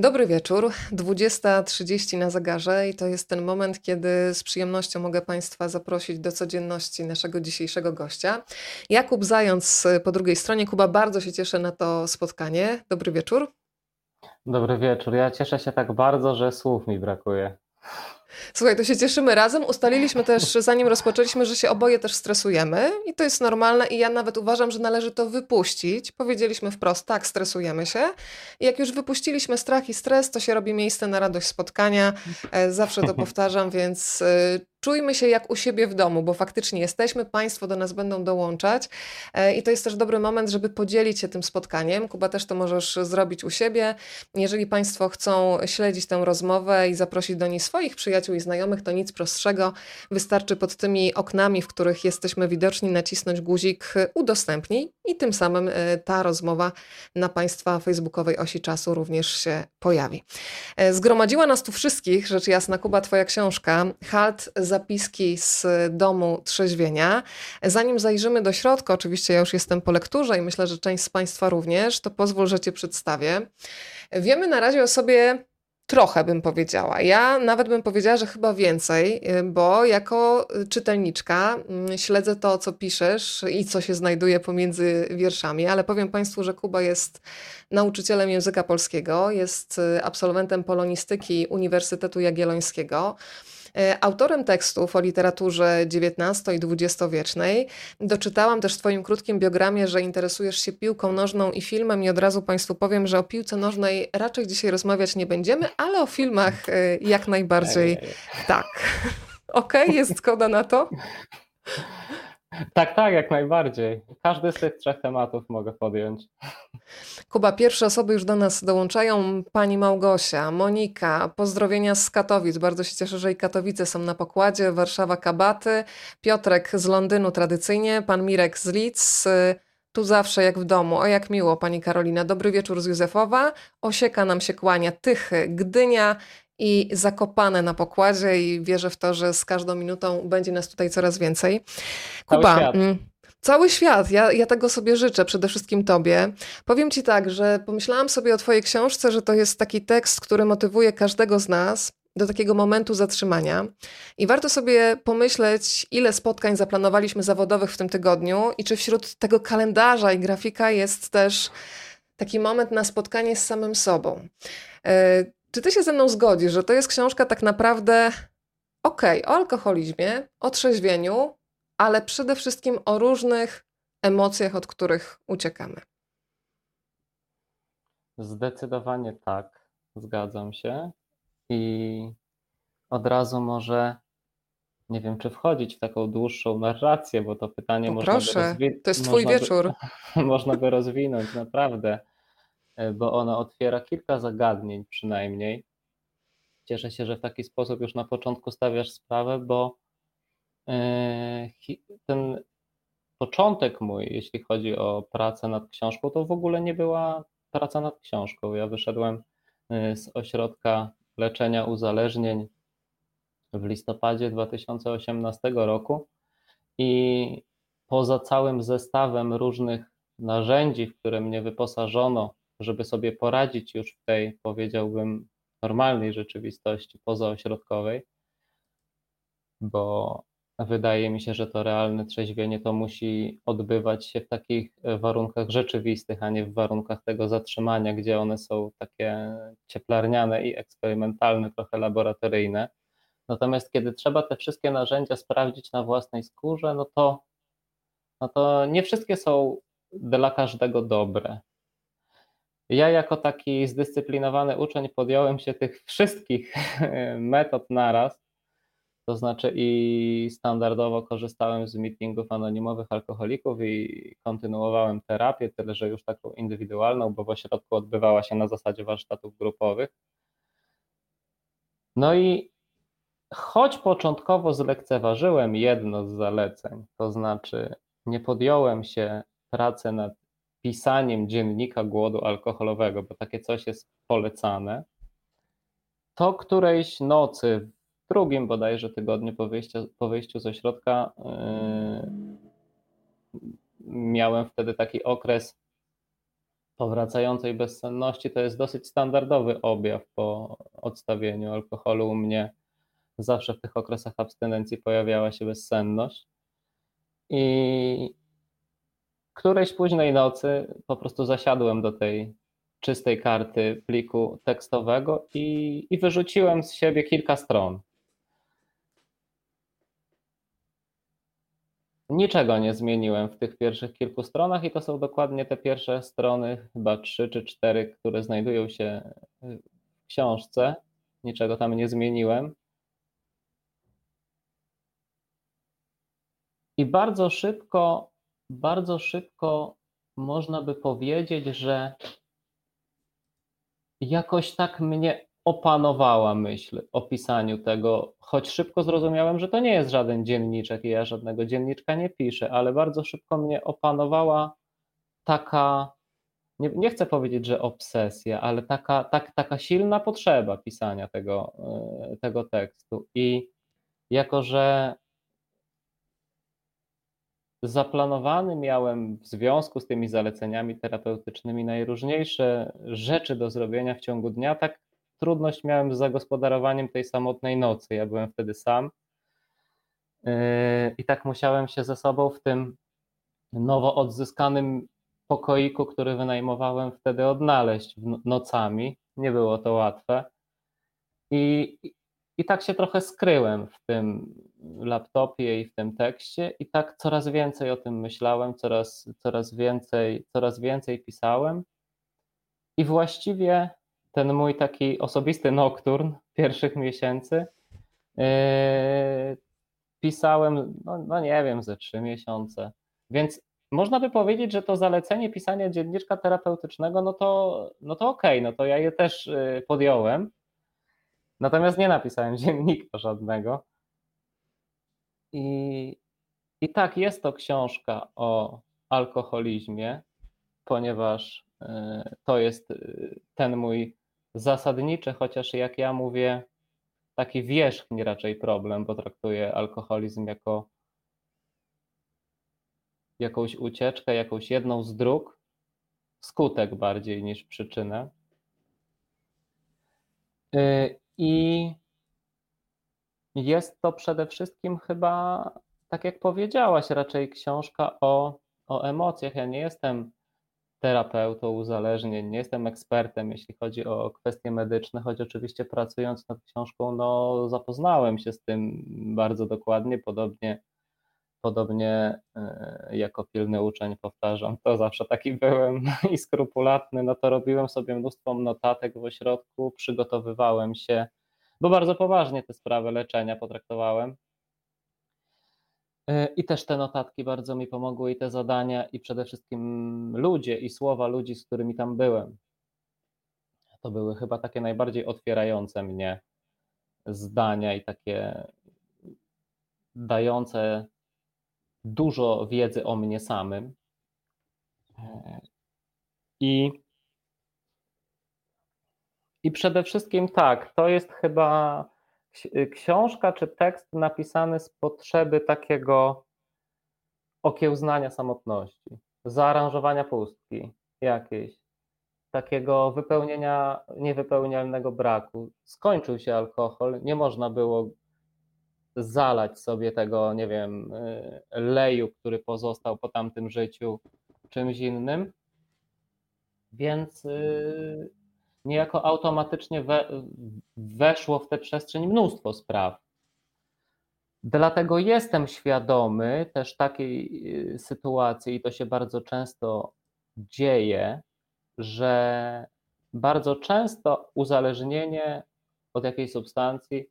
Dobry wieczór, 20.30 na zegarze i to jest ten moment, kiedy z przyjemnością mogę Państwa zaprosić do codzienności naszego dzisiejszego gościa. Jakub Zając po drugiej stronie. Kuba, bardzo się cieszę na to spotkanie. Dobry wieczór. Dobry wieczór. Ja cieszę się tak bardzo, że słów mi brakuje. Słuchaj, to się cieszymy razem. Ustaliliśmy też, zanim rozpoczęliśmy, że się oboje też stresujemy i to jest normalne i ja nawet uważam, że należy to wypuścić. Powiedzieliśmy wprost, tak, stresujemy się. I jak już wypuściliśmy strach i stres, to się robi miejsce na radość spotkania. E, zawsze to powtarzam, więc e, czujmy się jak u siebie w domu, bo faktycznie jesteśmy, Państwo do nas będą dołączać e, i to jest też dobry moment, żeby podzielić się tym spotkaniem. Kuba, też to możesz zrobić u siebie. Jeżeli Państwo chcą śledzić tę rozmowę i zaprosić do niej swoich przyjaciół i znajomych, to nic prostszego. Wystarczy pod tymi oknami, w których jesteśmy widoczni, nacisnąć guzik udostępnij i tym samym e, ta rozmowa na Państwa facebookowej osi czasu również się pojawi. E, zgromadziła nas tu wszystkich, rzecz jasna, Kuba, Twoja książka, Halt zapiski z domu trzeźwienia. Zanim zajrzymy do środka, oczywiście ja już jestem po lekturze i myślę, że część z Państwa również, to pozwól, że Cię przedstawię. Wiemy na razie o sobie trochę bym powiedziała. Ja nawet bym powiedziała, że chyba więcej, bo jako czytelniczka mm, śledzę to, co piszesz i co się znajduje pomiędzy wierszami, ale powiem Państwu, że Kuba jest nauczycielem języka polskiego, jest absolwentem polonistyki Uniwersytetu Jagiellońskiego. E, autorem tekstów o literaturze XIX i XX-wiecznej. Doczytałam też w Twoim krótkim biogramie, że interesujesz się piłką nożną i filmem, i od razu Państwu powiem, że o piłce nożnej raczej dzisiaj rozmawiać nie będziemy, ale o filmach e, jak najbardziej tak. Okej, okay, jest zgoda na to? Tak, tak, jak najbardziej. Każdy z tych trzech tematów mogę podjąć. Kuba, pierwsze osoby już do nas dołączają. Pani Małgosia, Monika, pozdrowienia z Katowic. Bardzo się cieszę, że i Katowice są na pokładzie. Warszawa Kabaty, Piotrek z Londynu tradycyjnie, pan Mirek z Lidz. Tu zawsze jak w domu. O jak miło, pani Karolina. Dobry wieczór z Józefowa. Osieka nam się kłania. Tychy, Gdynia i zakopane na pokładzie i wierzę w to, że z każdą minutą będzie nas tutaj coraz więcej. Kuba, cały świat. Mm, cały świat. Ja, ja tego sobie życzę, przede wszystkim tobie. Powiem ci tak, że pomyślałam sobie o twojej książce, że to jest taki tekst, który motywuje każdego z nas do takiego momentu zatrzymania. I warto sobie pomyśleć, ile spotkań zaplanowaliśmy zawodowych w tym tygodniu i czy wśród tego kalendarza i grafika jest też taki moment na spotkanie z samym sobą. Czy ty się ze mną zgodzisz, że to jest książka tak naprawdę okej, okay, o alkoholizmie, o trzeźwieniu, ale przede wszystkim o różnych emocjach, od których uciekamy? Zdecydowanie tak, zgadzam się. I od razu może nie wiem, czy wchodzić w taką dłuższą narrację, bo to pytanie no można proszę, rozwi- to jest twój wieczór. By, można go rozwinąć, naprawdę. E, bo ona otwiera kilka zagadnień przynajmniej. Cieszę się, że w taki sposób już na początku stawiasz sprawę, bo e, ten początek mój, jeśli chodzi o pracę nad książką, to w ogóle nie była praca nad książką. Ja wyszedłem e, z ośrodka leczenia uzależnień w listopadzie 2018 roku i poza całym zestawem różnych narzędzi, w które mnie wyposażono żeby sobie poradzić już w tej, powiedziałbym, normalnej rzeczywistości pozaośrodkowej, bo wydaje mi się, że to realne trzeźwienie to musi odbywać się w takich warunkach rzeczywistych, a nie w warunkach tego zatrzymania, gdzie one są takie cieplarniane i eksperymentalne, trochę laboratoryjne. Natomiast kiedy trzeba te wszystkie narzędzia sprawdzić na własnej skórze, no to, no to nie wszystkie są dla każdego dobre. Ja jako taki zdyscyplinowany uczeń podjąłem się tych wszystkich metod naraz, to znaczy i standardowo korzystałem z meetingów anonimowych alkoholików i kontynuowałem terapię, tyle że już taką indywidualną, bo w ośrodku odbywała się na zasadzie warsztatów grupowych. No i choć początkowo zlekceważyłem jedno z zaleceń, to znaczy nie podjąłem się pracy nad pisaniem dziennika głodu alkoholowego, bo takie coś jest polecane, to którejś nocy, w drugim bodajże tygodniu po wyjściu, po wyjściu z ośrodka, yy, miałem wtedy taki okres powracającej bezsenności to jest dosyć standardowy objaw po odstawieniu alkoholu u mnie. Zawsze w tych okresach abstynencji pojawiała się bezsenność. I którejś późnej nocy po prostu zasiadłem do tej czystej karty pliku tekstowego i, i wyrzuciłem z siebie kilka stron. Niczego nie zmieniłem w tych pierwszych kilku stronach i to są dokładnie te pierwsze strony, chyba trzy czy cztery, które znajdują się w książce. Niczego tam nie zmieniłem. I bardzo szybko, bardzo szybko można by powiedzieć, że jakoś tak mnie opanowała myśl o pisaniu tego, choć szybko zrozumiałem, że to nie jest żaden dzienniczek i ja żadnego dzienniczka nie piszę, ale bardzo szybko mnie opanowała taka, nie, nie chcę powiedzieć, że obsesja, ale taka, tak, taka silna potrzeba pisania tego, e, tego tekstu. I jako, że zaplanowany miałem w związku z tymi zaleceniami terapeutycznymi najróżniejsze rzeczy do zrobienia w ciągu dnia, tak trudność miałem z zagospodarowaniem tej samotnej nocy. Ja byłem wtedy sam yy, i tak musiałem się ze sobą w tym nowo odzyskanym pokoiku, który wynajmowałem wtedy odnaleźć nocami. Nie było to łatwe. I, i tak się trochę skryłem w tym laptopie i w tym tekście, i tak coraz więcej o tym myślałem, coraz, coraz, więcej, coraz więcej pisałem. I właściwie ten mój taki osobisty nokturn pierwszych miesięcy yy, pisałem, no, no, nie wiem, ze trzy miesiące. Więc można by powiedzieć, że to zalecenie pisania dzienniczka terapeutycznego, no to, no to okej, okay, no to ja je też yy, podjąłem. Natomiast nie napisałem dziennika żadnego. I, I tak, jest to książka o alkoholizmie, ponieważ yy, to jest ten mój zasadniczy, chociaż jak ja mówię, taki wierzchni raczej problem, bo traktuję alkoholizm jako jakąś ucieczkę, jakąś jedną z dróg, skutek bardziej niż przyczynę. I jest to przede wszystkim chyba, tak jak powiedziałaś, raczej książka o, o emocjach. Ja nie jestem terapeutą uzależnień, nie jestem ekspertem, jeśli chodzi o kwestie medyczne, choć oczywiście pracując nad książką, no zapoznałem się z tym bardzo dokładnie, podobnie, podobnie e, jako pilny uczeń powtarzam, to zawsze taki byłem i skrupulatny, no to robiłem sobie mnóstwo notatek w ośrodku, przygotowywałem się, bo bardzo poważnie te sprawy leczenia potraktowałem, E, I też te notatki bardzo mi pomogły, i te zadania, i przede wszystkim ludzie i słowa ludzi, z którymi tam byłem. To były chyba takie najbardziej otwierające mnie zdania i takie dające dużo wiedzy o mnie samym. E, I, i przede wszystkim tak, to jest chyba książka czy tekst napisany z potrzeby takiego okiełznania samotności, zaaranżowania pustki jakiejś, takiego wypełnienia niewypełnialnego braku. Skończył się alkohol, nie można było zalać sobie tego, nie wiem, y, leju, który pozostał po tamtym życiu czymś innym. Więc y, niejako automatycznie we, weszło w tę przestrzeń mnóstwo spraw. Dlatego jestem świadomy też takiej y, sytuacji, i to się bardzo często dzieje, że bardzo często uzależnienie od jakiejś substancji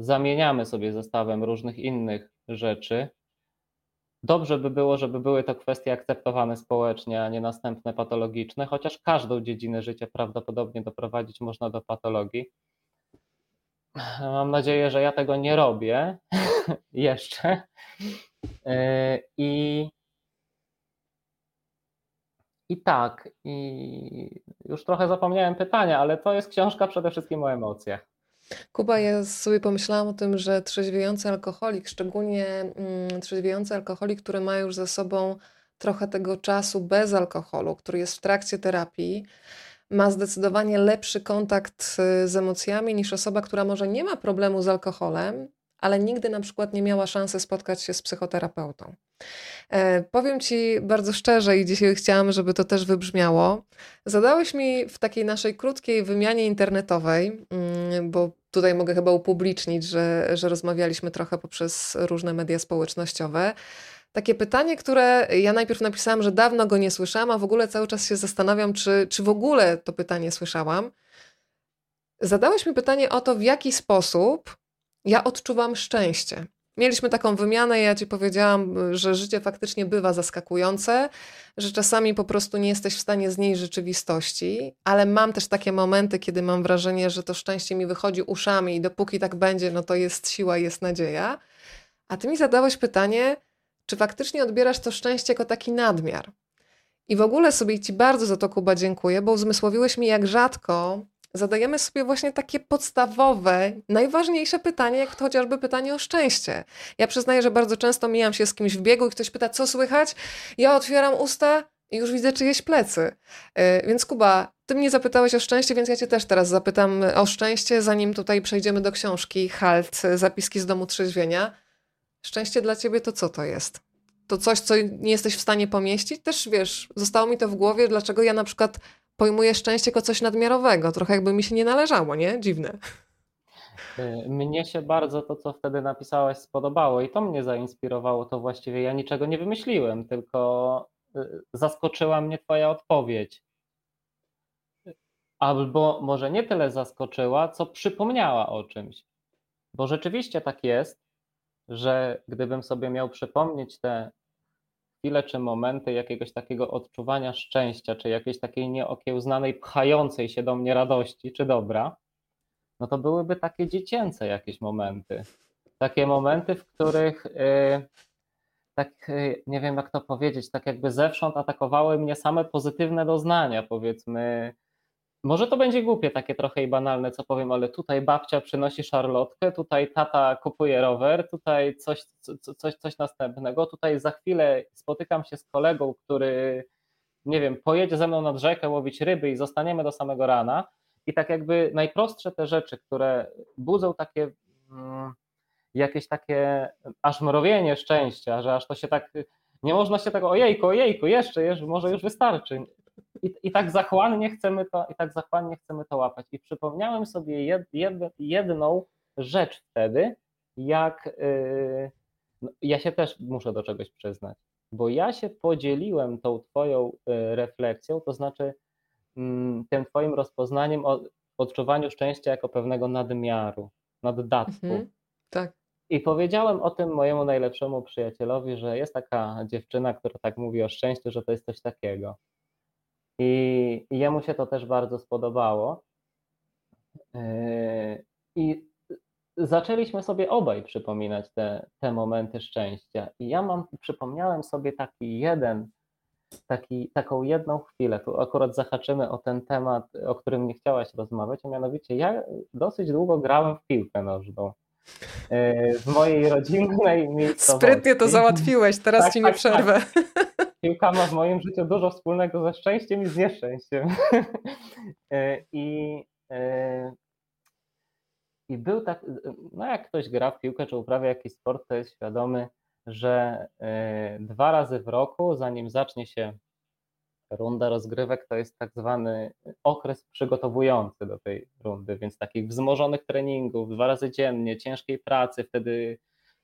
zamieniamy sobie zestawem różnych innych rzeczy, Dobrze by było, żeby były to kwestie akceptowane społecznie, a nie następne patologiczne, chociaż każdą dziedzinę życia prawdopodobnie doprowadzić można do patologii. Mam nadzieję, że ja tego nie robię jeszcze. E, I, I tak, i już trochę zapomniałem pytania, ale to jest książka przede wszystkim o emocjach. Kuba, ja sobie pomyślałam o tym, że trzeźwiejący alkoholik, szczególnie mm, trzeźwiejący alkoholik, który ma już za sobą trochę tego czasu bez alkoholu, który jest w trakcie terapii, ma zdecydowanie lepszy kontakt y, z emocjami niż osoba, która może nie ma problemu z alkoholem, ale nigdy na przykład nie miała szansy spotkać się z psychoterapeutą. E, powiem Ci bardzo szczerze i dzisiaj chciałam, żeby to też wybrzmiało. Zadałeś mi w takiej naszej krótkiej wymianie internetowej, mm, bo tutaj mogę chyba upublicznić, że, że rozmawialiśmy trochę poprzez różne media społecznościowe. Takie pytanie, które ja najpierw napisałam, że dawno go nie słyszałam, a w ogóle cały czas się zastanawiam, czy, czy w ogóle to pytanie słyszałam. Zadałeś mi pytanie o to, w jaki sposób ja odczuwam szczęście. Mieliśmy taką wymianę ja ci powiedziałam, że życie faktycznie bywa zaskakujące, że czasami po prostu nie jesteś w stanie znieść rzeczywistości, ale mam też takie momenty, kiedy mam wrażenie, że to szczęście mi wychodzi uszami i dopóki tak będzie, no to jest siła, jest nadzieja. A ty mi zadałeś pytanie, czy faktycznie odbierasz to szczęście jako taki nadmiar? I w ogóle sobie ci bardzo za to, Kuba, dziękuję, bo uzmysłowiłeś mi, jak rzadko zadajemy sobie właśnie takie podstawowe, najważniejsze pytanie, jak to chociażby pytanie o szczęście. Ja przyznaję, że bardzo często mijam się z kimś w biegu i ktoś pyta, co słychać? Ja otwieram usta i już widzę czyjeś plecy. E, więc Kuba, ty mnie zapytałeś o szczęście, więc ja cię też teraz zapytam o szczęście, zanim tutaj przejdziemy do książki Halt, zapiski z domu trzeźwienia. Szczęście dla ciebie to co to jest? To coś, co nie jesteś w stanie pomieścić? Też wiesz, zostało mi to w głowie, dlaczego ja na przykład pojmuję szczęście jako coś nadmiarowego. Trochę jakby mi się nie należało, nie? Dziwne. Y, mnie się bardzo to, co wtedy napisałaś, spodobało i to mnie zainspirowało. To właściwie ja niczego nie wymyśliłem, tylko y, zaskoczyła mnie Twoja odpowiedź. Albo może nie tyle zaskoczyła, co przypomniała o czymś. Bo rzeczywiście tak jest, że gdybym sobie miał przypomnieć te chwile czy momenty jakiegoś takiego odczuwania szczęścia, czy jakiejś takiej nieokiełznanej, pchającej się do mnie radości czy dobra, no to byłyby takie dziecięce jakieś momenty. Takie momenty, w których yy, tak, yy, nie wiem jak to powiedzieć, tak jakby zewsząd atakowały mnie same pozytywne doznania, powiedzmy, może to będzie głupie, takie trochę i banalne, co powiem, ale tutaj babcia przynosi szarlotkę, tutaj tata kupuje rower, tutaj coś, coś, coś następnego, tutaj za chwilę spotykam się z kolegą, który, nie wiem, pojedzie ze mną nad rzekę łowić ryby i zostaniemy do samego rana. I tak jakby najprostsze te rzeczy, które budzą takie mm, jakieś takie aż mrowienie szczęścia, że aż to się tak, nie można się tego, ojejku, ojejku, jeszcze, jeszcze może już wystarczy. I, I tak zachłannie chcemy to, i tak zachłannie chcemy to łapać. I przypomniałem sobie jed, jed, jedną rzecz wtedy, jak yy, no, ja się też muszę do czegoś przyznać, bo ja się podzieliłem tą twoją yy, refleksją, to znaczy yy, tym twoim rozpoznaniem o odczuwaniu szczęścia jako pewnego nadmiaru, naddatku. Mhm, tak. I powiedziałem o tym mojemu najlepszemu przyjacielowi, że jest taka dziewczyna, która tak mówi o szczęściu, że to jest coś takiego. I, I jemu się to też bardzo spodobało. Yy, I zaczęliśmy sobie obaj przypominać te, te momenty szczęścia. I ja mam, przypomniałem sobie taki jeden, taki, taką jedną chwilę. Tu akurat zahaczymy o ten temat, o którym nie chciałaś rozmawiać, a mianowicie ja dosyć długo grałem w piłkę nożną. Yy, w mojej rodzinnej miejscowości. Sprytnie to załatwiłeś, teraz tak, ci nie tak, przerwę. Tak piłka ma w moim życiu dużo wspólnego ze szczęściem i z nieszczęściem. E, I, e, I był tak, no jak ktoś gra w piłkę czy uprawia jakiś sport, to jest świadomy, że e, dwa razy w roku, zanim zacznie się runda rozgrywek, to jest tak zwany okres przygotowujący do tej rundy, więc takich wzmożonych treningów, dwa razy dziennie, ciężkiej pracy, wtedy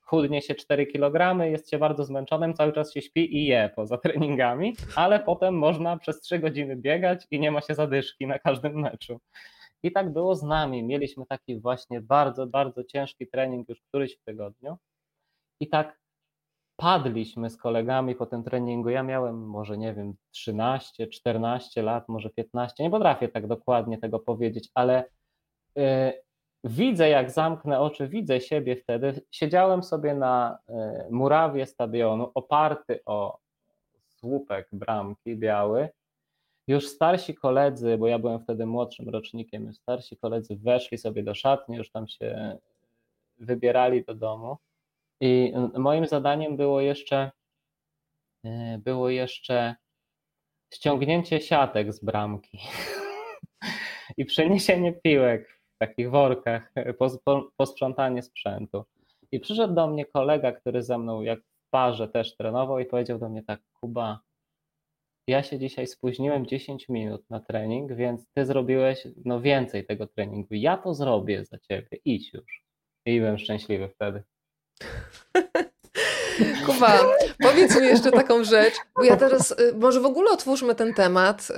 chudnie się 4 kg, jest się bardzo zmęczonym, cały czas się śpi i je poza treningami, ale potem można przez 3 godziny biegać i nie ma się zadyszki na każdym meczu. I tak było z nami. Mieliśmy taki właśnie bardzo, bardzo ciężki trening już któryś w tygodniu. I tak padliśmy z kolegami po tym treningu. Ja miałem może, nie wiem, 13, 14 lat, może 15, nie potrafię tak dokładnie tego powiedzieć, ale y, widzę, jak zamknę oczy, widzę siebie wtedy. Siedziałem sobie na e, murawie stadionu, oparty o słupek bramki biały. Już starsi koledzy, bo ja byłem wtedy młodszym rocznikiem, już starsi koledzy weszli sobie do szatni, już tam się wybierali do domu. I moim zadaniem było jeszcze e, było jeszcze ściągnięcie siatek z bramki i przeniesienie piłek takich workach, posprzątanie sprzętu. I przyszedł do mnie kolega, który ze mną jak w parze też trenował i powiedział do mnie tak, Kuba, ja się dzisiaj spóźniłem 10 minut na trening, więc ty zrobiłeś no więcej tego treningu. Ja to zrobię za ciebie, idź już. I byłem szczęśliwy wtedy. Kuba, powiedz mi jeszcze taką rzecz, bo ja teraz, y, może w ogóle otwórzmy ten temat.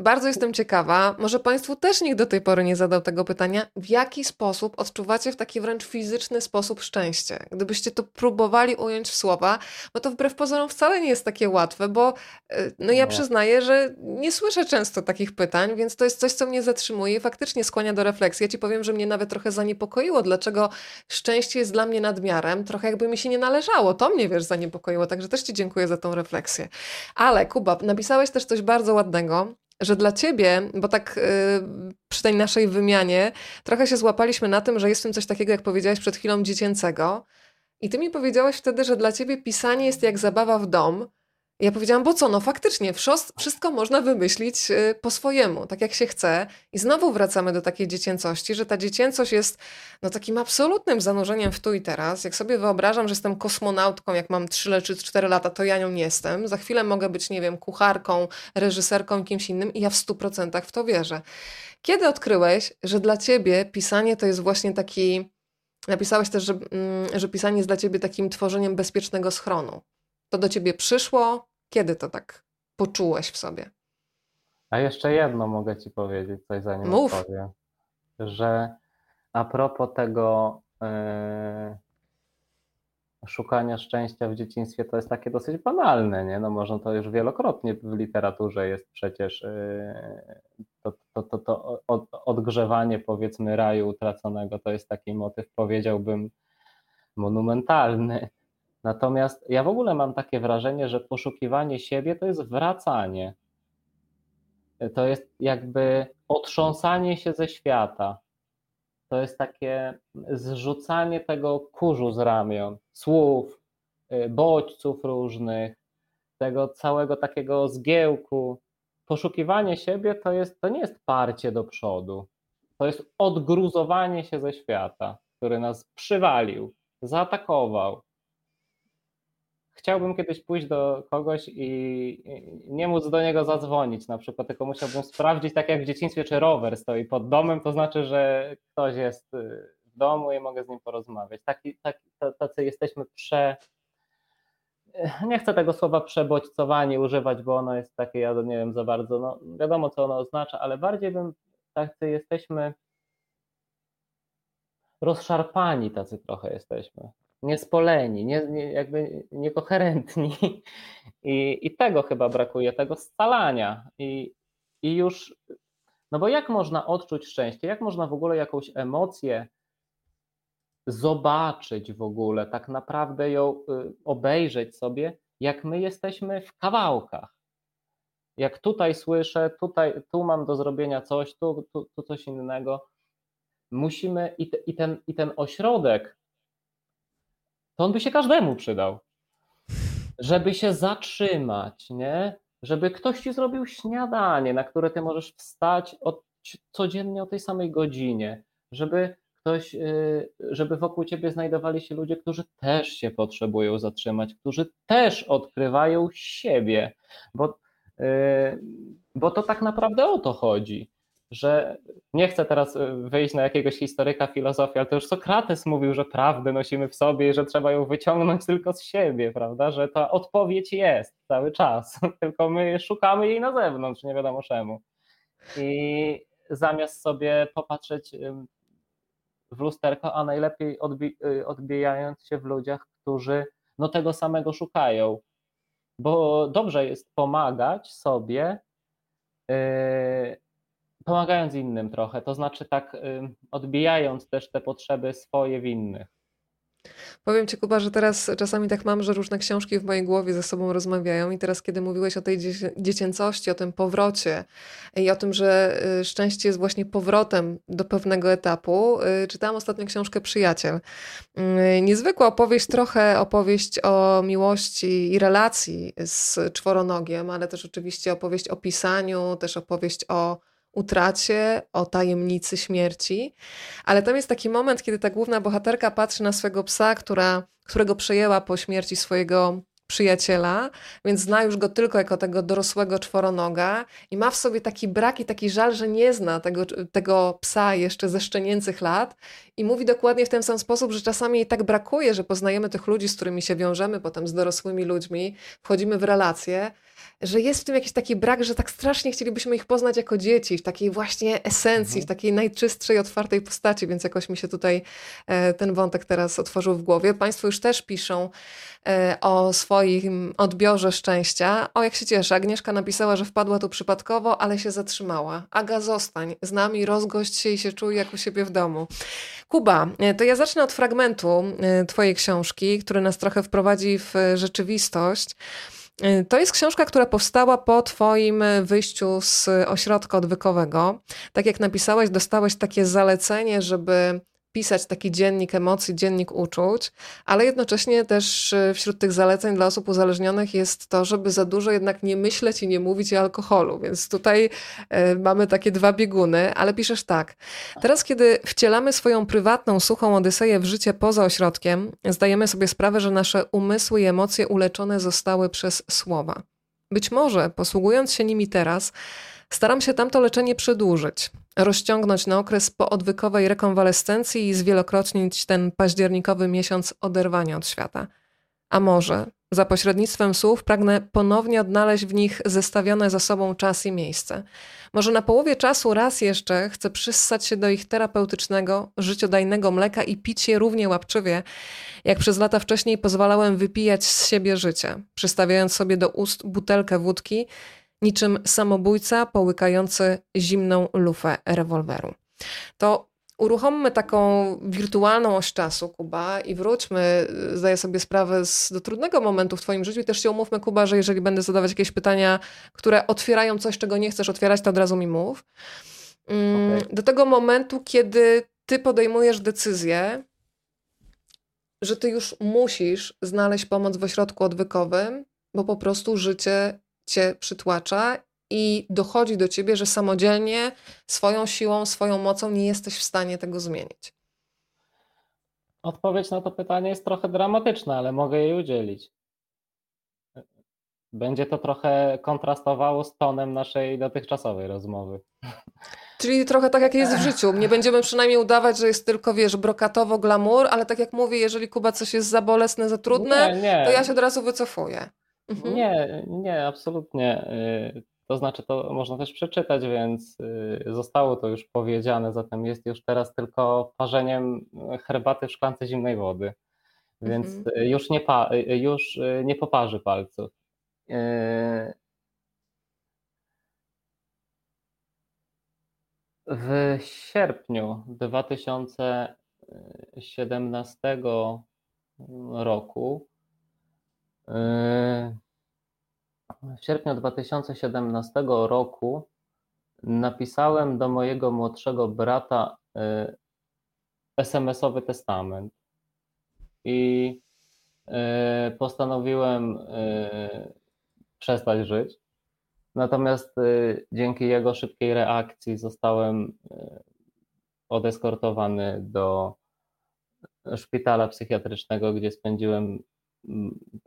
Bardzo jestem ciekawa, może Państwu też nikt do tej pory nie zadał tego pytania, w jaki sposób odczuwacie w taki wręcz fizyczny sposób szczęście? Gdybyście to próbowali ująć w słowa, bo to wbrew pozorom wcale nie jest takie łatwe, bo y, no ja przyznaję, że nie słyszę często takich pytań, więc to jest coś, co mnie zatrzymuje i faktycznie skłania do refleksji. Ja Ci powiem, że mnie nawet trochę zaniepokoiło, dlaczego szczęście jest dla mnie nadmiarem, trochę jakby mi się nie należało. To mnie, wiesz, zaniepokoiło, także też Ci dziękuję za tą refleksję. Ale Kuba, napisałeś też coś bardzo ładnego, że dla ciebie, bo tak yy, przy tej naszej wymianie trochę się złapaliśmy na tym, że jest w tym coś takiego, jak powiedziałeś przed chwilą, dziecięcego. I ty mi powiedziałaś wtedy, że dla ciebie pisanie jest jak zabawa w dom, ja powiedziałam, bo co, no faktycznie, wszystko można wymyślić y, po swojemu, tak jak się chce. I znowu wracamy do takiej dziecięcości, że ta dziecięcość jest no, takim absolutnym zanurzeniem w tu i teraz. Jak sobie wyobrażam, że jestem kosmonautką, jak mam 3 czy 4 lata, to ja nią nie jestem. Za chwilę mogę być, nie wiem, kucharką, reżyserką, kimś innym i ja w 100% w to wierzę. Kiedy odkryłeś, że dla ciebie pisanie to jest właśnie taki... Napisałeś też, że, mm, że pisanie jest dla ciebie takim tworzeniem bezpiecznego schronu. To do ciebie przyszło, kiedy to tak poczułeś w sobie? A jeszcze jedno mogę ci powiedzieć, coś zanim Mów. odpowiem. Że a propos tego yy, szukania szczęścia w dzieciństwie, to jest takie dosyć banalne, nie? No można to już wielokrotnie w literaturze jest przecież yy, to, to, to, to od, odgrzewanie powiedzmy raju utraconego, to jest taki motyw, powiedziałbym, monumentalny. Natomiast ja w ogóle mam takie wrażenie, że poszukiwanie siebie to jest wracanie. To jest jakby otrząsanie się ze świata. To jest takie zrzucanie tego kurzu z ramion, słów, y, bodźców różnych, tego całego takiego zgiełku. Poszukiwanie siebie to, jest, to nie jest parcie do przodu. To jest odgruzowanie się ze świata, który nas przywalił, zaatakował, chciałbym kiedyś pójść do kogoś i nie móc do niego zadzwonić na przykład, tylko musiałbym sprawdzić, tak jak w dzieciństwie, czy rower stoi pod domem, to znaczy, że ktoś jest y, w domu i mogę z nim porozmawiać. Taki, taki, tacy jesteśmy prze... Nie chcę tego słowa przebodźcowani używać, bo ono jest takie, ja nie wiem za bardzo, no wiadomo co ono oznacza, ale bardziej bym tacy jesteśmy rozszarpani tacy trochę jesteśmy niespoleni, nie, nie, jakby niekoherentni. I, I tego chyba brakuje, tego scalania. I, I już, no bo jak można odczuć szczęście, jak można w ogóle jakąś emocję zobaczyć w ogóle, tak naprawdę ją y, obejrzeć sobie, jak my jesteśmy w kawałkach. Jak tutaj słyszę, tutaj, tu mam do zrobienia coś, tu, tu, tu coś innego. Musimy i, te, i, ten, i ten ośrodek to on by się każdemu przydał. Żeby się zatrzymać, nie? Żeby ktoś ci zrobił śniadanie, na które ty możesz wstać od, codziennie o tej samej godzinie, żeby ktoś, y, żeby wokół ciebie znajdowali się ludzie, którzy też się potrzebują zatrzymać, którzy też odkrywają siebie, bo, y, bo to tak naprawdę o to chodzi że nie chcę teraz y, wyjść na jakiegoś historyka filozofii, ale to już Sokrates mówił, że prawdę nosimy w sobie i że trzeba ją wyciągnąć tylko z siebie, prawda? Że ta odpowiedź jest cały czas, tylko my szukamy jej na zewnątrz, nie wiadomo czemu. I zamiast sobie popatrzeć w lusterko, a najlepiej odbi y, odbijając się w ludziach, którzy no tego samego szukają. Bo dobrze jest pomagać sobie, yy, pomagając innym trochę, to znaczy tak odbijając też te potrzeby swoje w innych. Powiem Ci, Kuba, że teraz czasami tak mam, że różne książki w mojej głowie ze sobą rozmawiają i teraz, kiedy mówiłeś o tej dziecięcości, o tym powrocie i o tym, że y, szczęście jest właśnie powrotem do pewnego etapu, y, czytałam ostatnio książkę Przyjaciel. Y, niezwykła opowieść, trochę opowieść o miłości i relacji z czworonogiem, ale też oczywiście opowieść o pisaniu, też opowieść o utracie, o tajemnicy śmierci. Ale tam jest taki moment, kiedy ta główna bohaterka patrzy na swego psa, która, którego przejęła po śmierci swojego przyjaciela, więc zna już go tylko jako tego dorosłego czworonoga i ma w sobie taki brak i taki żal, że nie zna tego, tego psa jeszcze ze szczenięcych lat i mówi dokładnie w ten sam sposób, że czasami jej tak brakuje, że poznajemy tych ludzi, z którymi się wiążemy, potem z dorosłymi ludźmi, wchodzimy w relacje, że jest w tym jakiś taki brak, że tak strasznie chcielibyśmy ich poznać jako dzieci, w takiej właśnie esencji, mhm. w takiej najczystszej, otwartej postaci, więc jakoś mi się tutaj e, ten wątek teraz otworzył w głowie. Państwo już też piszą e, o swoim odbiorze szczęścia. O, jak się cieszę. Agnieszka napisała, że wpadła tu przypadkowo, ale się zatrzymała. Aga, zostań z nami, rozgość się i się czuj jak u siebie w domu. Kuba, e, to ja zacznę od fragmentu Twojej książki, który nas trochę wprowadzi w rzeczywistość. Y, to jest książka, która powstała po Twoim wyjściu z ośrodka odwykowego. Tak jak napisałeś, dostałeś takie zalecenie, żeby pisać taki dziennik emocji, dziennik uczuć, ale jednocześnie też y, wśród tych zaleceń dla osób uzależnionych jest to, żeby za dużo jednak nie myśleć i nie mówić o alkoholu. Więc tutaj y, mamy takie dwa bieguny, ale piszesz tak. Teraz, kiedy wcielamy swoją prywatną, suchą odyseję w życie poza ośrodkiem, zdajemy sobie sprawę, że nasze umysły i emocje uleczone zostały przez słowa. Być może, posługując się nimi teraz, Staram się tamto leczenie przedłużyć, rozciągnąć na okres poodwykowej rekonwalescencji i zwielokrotnić ten październikowy miesiąc oderwania od świata. A może za pośrednictwem słów pragnę ponownie odnaleźć w nich zestawione ze sobą czas i miejsce. Może na połowie czasu raz jeszcze chcę przyssać się do ich terapeutycznego, życiodajnego mleka i pić je równie łapczywie, jak przez lata wcześniej pozwalałem wypijać z siebie życie, przystawiając sobie do ust butelkę wódki niczym samobójca połykający zimną lufę rewolweru. To uruchommy taką wirtualną oś czasu, Kuba, i wróćmy, zdaję sobie sprawę z, do trudnego momentu w Twoim życiu i też się umówmy, Kuba, że jeżeli będę zadawać jakieś pytania, które otwierają coś, czego nie chcesz otwierać, to od razu mi mów. Mm, okay. Do tego momentu, kiedy Ty podejmujesz decyzję, że Ty już musisz znaleźć pomoc w ośrodku odwykowym, bo po prostu życie cię przytłacza i dochodzi do ciebie, że samodzielnie, swoją siłą, swoją mocą nie jesteś w stanie tego zmienić? Odpowiedź na to pytanie jest trochę dramatyczna, ale mogę jej udzielić. Będzie to trochę kontrastowało z tonem naszej dotychczasowej rozmowy. Czyli trochę tak jak jest w życiu. Nie będziemy przynajmniej udawać, że jest tylko, wiesz, brokatowo glamour, ale tak jak mówię, jeżeli Kuba coś jest za bolesne, za trudne, nie, nie. to ja się od razu wycofuję. Mhm. Nie, nie, absolutnie. Y, to znaczy, to można też przeczytać, więc y, zostało to już powiedziane, zatem jest już teraz tylko parzeniem herbaty w szklance zimnej wody. Więc mhm. już, nie pa, już y, nie poparzy palców. W sierpniu 2017 roku w sierpniu 2017 roku napisałem do mojego młodszego brata y, SMS-owy testament i y, postanowiłem przestać żyć. Natomiast dzięki jego szybkiej reakcji zostałem odeskortowany do szpitala psychiatrycznego, gdzie spędziłem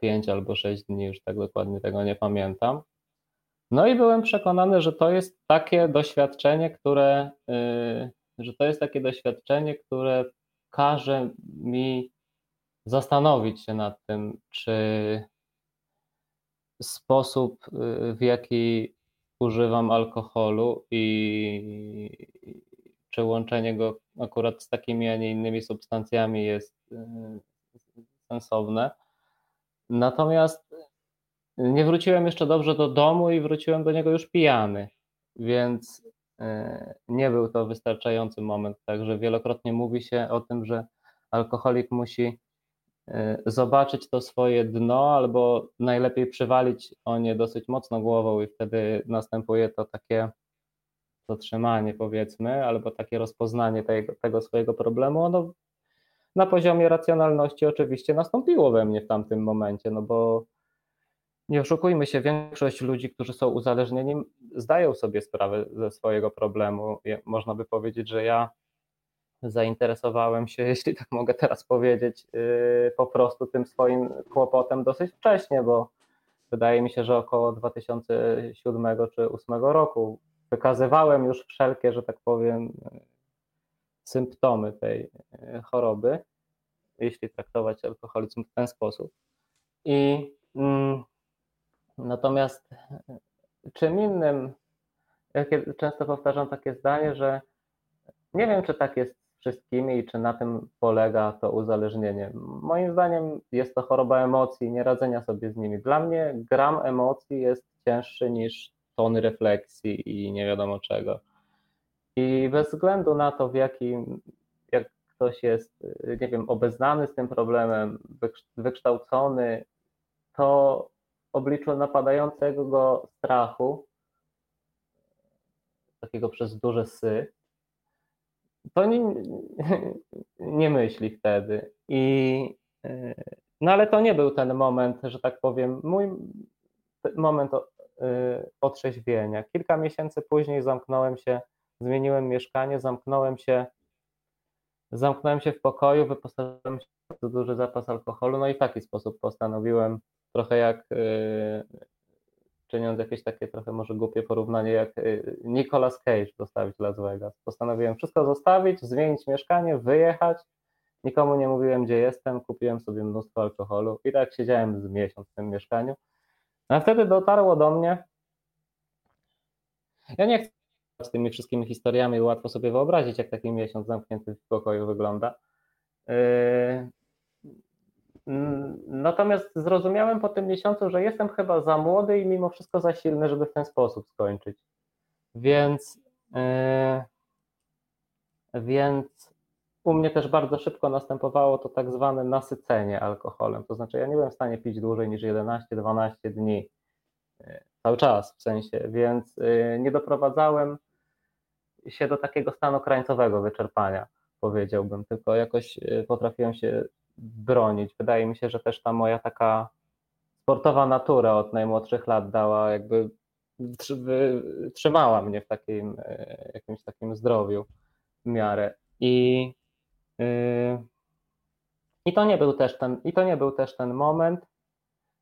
pięć albo sześć dni, już tak dokładnie tego nie pamiętam. No i byłem przekonany, że to jest takie doświadczenie, które, y, że to jest takie doświadczenie, które każe mi zastanowić się nad tym, czy sposób, y, w jaki używam alkoholu i czy łączenie go akurat z takimi, a nie innymi substancjami jest y, sensowne. Natomiast nie wróciłem jeszcze dobrze do domu i wróciłem do niego już pijany, więc e, nie był to wystarczający moment. Także wielokrotnie mówi się o tym, że alkoholik musi zobaczyć to swoje dno, albo najlepiej przywalić o nie dosyć mocno głową, i wtedy następuje to takie zatrzymanie, powiedzmy, albo takie rozpoznanie tego, tego swojego problemu. Ono na poziomie racjonalności oczywiście nastąpiło we mnie w tamtym momencie, no bo nie oszukujmy się, większość ludzi, którzy są uzależnieni, zdają sobie sprawę ze swojego problemu. Można by powiedzieć, że ja zainteresowałem się, jeśli tak mogę teraz powiedzieć, yy, po prostu tym swoim kłopotem dosyć wcześnie, bo wydaje mi się, że około 2007 czy 2008 roku wykazywałem już wszelkie, że tak powiem, symptomy tej yy, choroby, jeśli traktować alkoholizm w ten sposób. I mm, natomiast czym innym, ja często powtarzam takie zdanie, że nie wiem, czy tak jest wszystkimi i czy na tym polega to uzależnienie. Moim zdaniem jest to choroba emocji, nie radzenia sobie z nimi. Dla mnie gram emocji jest cięższy niż tony refleksji i nie wiadomo czego. I bez względu na to, w jakim, jak ktoś jest, nie wiem, obeznany z tym problemem, wykształcony, to obliczu napadającego go strachu, takiego przez duże sy, to nie, nie myśli wtedy. I, no ale to nie był ten moment, że tak powiem, mój moment otrzeźwienia. Kilka miesięcy później zamknąłem się, zmieniłem mieszkanie, zamknąłem się, zamknąłem się w pokoju, wyposażyłem się w bardzo duży zapas alkoholu, no i w taki sposób postanowiłem, trochę jak czyniąc jakieś takie trochę może głupie porównanie, jak y, Nicolas Cage zostawić Las Vegas. Postanowiłem wszystko zostawić, zmienić mieszkanie, wyjechać. Nikomu nie mówiłem, gdzie jestem, kupiłem sobie mnóstwo alkoholu i tak siedziałem z miesiąc w tym mieszkaniu. A wtedy dotarło do mnie. Ja nie chcę z tymi wszystkimi historiami, łatwo sobie wyobrazić, jak taki miesiąc zamknięty w pokoju wygląda. Yy, natomiast zrozumiałem po tym miesiącu, że jestem chyba za młody i mimo wszystko za silny, żeby w ten sposób skończyć. Więc, yy, więc u mnie też bardzo szybko następowało to tak zwane nasycenie alkoholem. To znaczy, ja nie byłem w stanie pić dłużej niż 11-12 dni cały czas w sensie, więc yy, nie doprowadzałem się do takiego stanu krańcowego wyczerpania, powiedziałbym, tylko jakoś yy, potrafiłem się bronić. Wydaje mi się, że też ta moja taka sportowa natura od najmłodszych lat dała jakby trzymała mnie w takim e, jakimś takim zdrowiu w miarę. I, yy, i to nie był też ten, i to nie był też ten moment.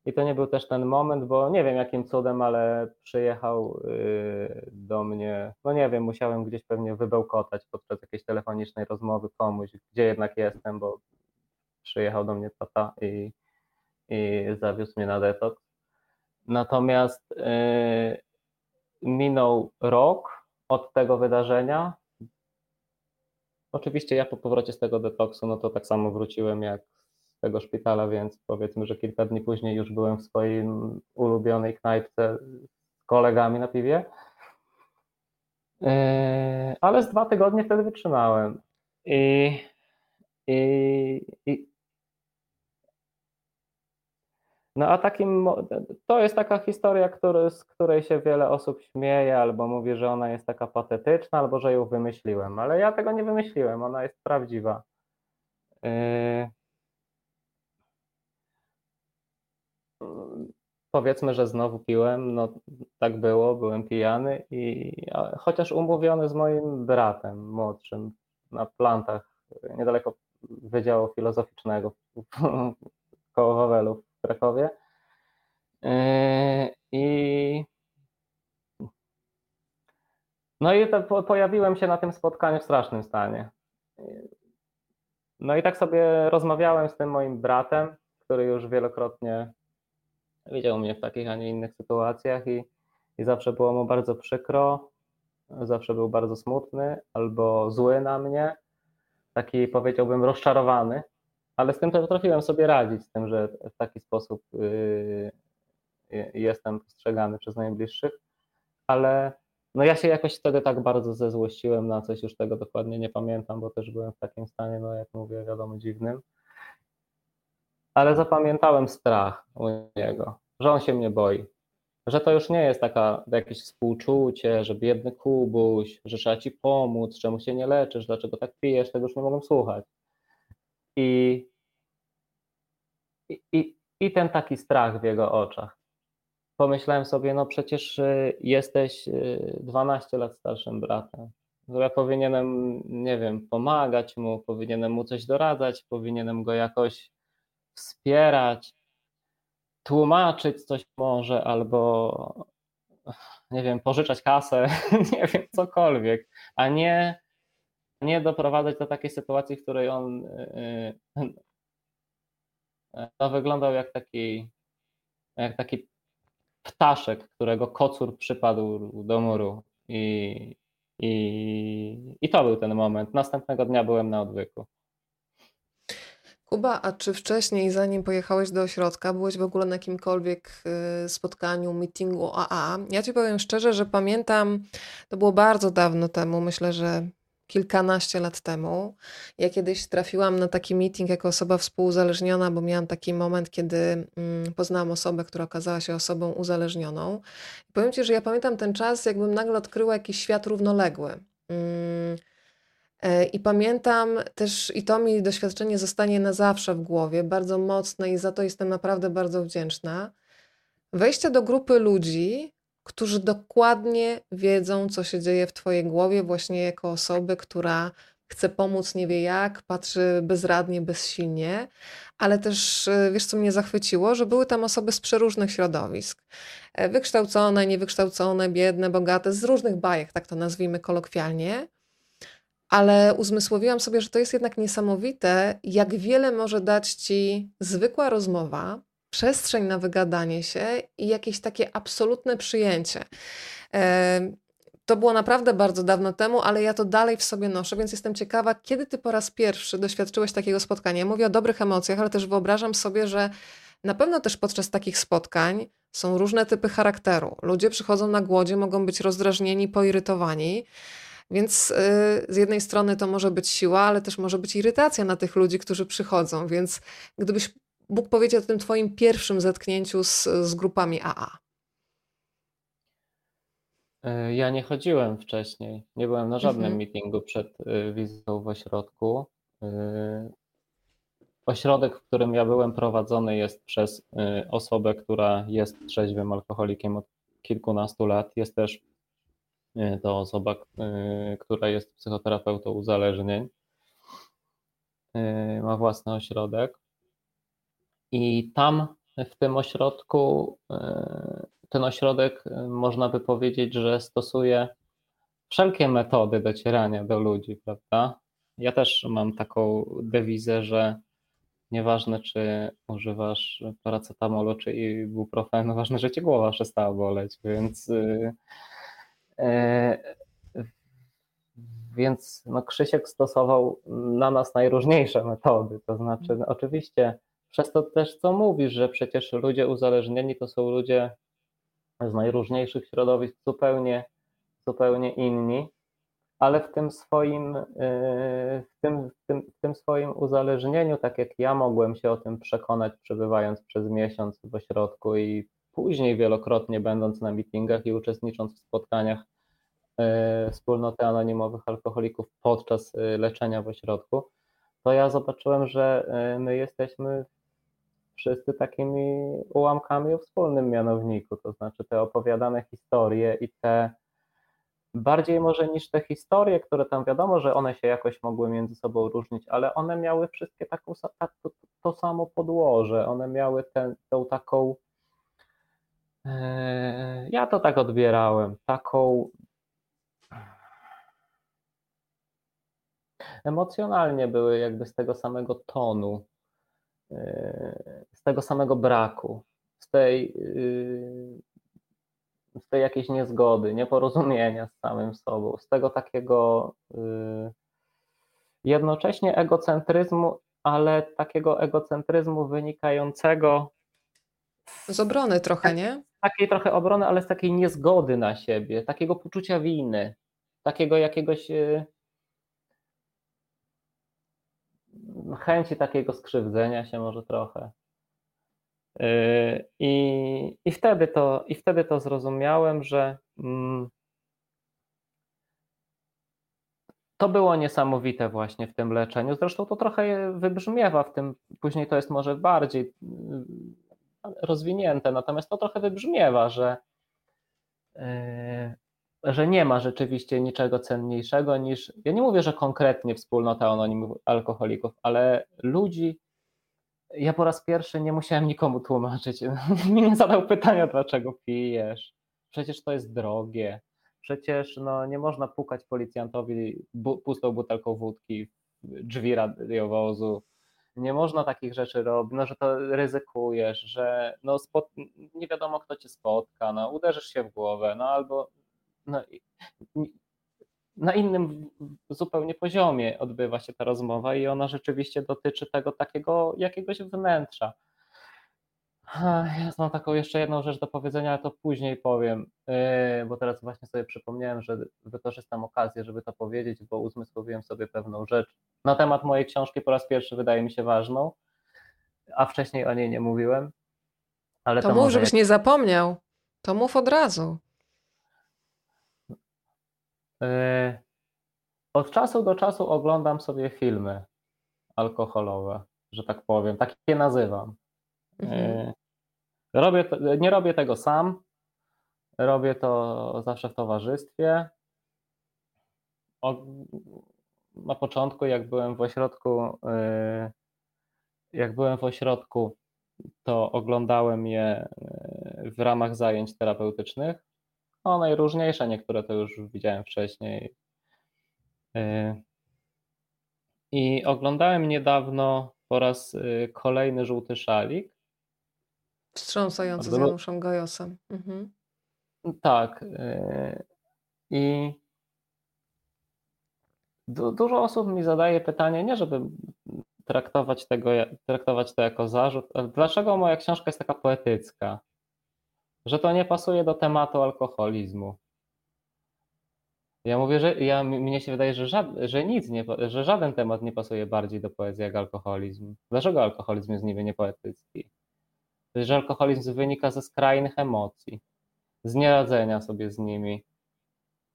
I to nie był też ten moment, bo nie wiem jakim cudem, ale przyjechał yy, do mnie, no nie wiem, musiałem gdzieś pewnie wybełkotać podczas jakiejś telefonicznej rozmowy komuś, gdzie jednak jestem, bo przyjechał do mnie tata i, i zawiózł mnie na detoks. Natomiast yy, minął rok od tego wydarzenia. Oczywiście ja po powrocie z tego detoksu, no to tak samo wróciłem jak tego szpitala, więc powiedzmy, że kilka dni później już byłem w swojej ulubionej knajpce z kolegami na piwie. Yy, ale z dwa tygodnie wtedy wytrzymałem. I, i, i, no a takim, to jest taka historia, który, z której się wiele osób śmieje, albo mówi, że ona jest taka patetyczna, albo że ją wymyśliłem, ale ja tego nie wymyśliłem, ona jest prawdziwa. Yy... Powiedzmy, że znowu piłem, no tak było, byłem pijany i chociaż umówiony z moim bratem młodszym na plantach niedaleko Wydziału Filozoficznego koło Wawelu w Krakowie. Yy, I no i to pojawiłem się na tym spotkaniu w strasznym stanie. No i tak sobie rozmawiałem z tym moim bratem, który już wielokrotnie widział mnie w takich, a nie innych sytuacjach i, i zawsze było mu bardzo przykro, zawsze był bardzo smutny albo zły na mnie, taki powiedziałbym rozczarowany ale z tym potrafiłem sobie radzić, z tym, że w taki sposób yy, jestem postrzegany przez najbliższych, ale no ja się jakoś wtedy tak bardzo zezłościłem na coś, już tego dokładnie nie pamiętam, bo też byłem w takim stanie, no jak mówię, wiadomo, dziwnym. Ale zapamiętałem strach u niego, że on się mnie boi. Że to już nie jest taka jakieś współczucie, że biedny Kubuś, że trzeba ci pomóc, czemu się nie leczysz, dlaczego tak pijesz, tego już nie mogłem słuchać. I, i, i ten taki strach w jego oczach. Pomyślałem sobie, no przecież y, jesteś 12 y, lat starszym bratem. Ja powinienem, nie wiem, pomagać mu, powinienem mu coś doradzać, powinienem go jakoś wspierać, tłumaczyć coś może, albo nie wiem, pożyczać kasę, nie wiem, cokolwiek, a nie, nie doprowadzać do takiej sytuacji, w której on y, to wyglądał jak taki, jak taki ptaszek, którego kocur przypadł do muru i, i, I to był ten moment. Następnego dnia byłem na odwyku. Kuba, a czy wcześniej, zanim pojechałeś do ośrodka, byłeś w ogóle na jakimkolwiek y, spotkaniu, meetingu AA? Ja ci powiem szczerze, że pamiętam, to było bardzo dawno temu, myślę, że kilkanaście lat temu. Ja kiedyś trafiłam na taki meeting jako osoba współuzależniona, bo miałam taki moment, kiedy mm, poznałam osobę, która okazała się osobą uzależnioną. I powiem Ci, że ja pamiętam ten czas, jakbym nagle odkryła jakiś świat równoległy. E, I pamiętam też, i to mi doświadczenie zostanie na zawsze w głowie, bardzo mocne, i za to jestem naprawdę bardzo wdzięczna. Wejście do grupy ludzi, którzy dokładnie wiedzą, co się dzieje w Twojej głowie, właśnie jako osoby, która chce pomóc, nie wie jak, patrzy bezradnie, bezsilnie, ale też e, wiesz, co mnie zachwyciło, że były tam osoby z przeróżnych środowisk. E, wykształcone, niewykształcone, biedne, bogate, z różnych bajek, tak to nazwijmy kolokwialnie. Ale uzmysłowiłam sobie, że to jest jednak niesamowite, jak wiele może dać ci zwykła rozmowa, przestrzeń na wygadanie się i jakieś takie absolutne przyjęcie. To było naprawdę bardzo dawno temu, ale ja to dalej w sobie noszę, więc jestem ciekawa, kiedy ty po raz pierwszy doświadczyłeś takiego spotkania. Mówię o dobrych emocjach, ale też wyobrażam sobie, że na pewno też podczas takich spotkań są różne typy charakteru. Ludzie przychodzą na głodzie, mogą być rozdrażnieni, poirytowani. Więc yy, z jednej strony to może być siła, ale też może być irytacja na tych ludzi, którzy przychodzą. Więc gdybyś Bóg powiedział o tym Twoim pierwszym zetknięciu z, z grupami AA? E, ja nie chodziłem wcześniej. Nie byłem na żadnym mhm. meetingu przed e, wizytą w ośrodku. E, ośrodek, w którym ja byłem prowadzony, jest przez osobę, która jest trzeźwym alkoholikiem od kilkunastu lat. Jest też to osoba, która jest psychoterapeutą uzależnień. Ma własny ośrodek. I tam w tym ośrodku, e, ten ośrodek można by powiedzieć, że stosuje wszelkie metody docierania do ludzi, prawda? Ja też mam taką dewizę, że nieważne czy używasz paracetamolu czy ibuprofenu, ważne, że cię głowa przestała boleć, więc więc no Krzysiek stosował na nas najróżniejsze metody, to znaczy no, oczywiście przez to też, co mówisz, że przecież ludzie uzależnieni to są ludzie z najróżniejszych środowisk, zupełnie, zupełnie inni, ale w tym swoim, yy, w tym, w, tym, w tym swoim uzależnieniu, tak jak ja mogłem się o tym przekonać, przebywając przez miesiąc w ośrodku i później wielokrotnie będąc na meetingach i uczestnicząc w spotkaniach yy, wspólnoty anonimowych alkoholików podczas yy, leczenia w ośrodku, to ja zobaczyłem, że my jesteśmy wszyscy takimi ułamkami o wspólnym mianowniku, to znaczy te opowiadane historie i te bardziej może niż te historie, które tam wiadomo, że one się jakoś mogły między sobą różnić, ale one miały wszystkie taką, tak, to, to samo podłoże, one miały tę, taką, e, ja to tak odbierałem, taką emocjonalnie były jakby z tego samego tonu, z tego samego braku, z tej, z tej jakiejś niezgody, nieporozumienia z samym sobą, z tego takiego jednocześnie egocentryzmu, ale takiego egocentryzmu wynikającego z obrony trochę, nie? Takiej trochę obrony, ale z takiej niezgody na siebie, takiego poczucia winy, takiego jakiegoś chęci takiego skrzywdzenia się może trochę. I, i, wtedy, to, I wtedy to zrozumiałem, że mm, to było niesamowite właśnie w tym leczeniu. Zresztą to trochę wybrzmiewa w tym, później to jest może bardziej rozwinięte, natomiast to trochę wybrzmiewa, że, że nie ma rzeczywiście niczego cenniejszego niż, ja nie mówię, że konkretnie wspólnota anonimów alkoholików, ale ludzi, ja po raz pierwszy nie musiałem nikomu tłumaczyć. Mi nie zadał pytania, dlaczego pijesz. Przecież to jest drogie. Przecież no, nie można pukać policjantowi bu pustą butelką wódki w drzwi radiowozu. Nie można takich rzeczy robić, no, że to ryzykujesz, że no, nie wiadomo, kto cię spotka, no, uderzysz się w głowę, no albo no, na innym zupełnie poziomie odbywa się ta rozmowa i ona rzeczywiście dotyczy tego takiego jakiegoś wnętrza. Ja mam taką jeszcze jedną rzecz do powiedzenia, ale to później powiem, yy, bo teraz właśnie sobie przypomniałem, że wykorzystam okazję, żeby to powiedzieć, bo uzmysłowiłem sobie pewną rzecz na temat mojej książki po raz pierwszy wydaje mi się ważną, a wcześniej o niej nie mówiłem. Ale to, to mów, żebyś jak... nie zapomniał. To mów od razu. Yy, od czasu do czasu oglądam sobie filmy alkoholowe, że tak powiem. Tak je nazywam. Mhm. Yy, robię nie robię tego sam. Robię to zawsze w towarzystwie. na początku, jak byłem w ośrodku, yy, jak byłem w ośrodku, to oglądałem je w ramach zajęć terapeutycznych no, najróżniejsze, niektóre to już widziałem wcześniej. I oglądałem niedawno po raz kolejny żółty szalik. Wstrząsający z Januszem Gajosem. Mhm. Tak. Y, I du dużo osób mi zadaje pytanie, nie żeby traktować, tego, traktować to jako zarzut, dlaczego moja książka jest taka poetycka? że to nie pasuje do tematu alkoholizmu. Ja mówię, że ja, mnie się wydaje, że, żad, że nic nie, że żaden temat nie pasuje bardziej do poezji jak alkoholizm. Dlaczego alkoholizm jest niby niepoetycki? Że alkoholizm wynika ze skrajnych emocji, z nieradzenia sobie z nimi,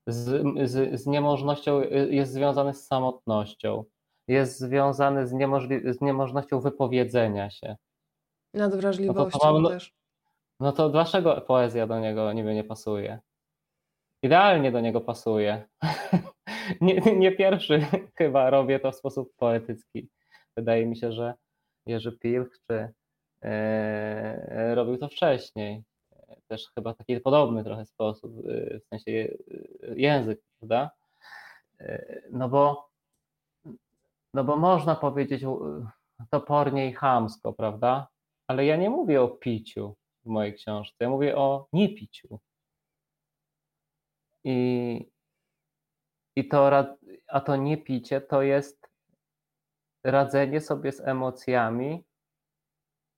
z, z, z niemożnością, jest związany z samotnością, jest związany z, niemożli, z niemożnością wypowiedzenia się. Nadwrażliwością no to, to mam, też. No to dlaczego poezja do niego niby nie pasuje? Idealnie do niego pasuje. nie, nie pierwszy chyba robię to w sposób poetycki. Wydaje mi się, że Jerzy Pilch czy robił to wcześniej. Też chyba taki podobny trochę sposób, e, w sensie e, język, prawda? No bo, no bo można powiedzieć topornie i chamsko, prawda? Ale ja nie mówię o piciu w mojej książce. Ja mówię o niepiciu. I, i to, a to niepicie to jest radzenie sobie z emocjami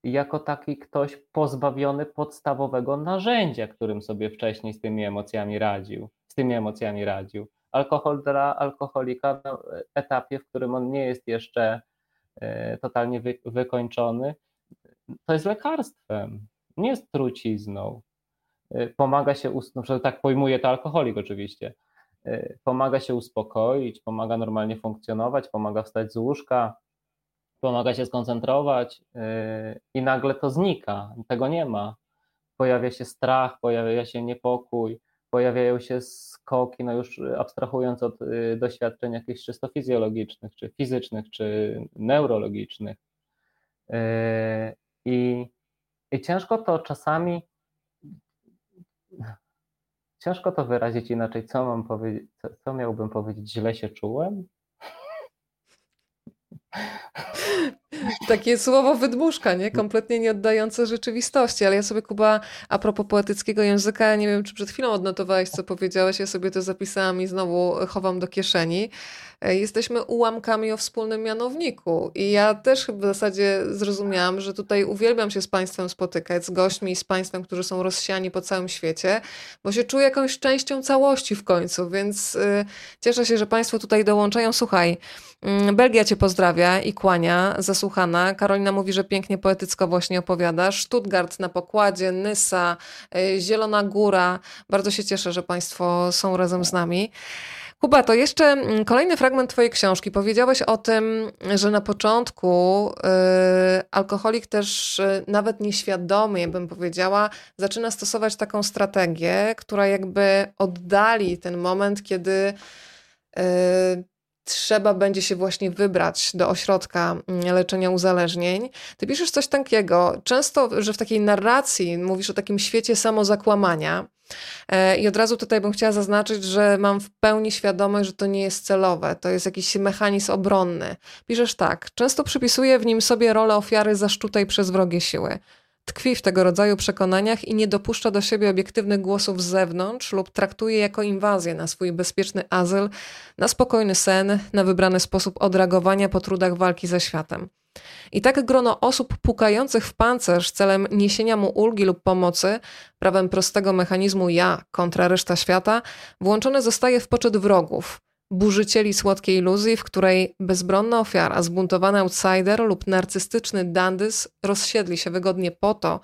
jako taki ktoś pozbawiony podstawowego narzędzia, którym sobie wcześniej z tymi emocjami radził. Z tymi emocjami radził. Alkohol dla alkoholika na etapie, w którym on nie jest jeszcze e, totalnie wy, wykończony, to jest lekarstwem nie jest trucizną. Y, pomaga się, no, tak pojmuje to alkoholik oczywiście, y, pomaga się uspokoić, pomaga normalnie funkcjonować, pomaga wstać z łóżka, pomaga się skoncentrować y, i nagle to znika, tego nie ma. Pojawia się strach, pojawia się niepokój, pojawiają się skoki, no już abstrahując od doświadczeń jakichś czysto fizjologicznych, czy fizycznych, czy neurologicznych. I i ciężko to czasami, ciężko to wyrazić inaczej, co mam powiedzieć, co, co miałbym powiedzieć, źle się czułem? Takie słowo wydmuszka, nie? Kompletnie nie oddające rzeczywistości. Ale ja sobie, Kuba, a propos poetyckiego języka, nie wiem, czy przed chwilą odnotowałeś, co powiedziałeś, ja sobie to zapisałam i znowu chowam do kieszeni. E, jesteśmy ułamkami o wspólnym mianowniku. I ja też w zasadzie zrozumiałam, że tutaj uwielbiam się z Państwem spotykać, z gośćmi, z Państwem, którzy są rozsiani po całym świecie, bo się czuję jakąś częścią całości w końcu, więc yy, cieszę się, że Państwo tutaj dołączają. Słuchaj, Mm, Belgia cię pozdrawia i kłania, zasłuchana. Karolina mówi, że pięknie poetycko właśnie opowiadasz. Stuttgart na pokładzie, Nysa, y, Zielona Góra. Bardzo się cieszę, że państwo są razem z nami. Kuba, to jeszcze mm, kolejny fragment Twojej książki. Powiedziałeś o tym, że na początku yy, alkoholik też yy, nawet nieświadomie, bym powiedziała, zaczyna stosować taką strategię, która jakby oddali ten moment, kiedy yy, trzeba będzie się właśnie wybrać do ośrodka mm, leczenia uzależnień. Ty piszesz coś takiego, często, że w takiej narracji mówisz o takim świecie samozakłamania. E, I od razu tutaj bym chciała zaznaczyć, że mam w pełni świadomość, że to nie jest celowe, to jest jakiś mechanizm obronny. Piszesz tak, często przypisuję w nim sobie rolę ofiary zaszczutej przez wrogie siły tkwi w tego rodzaju przekonaniach i nie dopuszcza do siebie obiektywnych głosów z zewnątrz lub traktuje jako inwazję na swój bezpieczny azyl, na spokojny sen, na wybrany sposób odreagowania po trudach walki ze światem. I tak grono osób pukających w pancerz celem niesienia mu ulgi lub pomocy, prawem prostego mechanizmu ja kontra reszta świata, włączone zostaje w poczet wrogów, burzycieli słodkiej iluzji, w której bezbronna ofiara, zbuntowany outsider lub narcystyczny dandys rozsiedli się wygodnie po to,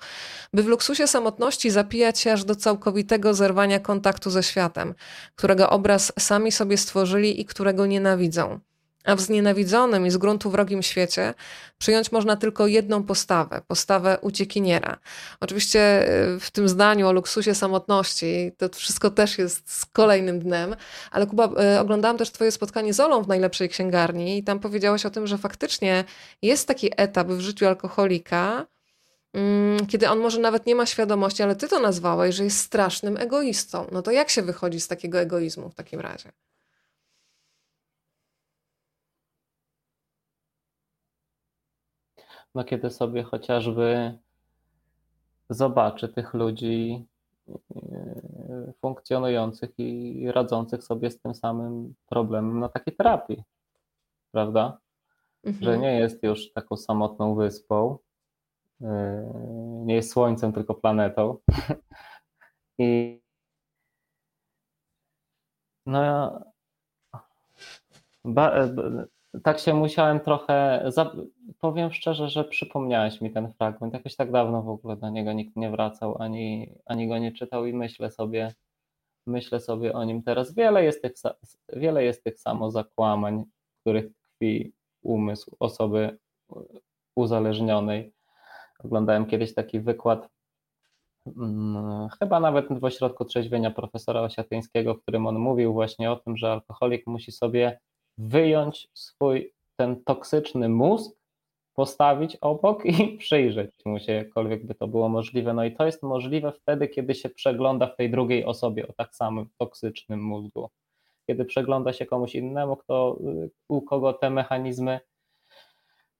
by w luksusie samotności zapijać się aż do całkowitego zerwania kontaktu ze światem, którego obraz sami sobie stworzyli i którego nienawidzą. A w znienawidzonym i z gruntu wrogim świecie przyjąć można tylko jedną postawę postawę uciekiniera. Oczywiście y, w tym zdaniu o luksusie samotności to wszystko też jest z kolejnym dnem, ale Kuba, y, oglądałam też Twoje spotkanie z Olą w najlepszej księgarni i tam powiedziałaś o tym, że faktycznie jest taki etap w życiu alkoholika, mm, kiedy on może nawet nie ma świadomości, ale ty to nazwałeś, że jest strasznym egoistą. No to jak się wychodzi z takiego egoizmu w takim razie? No kiedy sobie chociażby zobaczy tych ludzi e, funkcjonujących i radzących sobie z tym samym problemem na takiej terapii, prawda? Mhm. Że nie jest już taką samotną wyspą, e, nie jest słońcem, tylko planetą. I no ja tak się musiałem trochę. Powiem szczerze, że przypomniałeś mi ten fragment. Jakoś tak dawno w ogóle do niego nikt nie wracał, ani, ani go nie czytał, i myślę sobie, myślę sobie o nim teraz. Wiele jest tych, wiele jest tych samozakłamań, w których tkwi umysł osoby uzależnionej. Oglądałem kiedyś taki wykład, hmm, chyba nawet w ośrodku trzeźwienia profesora Osiatyńskiego, w którym on mówił właśnie o tym, że alkoholik musi sobie wyjąć swój ten toksyczny mózg, postawić obok i przyjrzeć mu się, jakkolwiek by to było możliwe. No i to jest możliwe wtedy, kiedy się przegląda w tej drugiej osobie o tak samym toksycznym mózgu. Kiedy przegląda się komuś innemu, kto, u kogo te mechanizmy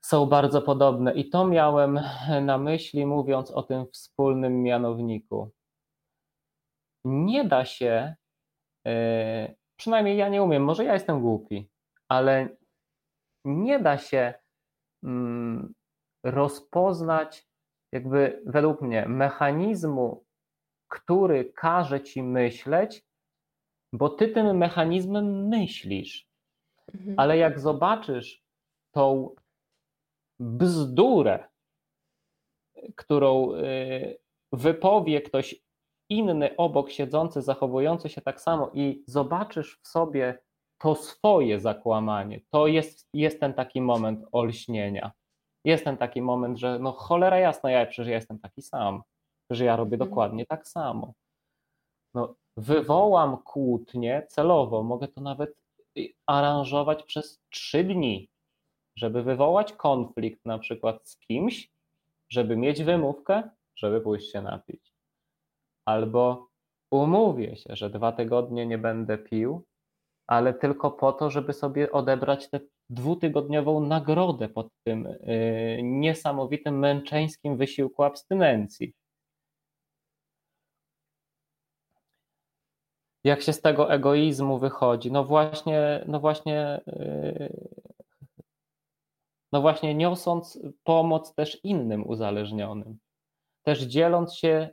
są bardzo podobne. I to miałem na myśli, mówiąc o tym wspólnym mianowniku. Nie da się, e, przynajmniej ja nie umiem, może ja jestem głupi, ale nie da się mm, rozpoznać, jakby według mnie, mechanizmu, który każe ci myśleć, bo ty tym mechanizmem myślisz. Mhm. Ale jak zobaczysz tą bzdurę, którą y, wypowie ktoś inny obok siedzący, zachowujący się tak samo, i zobaczysz w sobie to swoje zakłamanie, to jest, jest ten taki moment olśnienia. Jest ten taki moment, że no cholera jasna, ja przecież ja jestem taki sam, że ja robię mhm. dokładnie tak samo. No, wywołam kłótnię celowo, mogę to nawet aranżować przez trzy dni, żeby wywołać konflikt na przykład z kimś, żeby mieć wymówkę, żeby pójść się napić. Albo umówię się, że dwa tygodnie nie będę pił, ale tylko po to, żeby sobie odebrać tę dwutygodniową nagrodę pod tym y, niesamowitym męczeńskim wysiłku abstynencji. Jak się z tego egoizmu wychodzi? No właśnie, no właśnie, y, no właśnie niosąc pomoc też innym uzależnionym. Też dzieląc się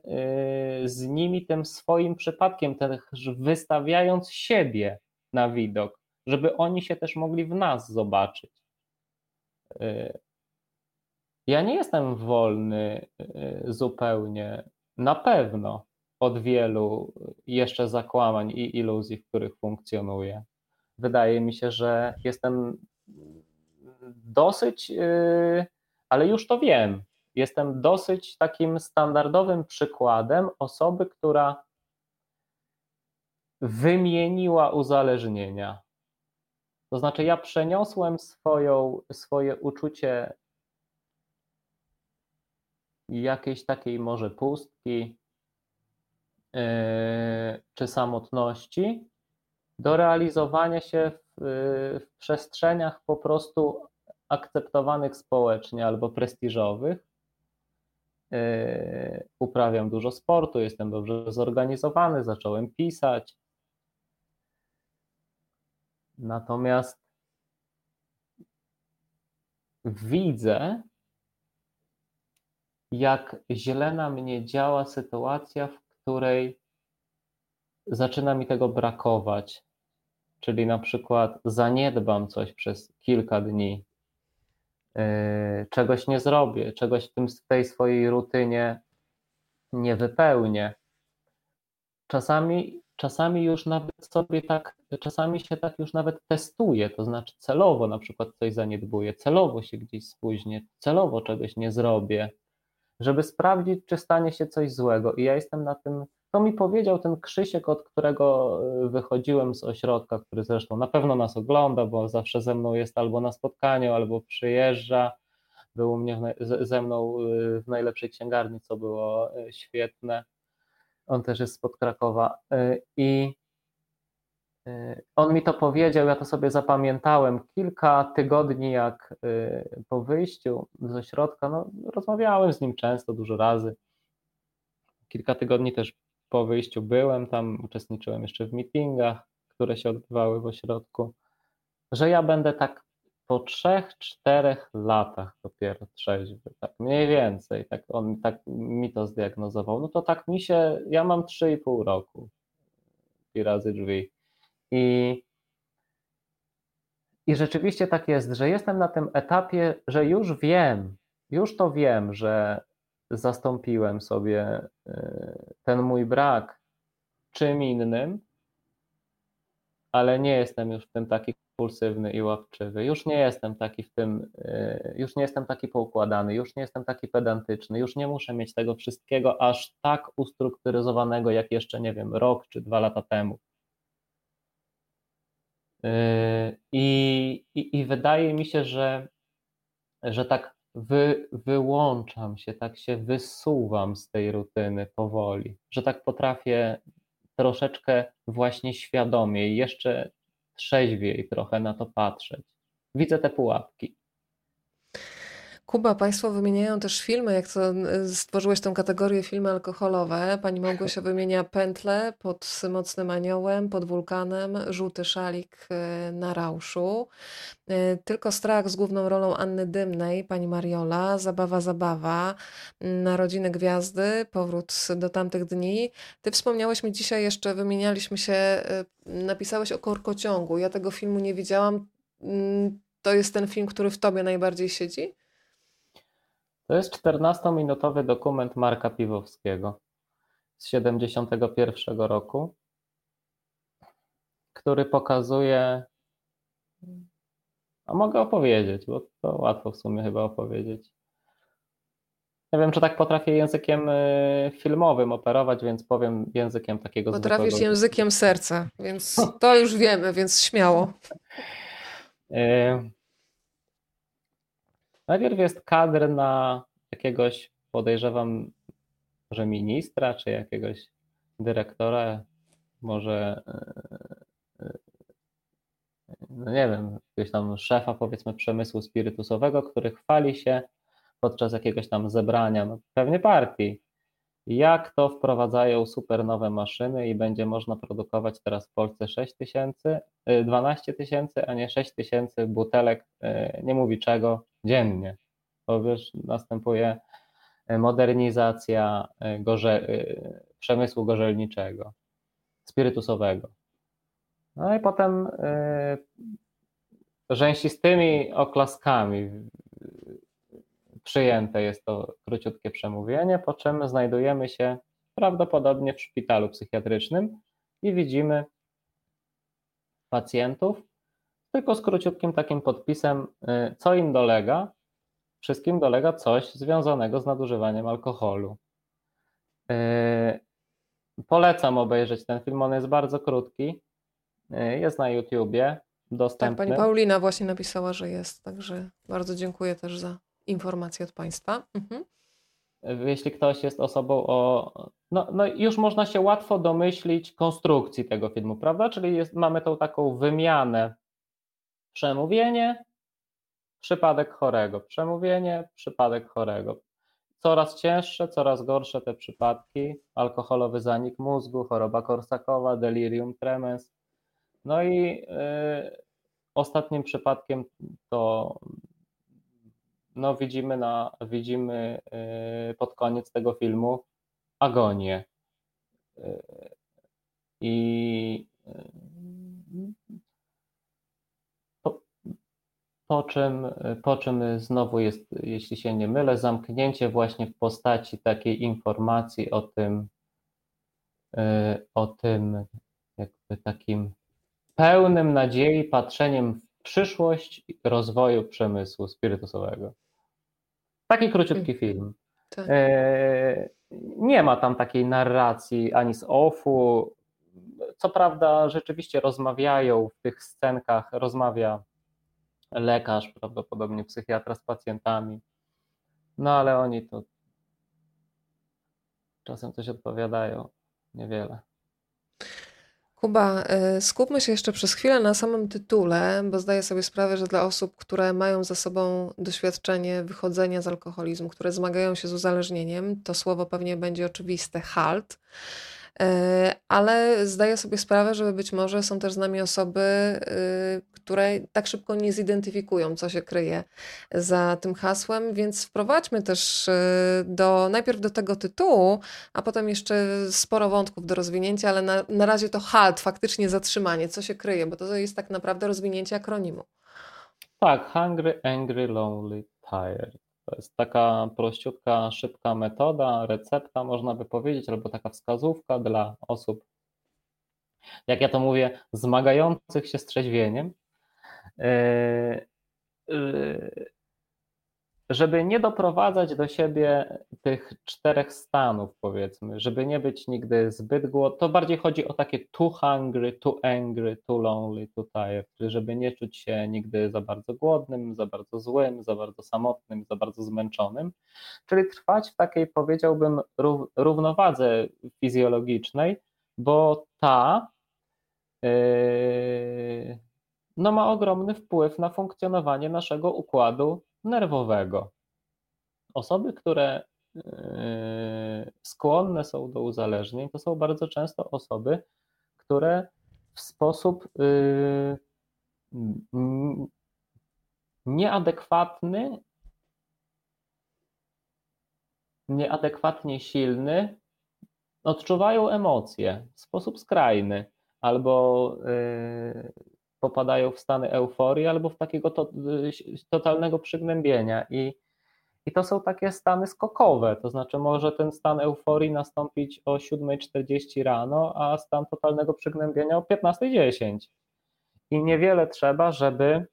y, z nimi tym swoim przypadkiem, też wystawiając siebie na widok. żeby oni się też mogli w nas zobaczyć. Y, ja nie jestem wolny y, zupełnie, na pewno, od wielu jeszcze zakłamań i iluzji, w których funkcjonuję. Wydaje mi się, że jestem dosyć, y, ale już to wiem, jestem dosyć takim standardowym przykładem osoby, która wymieniła uzależnienia. To znaczy, ja przeniosłem swoją, swoje uczucie jakiejś takiej może pustki yy, czy samotności do realizowania się w, w przestrzeniach po prostu akceptowanych społecznie albo prestiżowych. Yy, uprawiam dużo sportu, jestem dobrze zorganizowany, zacząłem pisać. Natomiast widzę, jak źle na mnie działa sytuacja, w której zaczyna mi tego brakować. Czyli na przykład zaniedbam coś przez kilka dni, yy, czegoś nie zrobię, czegoś w, tym, w tej swojej rutynie nie wypełnię. Czasami, czasami już nawet sobie tak, czasami się tak już nawet testuję, to znaczy celowo na przykład coś zaniedbuję, celowo się gdzieś spóźnię, celowo czegoś nie zrobię żeby sprawdzić, czy stanie się coś złego. I ja jestem na tym, to mi powiedział ten Krzysiek, od którego y, wychodziłem z ośrodka, który zresztą na pewno nas ogląda, bo zawsze ze mną jest albo na spotkaniu, albo przyjeżdża. Był u mnie ze mną y, w najlepszej księgarni, co było y, świetne. On też jest spod Krakowa. I Y, on mi to powiedział, ja to sobie zapamiętałem. Kilka tygodni, jak y, po wyjściu z ośrodka, no, rozmawiałem z nim często, dużo razy. Kilka tygodni też po wyjściu byłem tam, uczestniczyłem jeszcze w meetingach, które się odbywały w ośrodku, że ja będę tak po trzech, czterech latach dopiero trzeźwy, tak mniej więcej, tak on tak mi to zdiagnozował. No to tak mi się, ja mam trzy i pół roku i razy drzwi i, I rzeczywiście tak jest, że jestem na tym etapie, że już wiem, już to wiem, że zastąpiłem sobie y, ten mój brak czym innym, ale nie jestem już w tym taki impulsywny i łapczywy. Już nie jestem taki w tym, y, już nie jestem taki poukładany, już nie jestem taki pedantyczny, już nie muszę mieć tego wszystkiego aż tak ustrukturyzowanego, jak jeszcze, nie wiem, rok czy dwa lata temu. Yy, I, i, i wydaje mi się, że, że tak wy, wyłączam się, tak się wysuwam z tej rutyny powoli, że tak potrafię troszeczkę właśnie świadomiej, jeszcze trzeźwiej trochę na to patrzeć. Widzę te pułapki. Kuba, Państwo wymieniają też filmy, jak to stworzyłeś tę kategorię filmy alkoholowe. Pani Małgosia wymienia Pętle pod Mocnym Aniołem, pod Wulkanem, Żółty Szalik e, na Rauszu. E, Tylko strach z główną rolą Anny Dymnej, pani Mariola, Zabawa, Zabawa, Narodziny Gwiazdy, Powrót do tamtych dni. Ty wspomniałeś mi dzisiaj jeszcze, wymienialiśmy się, e, napisałeś o Korkociągu. Ja tego filmu nie widziałam. Mm, to jest ten film, który w tobie najbardziej siedzi? To jest 14-minutowy dokument Marka Piwowskiego z 71 roku, który pokazuje, a mogę opowiedzieć, bo to łatwo w sumie chyba opowiedzieć. Nie wiem, czy tak potrafię językiem y, filmowym operować, więc powiem językiem takiego Potrafisz zwykłego. językiem serca, więc to już wiemy, więc śmiało. Najpierw jest kadr na jakiegoś, podejrzewam, może ministra, czy jakiegoś dyrektora, może e, e, no nie wiem, jakiegoś tam szefa powiedzmy przemysłu spirytusowego, który chwali się podczas jakiegoś tam zebrania, no pewnie partii, jak to wprowadzają super nowe maszyny i będzie można produkować teraz w Polsce 6 tysięcy, 12 e, tysięcy, a nie 6 tysięcy butelek, nie mówi czego, dziennie. Bo wiesz, następuje modernizacja gorze, przemysłu gorzelniczego, spirytusowego. No i potem rzęsistymi oklaskami przyjęte jest to króciutkie przemówienie, po czym znajdujemy się prawdopodobnie w szpitalu psychiatrycznym i widzimy pacjentów, tylko z króciutkim takim podpisem, y, co im dolega. Wszystkim dolega coś związanego z nadużywaniem alkoholu. Y, polecam obejrzeć ten film, on jest bardzo krótki, y, jest na YouTubie, dostępny. Tak, pani Paulina właśnie napisała, że jest, także bardzo dziękuję też za informacje od Państwa. Mhm. Jeśli ktoś jest osobą o. No, no już można się łatwo domyślić konstrukcji tego filmu, prawda? Czyli jest, mamy tą taką wymianę przemówienie, przypadek chorego, przemówienie, przypadek chorego. Coraz cięższe, coraz gorsze te przypadki, alkoholowy zanik mózgu, choroba korsakowa, delirium tremens. No i yy, ostatnim przypadkiem to no widzimy, na, widzimy y, pod koniec tego filmu agonię. Y, I y, po, po, czym, po czym znowu jest, jeśli się nie mylę, zamknięcie właśnie w postaci takiej informacji o tym, o tym jakby takim pełnym nadziei patrzeniem w przyszłość rozwoju przemysłu spirytusowego. Taki króciutki mm. film. Tak. E, nie ma tam takiej narracji ani z offu. Co prawda, rzeczywiście rozmawiają w tych scenkach, rozmawia lekarz, prawdopodobnie psychiatra z pacjentami, no ale oni to czasem coś odpowiadają, niewiele. Kuba, y, skupmy się jeszcze przez chwilę na samym tytule, bo zdaję sobie sprawę, że dla osób, które mają za sobą doświadczenie wychodzenia z alkoholizmu, które zmagają się z uzależnieniem, to słowo pewnie będzie oczywiste halt. E, ale zdaję sobie sprawę, że być może są też z nami osoby, y, które tak szybko nie zidentyfikują, co się kryje za tym hasłem, więc wprowadźmy też y, do, najpierw do tego tytułu, a potem jeszcze sporo wątków do rozwinięcia, ale na, na razie to halt, faktycznie zatrzymanie, co się kryje, bo to jest tak naprawdę rozwinięcie akronimu. Tak, hungry, angry, lonely, tired. To jest taka prościutka, szybka metoda, recepta, można by powiedzieć, albo taka wskazówka dla osób, jak ja to mówię, zmagających się z trzeźwieniem, yy, yy, żeby nie doprowadzać do siebie tych czterech stanów, powiedzmy, żeby nie być nigdy zbyt głodny, to bardziej chodzi o takie too hungry, too angry, too lonely, too tired, żeby nie czuć się nigdy za bardzo głodnym, za bardzo złym, za bardzo samotnym, za bardzo zmęczonym, czyli trwać w takiej, powiedziałbym, równowadze fizjologicznej, bo ta yy, no ma ogromny wpływ na funkcjonowanie naszego układu nerwowego. Osoby, które e, skłonne są do uzależnień, to są bardzo często osoby, które w sposób e, nieadekwatny, nieadekwatnie silny odczuwają emocje w sposób skrajny albo e, popadają w stany euforii albo w takiego to, totalnego przygnębienia. I, I to są takie stany skokowe, to znaczy może ten stan euforii nastąpić o 7.40 rano, a stan totalnego przygnębienia o 15.10. I niewiele trzeba, żeby,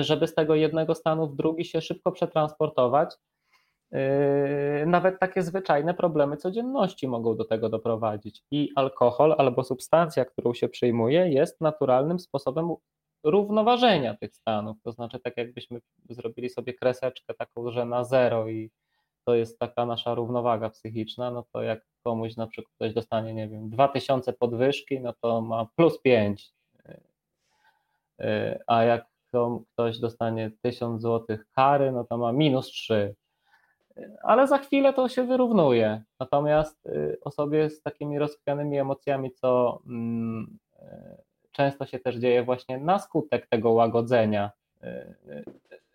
żeby z tego jednego stanu w drugi się szybko przetransportować nawet takie zwyczajne problemy codzienności mogą do tego doprowadzić. I alkohol albo substancja, którą się przyjmuje, jest naturalnym sposobem równoważenia tych stanów. To znaczy, tak jakbyśmy zrobili sobie kreseczkę taką, że na zero i to jest taka nasza równowaga psychiczna, no to jak komuś na przykład ktoś dostanie, nie wiem, 2000 podwyżki, no to ma plus 5. Yy, a jak ktoś dostanie 1000 zł kary, no to ma minus 3 ale za chwilę to się wyrównuje. Natomiast y, osobie z takimi rozchwianymi emocjami, co mm, y, często się też dzieje właśnie na skutek tego łagodzenia y,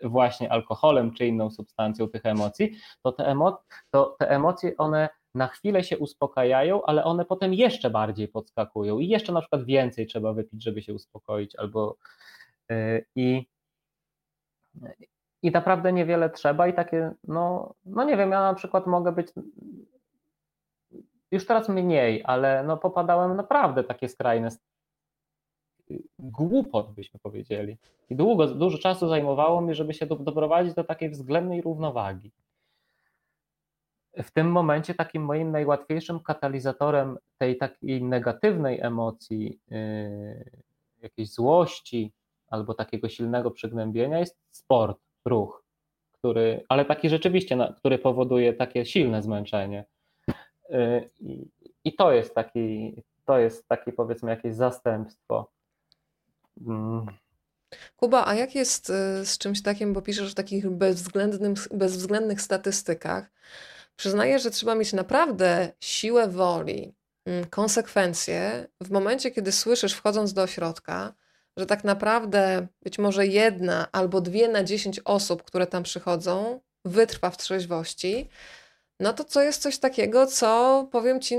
właśnie alkoholem czy inną substancją tych emocji, to te, emo to te emocje one na chwilę się uspokajają, ale one potem jeszcze bardziej podskakują i jeszcze na przykład więcej trzeba wypić, żeby się uspokoić, albo i, i naprawdę niewiele trzeba i takie, no, no nie wiem, ja na przykład mogę być już teraz mniej, ale no popadałem naprawdę takie skrajne głupot, byśmy powiedzieli. I długo, dużo czasu zajmowało mi, żeby się do, doprowadzić do takiej względnej równowagi. W tym momencie takim moim najłatwiejszym katalizatorem tej takiej negatywnej emocji, yy, jakiejś złości albo takiego silnego przygnębienia jest sport, ruch, który, ale taki rzeczywiście, który powoduje takie silne zmęczenie. Yy, I, to jest taki, to jest taki powiedzmy jakieś zastępstwo. Mm. Kuba, a jak jest y, z czymś takim, bo piszesz w takich bezwzględnych, bezwzględnych statystykach, przyznaję, że trzeba mieć naprawdę siłę woli, mm, konsekwencje w momencie, kiedy słyszysz wchodząc do ośrodka, że tak naprawdę być może jedna albo dwie na dziesięć osób, które tam przychodzą, wytrwa w trzeźwości, no to co jest coś takiego, co powiem ci,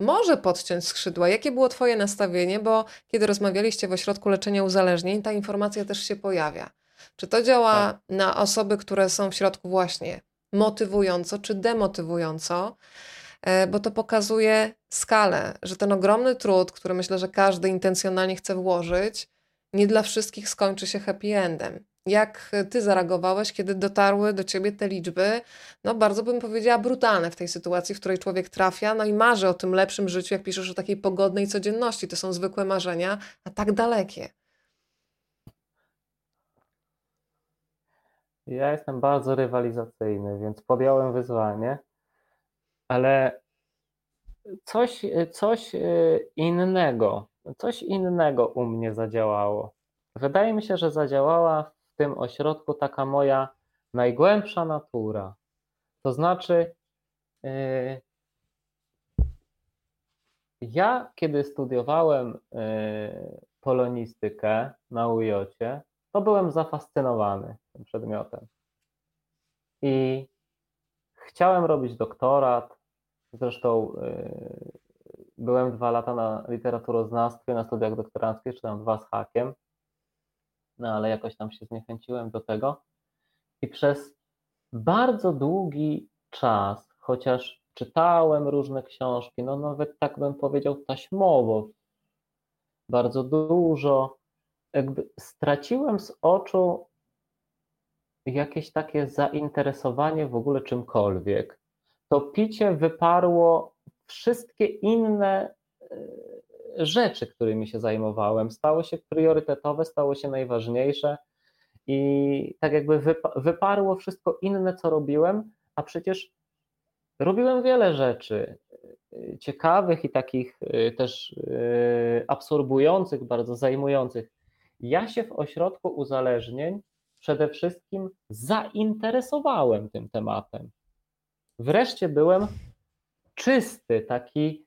może podciąć skrzydła. Jakie było Twoje nastawienie? Bo kiedy rozmawialiście w ośrodku leczenia uzależnień, ta informacja też się pojawia. Czy to działa tak. na osoby, które są w środku właśnie motywująco czy demotywująco? E, bo to pokazuje skalę, że ten ogromny trud, który myślę, że każdy intencjonalnie chce włożyć, nie dla wszystkich skończy się happy endem. Jak ty zareagowałeś, kiedy dotarły do ciebie te liczby, no bardzo bym powiedziała brutalne w tej sytuacji, w której człowiek trafia, no i marzy o tym lepszym życiu, jak piszesz o takiej pogodnej codzienności. To są zwykłe marzenia, a tak dalekie. Ja jestem bardzo rywalizacyjny, więc podjąłem wyzwanie, ale coś, coś e, innego, coś innego u mnie zadziałało. Wydaje mi się, że zadziałała tym ośrodku taka moja najgłębsza natura. To znaczy, yy, ja kiedy studiowałem yy, polonistykę na UJ-cie, to byłem zafascynowany tym przedmiotem. I chciałem robić doktorat. Zresztą yy, byłem dwa lata na literaturoznawstwie, na studiach doktoranckich, czy tam dwa z hakiem no ale jakoś tam się zniechęciłem do tego. I przez bardzo długi czas, chociaż czytałem różne książki, no nawet tak bym powiedział taśmowo, bardzo dużo, jakby straciłem z oczu jakieś takie zainteresowanie w ogóle czymkolwiek. To picie wyparło wszystkie inne rzeczy, którymi się zajmowałem, stało się priorytetowe, stało się najważniejsze i tak jakby wyparło wszystko inne, co robiłem, a przecież robiłem wiele rzeczy y, ciekawych i takich y, też absorbujących, bardzo zajmujących. Ja się w ośrodku uzależnień przede wszystkim zainteresowałem tym tematem. Wreszcie byłem czysty, taki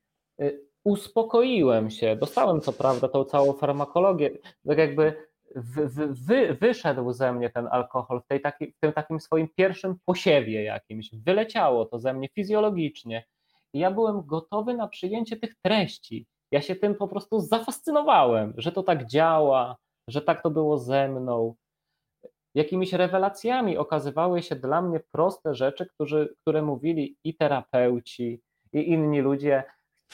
uspokoiłem się. Dostałem co prawda tą całą farmakologię, tak jakby wy, wy, wyszedł ze mnie ten alkohol w, tej taki, w tym takim swoim pierwszym posiewie jakimś. Wyleciało to ze mnie fizjologicznie. I ja byłem gotowy na przyjęcie tych treści. Ja się tym po prostu zafascynowałem, że to tak działa, że tak to było ze mną. Jakimiś rewelacjami okazywały się dla mnie proste rzeczy, którzy, które mówili i terapeuci, i inni ludzie,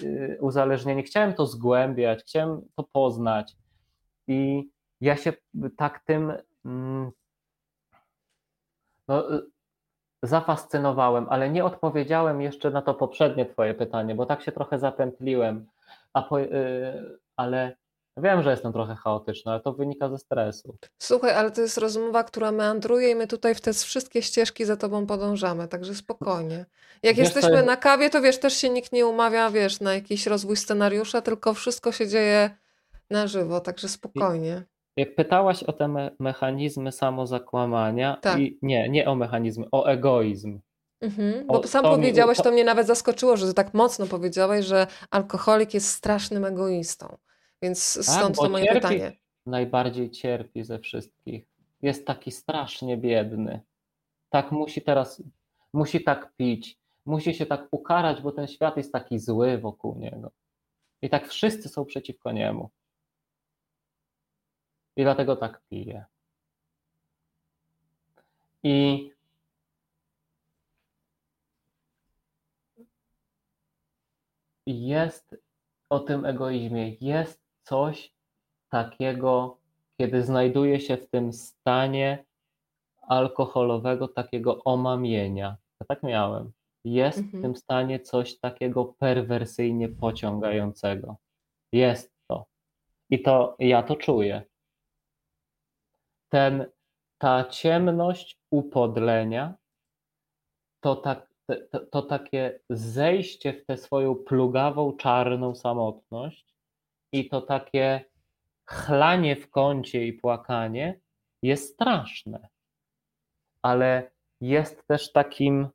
Y, uzależnienie. Chciałem to zgłębiać, chciałem to poznać. I ja się tak tym mm, no, zafascynowałem, ale nie odpowiedziałem jeszcze na to poprzednie Twoje pytanie, bo tak się trochę zapętliłem. Po, y, ale Wiem, że jestem trochę chaotyczny, ale to wynika ze stresu. Słuchaj, ale to jest rozmowa, która meandruje i my tutaj w te wszystkie ścieżki za tobą podążamy, także spokojnie. Jak wiesz, jesteśmy jest... na kawie, to wiesz, też się nikt nie umawia, wiesz, na jakiś rozwój scenariusza, tylko wszystko się dzieje na żywo, także spokojnie. Jak pytałaś o te me mechanizmy samozakłamania, tak. i nie, nie o mechanizmy, o egoizm. Mhm, bo o, sam to powiedziałeś, mi... to mnie nawet zaskoczyło, że tak mocno powiedziałeś, że alkoholik jest strasznym egoistą. Więc tak, stąd tak, to moje cierpi, pytanie. Najbardziej cierpi ze wszystkich. Jest taki strasznie biedny. Tak musi teraz, musi tak pić, musi się tak ukarać, bo ten świat jest taki zły wokół niego. I tak wszyscy są przeciwko niemu. I dlatego tak pije. I jest o tym egoizmie, jest coś takiego, kiedy znajduje się w tym stanie alkoholowego, takiego omamienia. Ja tak miałem. Jest mhm. w tym stanie coś takiego perwersyjnie pociągającego. Jest to. I to ja to czuję. Ten, ta ciemność upodlenia, to, tak, to, to takie zejście w tę swoją plugawą, czarną samotność i to takie chlanie w kącie i płakanie jest straszne, ale jest też takim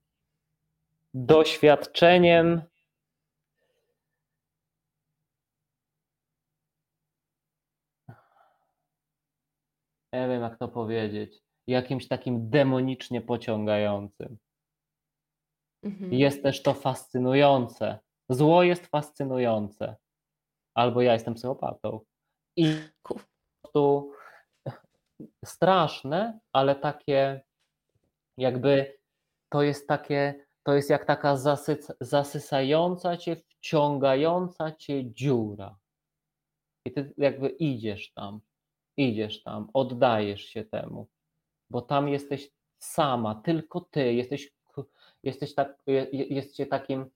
doświadczeniem nie wiem jak to powiedzieć, jakimś takim demonicznie pociągającym. Mhm. Jest też to fascynujące. Zło jest fascynujące. Albo ja jestem psychopatą. I po prostu straszne, ale takie jakby to jest takie, to jest jak taka zasyca, zasysająca cię, wciągająca cię dziura. I ty jakby idziesz tam, idziesz tam, oddajesz się temu, bo tam jesteś sama, tylko ty, jesteś, jesteś, tak, jesteś takim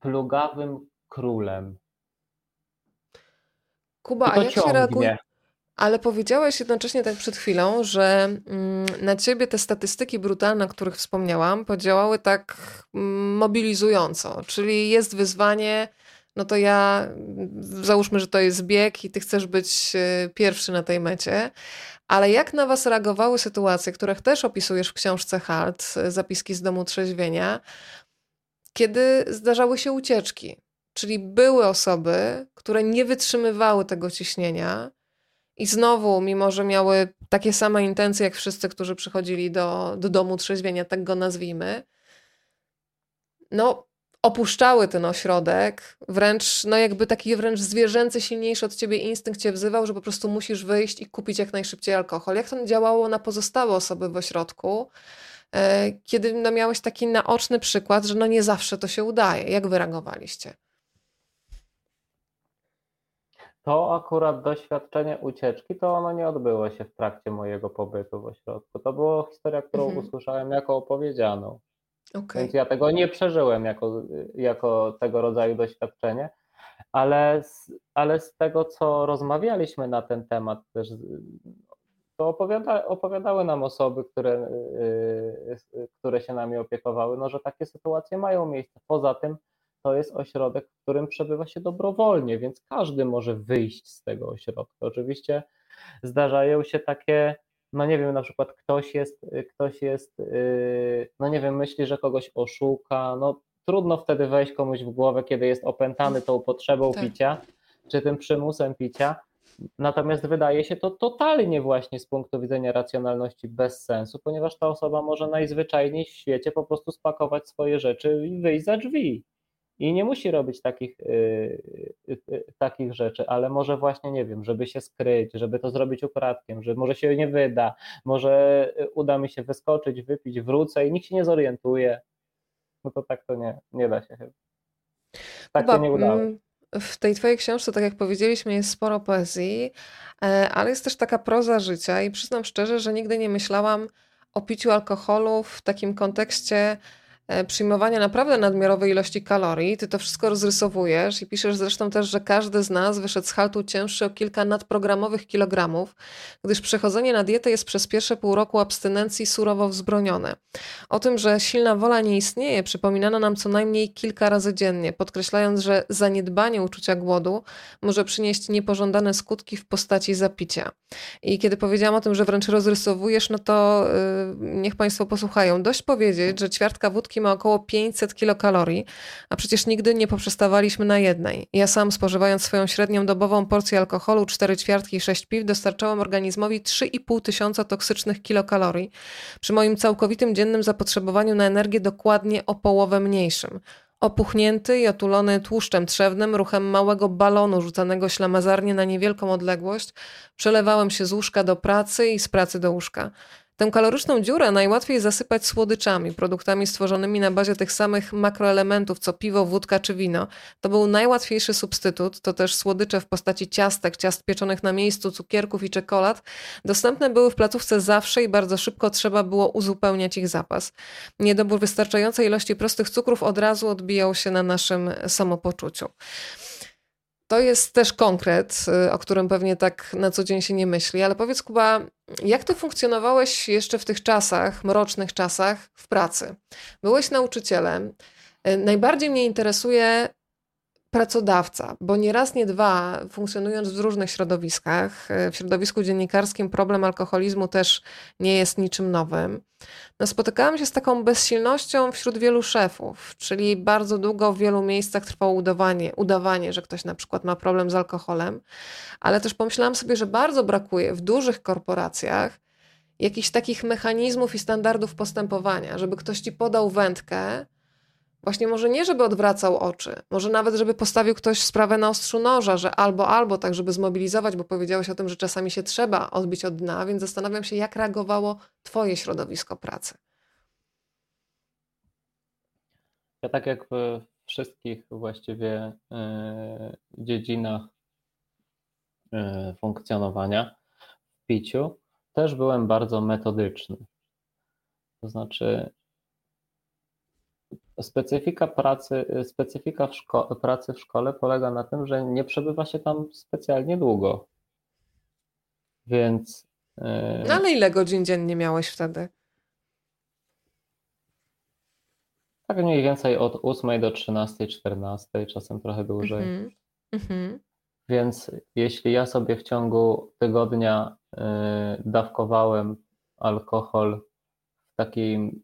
plugawym królem. Kuba, a jak ciągnie. się reaguje? Ale powiedziałeś jednocześnie tak przed chwilą, że mm, na ciebie te statystyki brutalne, o których wspomniałam, podziałały tak mm, mobilizująco. Czyli jest wyzwanie, no to ja załóżmy, że to jest bieg i ty chcesz być y, pierwszy na tej mecie. Ale jak na was reagowały sytuacje, których też opisujesz w książce Halt, zapiski z domu trzeźwienia, kiedy zdarzały się ucieczki? Czyli były osoby, które nie wytrzymywały tego ciśnienia i znowu, mimo że miały takie same intencje jak wszyscy, którzy przychodzili do, do domu trzeźwienia, tak go nazwijmy, no opuszczały ten ośrodek, wręcz, no jakby taki wręcz zwierzęcy, silniejszy od ciebie instynkt cię wzywał, że po prostu musisz wyjść i kupić jak najszybciej alkohol. Jak to działało na pozostałe osoby w ośrodku, e, kiedy no miałeś taki naoczny przykład, że no nie zawsze to się udaje. Jak wy reagowaliście? To akurat doświadczenie ucieczki, to ono nie odbyło się w trakcie mojego pobytu w ośrodku. To była historia, którą mhm. usłyszałem jako opowiedzianą. Okay. Więc ja tego nie przeżyłem jako, jako tego rodzaju doświadczenie, ale z, ale z tego, co rozmawialiśmy na ten temat, też to opowiada, opowiadały nam osoby, które, yy, które się nami opiekowały, no, że takie sytuacje mają miejsce. Poza tym, to jest ośrodek, w którym przebywa się dobrowolnie, więc każdy może wyjść z tego ośrodka. Oczywiście zdarzają się takie, no nie wiem, na przykład ktoś jest, ktoś jest, yy, no nie wiem, myśli, że kogoś oszuka, no trudno wtedy wejść komuś w głowę, kiedy jest opętany tą potrzebą tak. picia, czy tym przymusem picia. Natomiast wydaje się to totalnie właśnie z punktu widzenia racjonalności bez sensu, ponieważ ta osoba może najzwyczajniej w świecie po prostu spakować swoje rzeczy i wyjść za drzwi i nie musi robić takich, yy, yy, takich rzeczy, ale może właśnie, nie wiem, żeby się skryć, żeby to zrobić ukradkiem, że może się nie wyda, może uda mi się wyskoczyć, wypić, wrócę i nikt się nie zorientuje. No to tak to nie, nie da się chyba. Tak Chyba, się nie udało. Mm, w tej twojej książce, tak jak powiedzieliśmy, jest sporo poezji, e, ale jest też taka proza życia i przyznam szczerze, że nigdy nie myślałam o piciu alkoholu w takim kontekście przyjmowania naprawdę nadmiarowej ilości kalorii. Ty to wszystko rozrysowujesz i piszesz zresztą też, że każdy z nas wyszedł z haltu cięższy o kilka nadprogramowych kilogramów, gdyż przechodzenie na dietę jest przez pierwsze pół roku abstynencji surowo wzbronione. O tym, że silna wola nie istnieje, przypominano nam co najmniej kilka razy dziennie, podkreślając, że zaniedbanie uczucia głodu może przynieść niepożądane skutki w postaci zapicia. I kiedy powiedziałam o tym, że wręcz rozrysowujesz, no to yy, niech Państwo posłuchają. Dość powiedzieć, że ćwiartka wódki ma około 500 kilokalorii, a przecież nigdy nie poprzestawaliśmy na jednej. Ja sam spożywając swoją średnią dobową porcję alkoholu, 4 ćwiartki i 6 piw, dostarczałem organizmowi 3,5 tysiąca toksycznych kilokalorii, przy moim całkowitym dziennym zapotrzebowaniu na energię dokładnie o połowę mniejszym. Opuchnięty i otulony tłuszczem trzewnym, ruchem małego balonu rzucanego ślamazarnie na niewielką odległość, przelewałem się z łóżka do pracy i z pracy do łóżka. Tę kaloryczną dziurę najłatwiej zasypać słodyczami, produktami stworzonymi na bazie tych samych makroelementów co piwo, wódka czy wino. To był najłatwiejszy substytut, to też słodycze w postaci ciastek, ciast pieczonych na miejscu, cukierków i czekolad. Dostępne były w placówce zawsze i bardzo szybko trzeba było uzupełniać ich zapas. Niedobór wystarczającej ilości prostych cukrów od razu odbijał się na naszym samopoczuciu. To jest też konkret, y, o którym pewnie tak na co dzień się nie myśli, ale powiedz Kuba, jak ty funkcjonowałeś jeszcze w tych czasach, mrocznych czasach w pracy? Byłeś nauczycielem. Y, najbardziej mnie interesuje pracodawca, bo nie raz, nie dwa, funkcjonując w różnych środowiskach, e, w środowisku dziennikarskim problem alkoholizmu też nie jest niczym nowym. No, spotykałam się z taką bezsilnością wśród wielu szefów, czyli bardzo długo w wielu miejscach trwało udawanie, udawanie, że ktoś na przykład ma problem z alkoholem, ale też pomyślałam sobie, że bardzo brakuje w dużych korporacjach jakichś takich mechanizmów i standardów postępowania, żeby ktoś ci podał wędkę, Właśnie może nie, żeby odwracał oczy, może nawet, żeby postawił ktoś sprawę na ostrzu noża, że albo, albo, tak, żeby zmobilizować, bo powiedziałeś o tym, że czasami się trzeba odbić od dna, więc zastanawiam się, jak reagowało Twoje środowisko pracy. Ja tak jak w wszystkich właściwie yy, dziedzinach yy, funkcjonowania w piciu, też byłem bardzo metodyczny. To znaczy, Specyfika pracy, specyfika w szko- pracy w szkole polega na tym, że nie przebywa się tam specjalnie długo. Więc. Yy... No ale ile godzin dziennie miałeś wtedy? Tak mniej więcej od 8 do 13, 14, czasem trochę dłużej. Mm -hmm. Więc jeśli ja sobie w ciągu tygodnia yy, dawkowałem alkohol w takim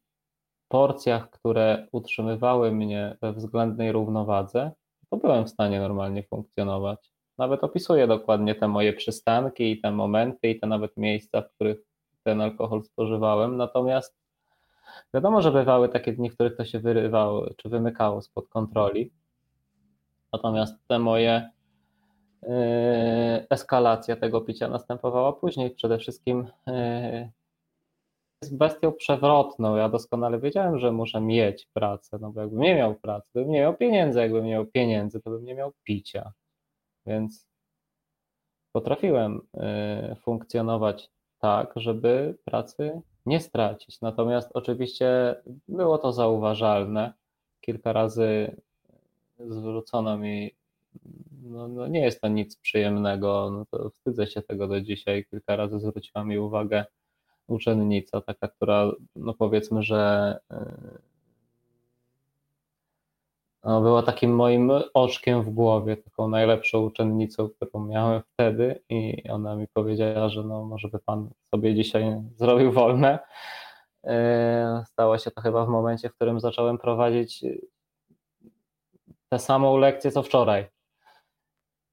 porcjach, które utrzymywały mnie we względnej równowadze, to byłem w stanie normalnie funkcjonować. Nawet opisuję dokładnie te moje przystanki i te momenty i te nawet miejsca, w których ten alkohol spożywałem. Natomiast wiadomo, że bywały takie dni, w których to się wyrywało czy wymykało spod kontroli. Natomiast te moje yy, eskalacja tego picia następowała później. Przede wszystkim yy, jest bestią przewrotną. Ja doskonale wiedziałem, że muszę mieć pracę, no bo jakbym nie miał pracy, bym nie miał pieniędzy, jakbym nie miał pieniędzy, to bym nie miał picia. Więc potrafiłem y, funkcjonować tak, żeby pracy nie stracić. Natomiast oczywiście było to zauważalne. Kilka razy zwrócono mi, no, no nie jest to nic przyjemnego, no to wstydzę się tego do dzisiaj. Kilka razy zwróciła mi uwagę uczennica, taka, która, no powiedzmy, że e, no, była takim moim oczkiem w głowie, taką najlepszą uczennicą, którą miałem wtedy i ona mi powiedziała, że no może by pan sobie dzisiaj zrobił wolne. E, stało się to chyba w momencie, w którym zacząłem prowadzić tę samą lekcję co wczoraj.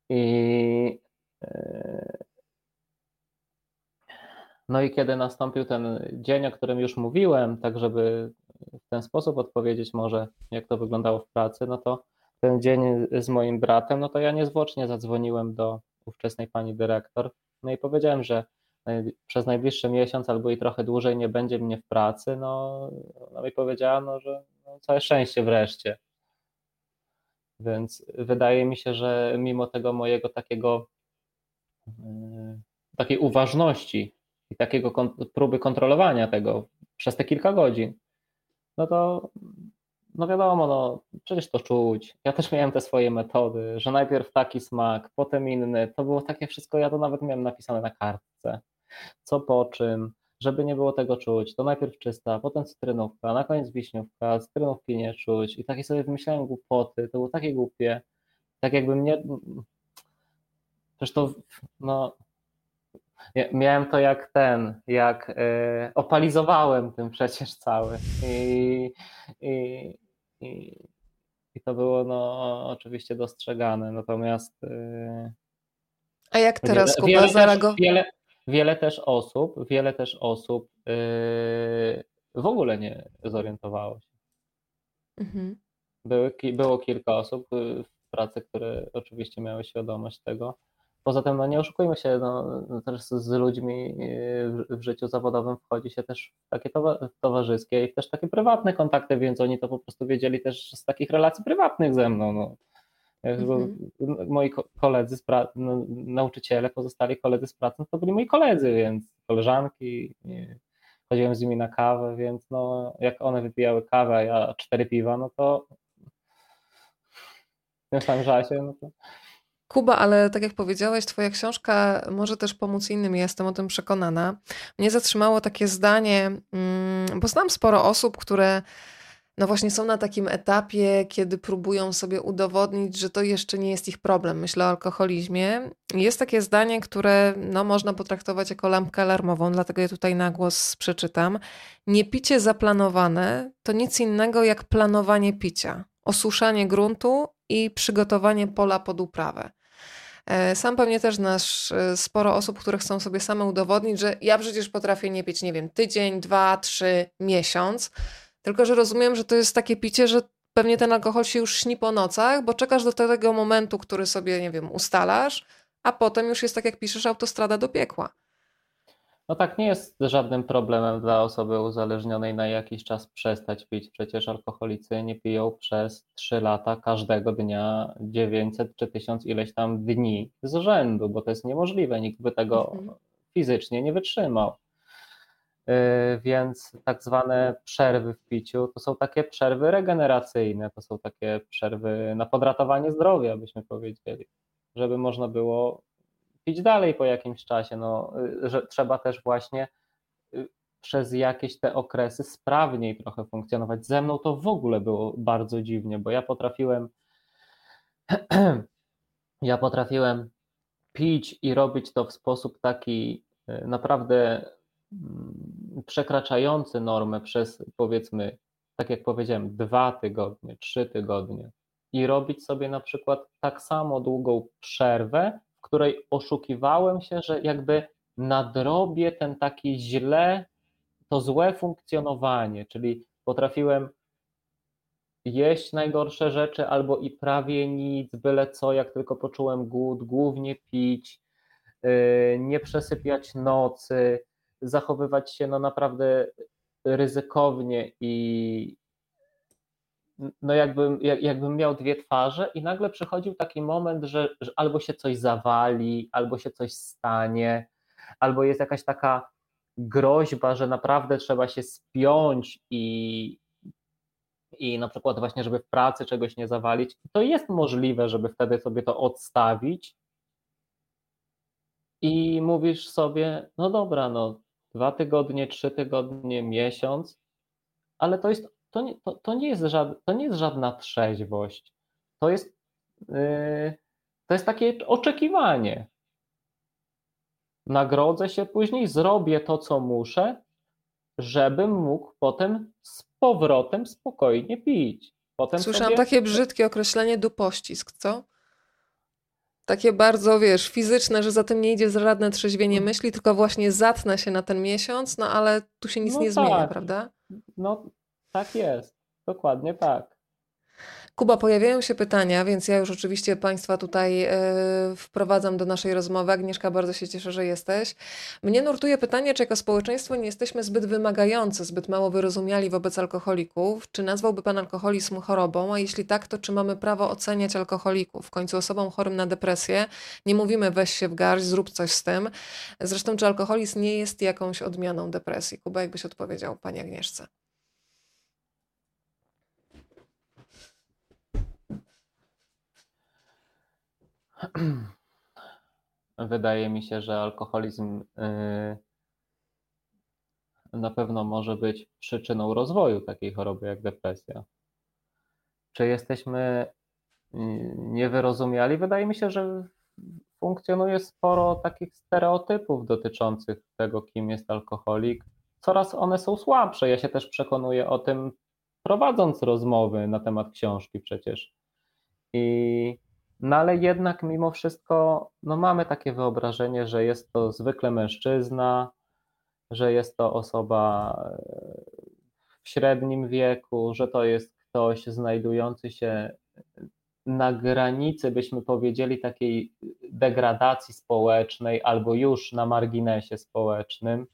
I e, no i kiedy nastąpił ten dzień, o którym już mówiłem, tak żeby w ten sposób odpowiedzieć może, jak to wyglądało w pracy, no to ten dzień z moim bratem, no to ja niezwłocznie zadzwoniłem do ówczesnej pani dyrektor, no i powiedziałem, że przez najbliższy miesiąc albo i trochę dłużej nie będzie mnie w pracy, no, no i powiedziała, no, że no, całe szczęście wreszcie. Więc wydaje mi się, że mimo tego mojego takiego yy, takiej uważności i takiego próby kontrolowania tego przez te kilka godzin, no to no wiadomo, no przecież to czuć. Ja też miałem te swoje metody, że najpierw taki smak, potem inny. To było takie wszystko, ja to nawet miałem napisane na kartce. Co po czym, żeby nie było tego czuć, to najpierw czysta, potem cytrynówka, na koniec wiśniówka, cytrynówki nie czuć i takie sobie wymyślałem głupoty, to było takie głupie, tak jakby mnie, przecież to, no Miałem to jak ten, jak y, opalizowałem tym przecież cały. I, i, i, i to było no, oczywiście dostrzegane. Natomiast. Y, A jak teraz wiele, Kuba zareagował? Wiele, wiele też osób, wiele też osób y, w ogóle nie zorientowało się. Mhm. Były, było kilka osób w pracy, które oczywiście miały świadomość tego Poza tym, no nie oszukujmy się, no, też z ludźmi w, życiu zawodowym wchodzi się też w takie towarzyskie i też takie prywatne kontakty, więc oni to po prostu wiedzieli też z takich relacji prywatnych ze mną. No. Mhm. Moi koledzy, z pra- no, nauczyciele, pozostali koledzy z pracy, no to byli moi koledzy, więc koleżanki, chodziłem z nimi na kawę, więc no, jak one wypijały kawę, a ja cztery piwa, no to w tym samym czasie, no to Kuba, ale tak jak powiedziałeś, Twoja książka może też pomóc innym, jestem o tym przekonana. Mnie zatrzymało takie zdanie, mm, bo znam sporo osób, które no właśnie są na takim etapie, kiedy próbują sobie udowodnić, że to jeszcze nie jest ich problem. Myślę o alkoholizmie. Jest takie zdanie, które no, można potraktować jako lampkę alarmową, dlatego je tutaj na głos przeczytam. Nie picie zaplanowane to nic innego jak planowanie picia, osuszanie gruntu i przygotowanie pola pod uprawę. E, sam pewnie też znasz e, sporo osób, które chcą sobie same udowodnić, że ja przecież potrafię nie pić, nie wiem, tydzień, dwa, trzy, miesiąc. Tylko, że rozumiem, że to jest takie picie, że pewnie ten alkohol się już śni po nocach, bo czekasz do tego momentu, który sobie, nie wiem, ustalasz, a potem już jest tak, jak piszesz, autostrada do piekła. No tak, nie jest żadnym problemem dla osoby uzależnionej na jakiś czas przestać pić. Przecież alkoholicy nie piją przez 3 lata każdego dnia 900 czy 1000 ileś tam dni z rzędu, bo to jest niemożliwe. Nikt by tego mhm. fizycznie nie wytrzymał. Yy, więc tak zwane przerwy w piciu to są takie przerwy regeneracyjne, to są takie przerwy na podratowanie zdrowia, byśmy powiedzieli, żeby można było pić dalej po jakimś czasie, no, y, że trzeba też właśnie y, przez jakieś te okresy sprawniej trochę funkcjonować. Ze mną to w ogóle było bardzo dziwnie, bo ja potrafiłem ja potrafiłem pić i robić to w sposób taki y, naprawdę mm, przekraczający normę przez powiedzmy, tak jak powiedziałem, dwa tygodnie, trzy tygodnie i robić sobie na przykład tak samo długą przerwę, której oszukiwałem się, że jakby nadrobię ten taki źle, to złe funkcjonowanie, czyli potrafiłem jeść najgorsze rzeczy albo i prawie nic, byle co, jak tylko poczułem głód, głównie pić, y, nie przesypiać nocy, zachowywać się no naprawdę ryzykownie i, no jakbym, jak, jakbym miał dwie twarze i nagle przychodził taki moment, że, że albo się coś zawali, albo się coś stanie, albo jest jakaś taka groźba, że naprawdę trzeba się spiąć i, i na przykład właśnie, żeby w pracy czegoś nie zawalić, to jest możliwe, żeby wtedy sobie to odstawić. I mówisz sobie, no dobra, no dwa tygodnie, trzy tygodnie, miesiąc, ale to jest to nie, to, to nie, jest, żad, to nie jest żadna trzeźwość. To jest, yy, to jest takie oczekiwanie. Nagrodzę się później, zrobię to, co muszę, żebym mógł potem z powrotem spokojnie pić. Potem Słyszałam sobie... takie brzydkie określenie dupościsk, co? Takie bardzo, wiesz, fizyczne, że za tym nie idzie żadne trzeźwienie myśli, tylko właśnie zatnę się na ten miesiąc, no ale tu się nic no nie tak. zmienia, prawda? No tak jest, dokładnie tak. Kuba, pojawiają się pytania, więc ja już oczywiście Państwa tutaj yy, wprowadzam do naszej rozmowy. Agnieszka, bardzo się cieszę, że jesteś. Mnie nurtuje pytanie, czy jako społeczeństwo nie jesteśmy zbyt wymagający, zbyt mało wyrozumiali wobec alkoholików. Czy nazwałby Pan alkoholizm chorobą? A jeśli tak, to czy mamy prawo oceniać alkoholików? W końcu osobom chorym na depresję nie mówimy weź się w garść, zrób coś z tym. Zresztą, czy alkoholizm nie jest jakąś odmianą depresji? Kuba, jakbyś odpowiedział Pani Agnieszce. Wydaje mi się, że alkoholizm y, na pewno może być przyczyną rozwoju takiej choroby jak depresja. Czy jesteśmy y, niewyrozumiali? Wydaje mi się, że funkcjonuje sporo takich stereotypów dotyczących tego, kim jest alkoholik. Coraz one są słabsze. Ja się też przekonuję o tym, prowadząc rozmowy na temat książki przecież. I, no ale jednak mimo wszystko no mamy takie wyobrażenie, że jest to zwykle mężczyzna, że jest to osoba w średnim wieku, że to jest ktoś znajdujący się na granicy, byśmy powiedzieli, takiej degradacji społecznej albo już na marginesie społecznym.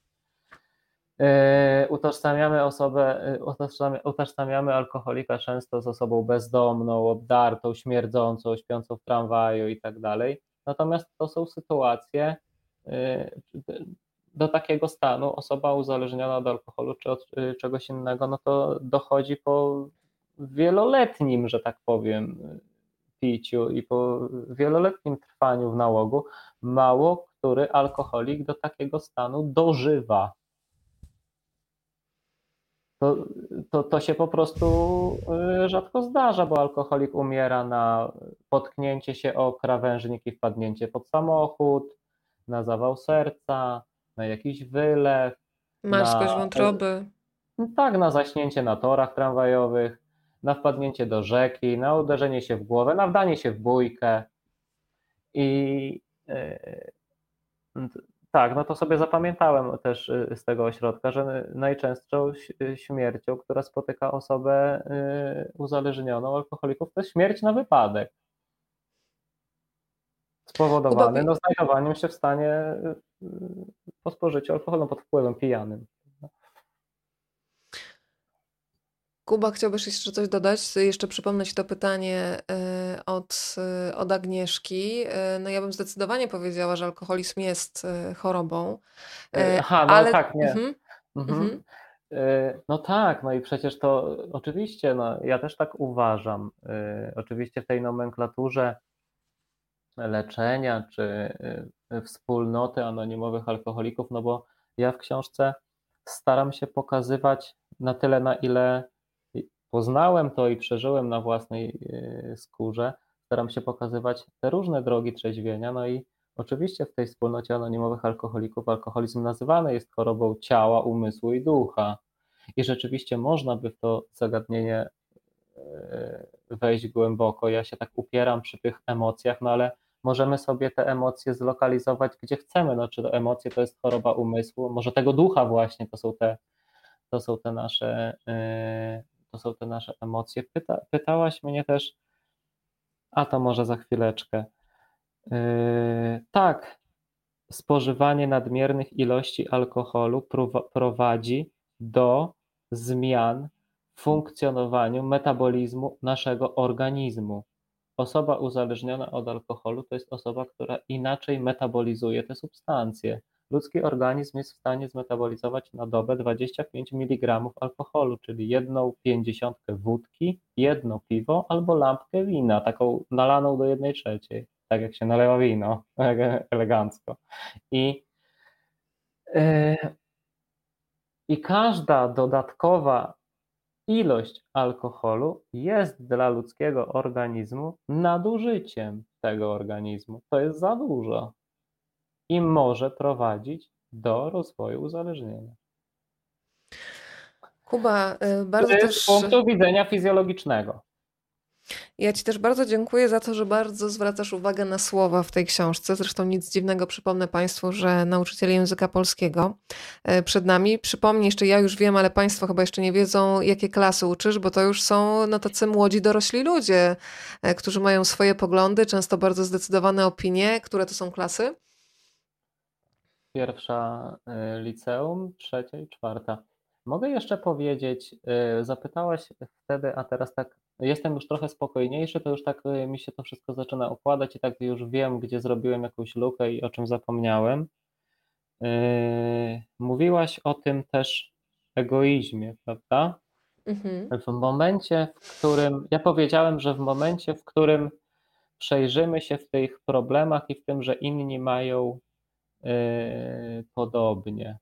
E, utożsamiamy osobę, e, utożsamiamy alkoholika często z osobą bezdomną, obdartą, śmierdzącą, śpiącą w tramwaju i tak dalej. Natomiast to są sytuacje, e, do takiego stanu osoba uzależniona od alkoholu czy od czegoś innego, no to dochodzi po wieloletnim, że tak powiem, piciu i po wieloletnim trwaniu w nałogu. Mało który alkoholik do takiego stanu dożywa. To, to, to się po prostu y, rzadko zdarza, bo alkoholik umiera na potknięcie się o krawężnik i wpadnięcie pod samochód, na zawał serca, na jakiś wylew. Marskość wątroby. No tak, na zaśnięcie na torach tramwajowych, na wpadnięcie do rzeki, na uderzenie się w głowę, na wdanie się w bójkę. I yy, tak, no to sobie zapamiętałem też y, z tego ośrodka, że najczęstszą śmiercią, która spotyka osobę y, uzależnioną alkoholików, to jest śmierć na wypadek spowodowany no, znajdowaniem się w stanie y, po spożyciu alkoholu pod wpływem pijanym. Kuba, chciałbyś jeszcze coś dodać? Jeszcze przypomnieć to pytanie y, od, y, od Agnieszki. No ja bym zdecydowanie powiedziała, że alkoholizm jest chorobą. Aha, no ale... tak, nie. Mhm. Mhm. mhm. No tak, no i przecież to oczywiście, no ja też tak uważam. Oczywiście w tej nomenklaturze leczenia czy y, wspólnoty anonimowych alkoholików, no bo ja w książce staram się pokazywać na tyle, na ile poznałem to i przeżyłem na własnej y, skórze, staram się pokazywać te różne drogi trzeźwienia, no i oczywiście w tej wspólnocie anonimowych alkoholików alkoholizm nazywany jest chorobą ciała, umysłu i ducha. I rzeczywiście można by w to zagadnienie y, wejść głęboko. Ja się tak upieram przy tych emocjach, no ale możemy sobie te emocje zlokalizować gdzie chcemy. No, czy to emocje to jest choroba umysłu, może tego ducha właśnie to są te, to są te nasze, to są te nasze emocje. Pyta, pytałaś mnie też, a to może za chwileczkę. Yy, tak, spożywanie nadmiernych ilości alkoholu prowadzi do zmian w funkcjonowaniu metabolizmu naszego organizmu. Osoba uzależniona od alkoholu to jest osoba, która inaczej metabolizuje te substancje. Ludzki organizm jest w stanie zmetabolizować na dobę 25 mg alkoholu, czyli jedną pięćdziesiątkę wódki, jedno piwo albo lampkę wina, taką nalaną do jednej trzeciej, tak jak się nalewa wino, elegancko. I, yy, i każda dodatkowa ilość alkoholu jest dla ludzkiego organizmu nadużyciem tego organizmu. To jest za dużo i może prowadzić do rozwoju uzależnienia. Kuba, y, bardzo też... Z punktu widzenia fizjologicznego. Ja Ci też bardzo dziękuję za to, że bardzo zwracasz uwagę na słowa w tej książce. Zresztą nic dziwnego, przypomnę Państwu, że nauczyciel języka polskiego e, przed nami. Przypomnij jeszcze, ja już wiem, ale Państwo chyba jeszcze nie wiedzą, jakie klasy uczysz, bo to już są no, tacy młodzi, dorośli ludzie, e, którzy mają swoje poglądy, często bardzo zdecydowane opinie. Które to są klasy? Pierwsza e, liceum, trzecia i czwarta. Mogę jeszcze powiedzieć, zapytałaś wtedy, a teraz tak jestem już trochę spokojniejszy, to już tak y, mi się to wszystko zaczyna układać i tak już wiem, gdzie zrobiłem jakąś lukę i o czym zapomniałem. Mówiłaś o tym też egoizmie, prawda? Mhm. W momencie, w którym ja powiedziałem, że w momencie, w którym przejrzymy się w tych problemach i w tym, że inni mają podobnie.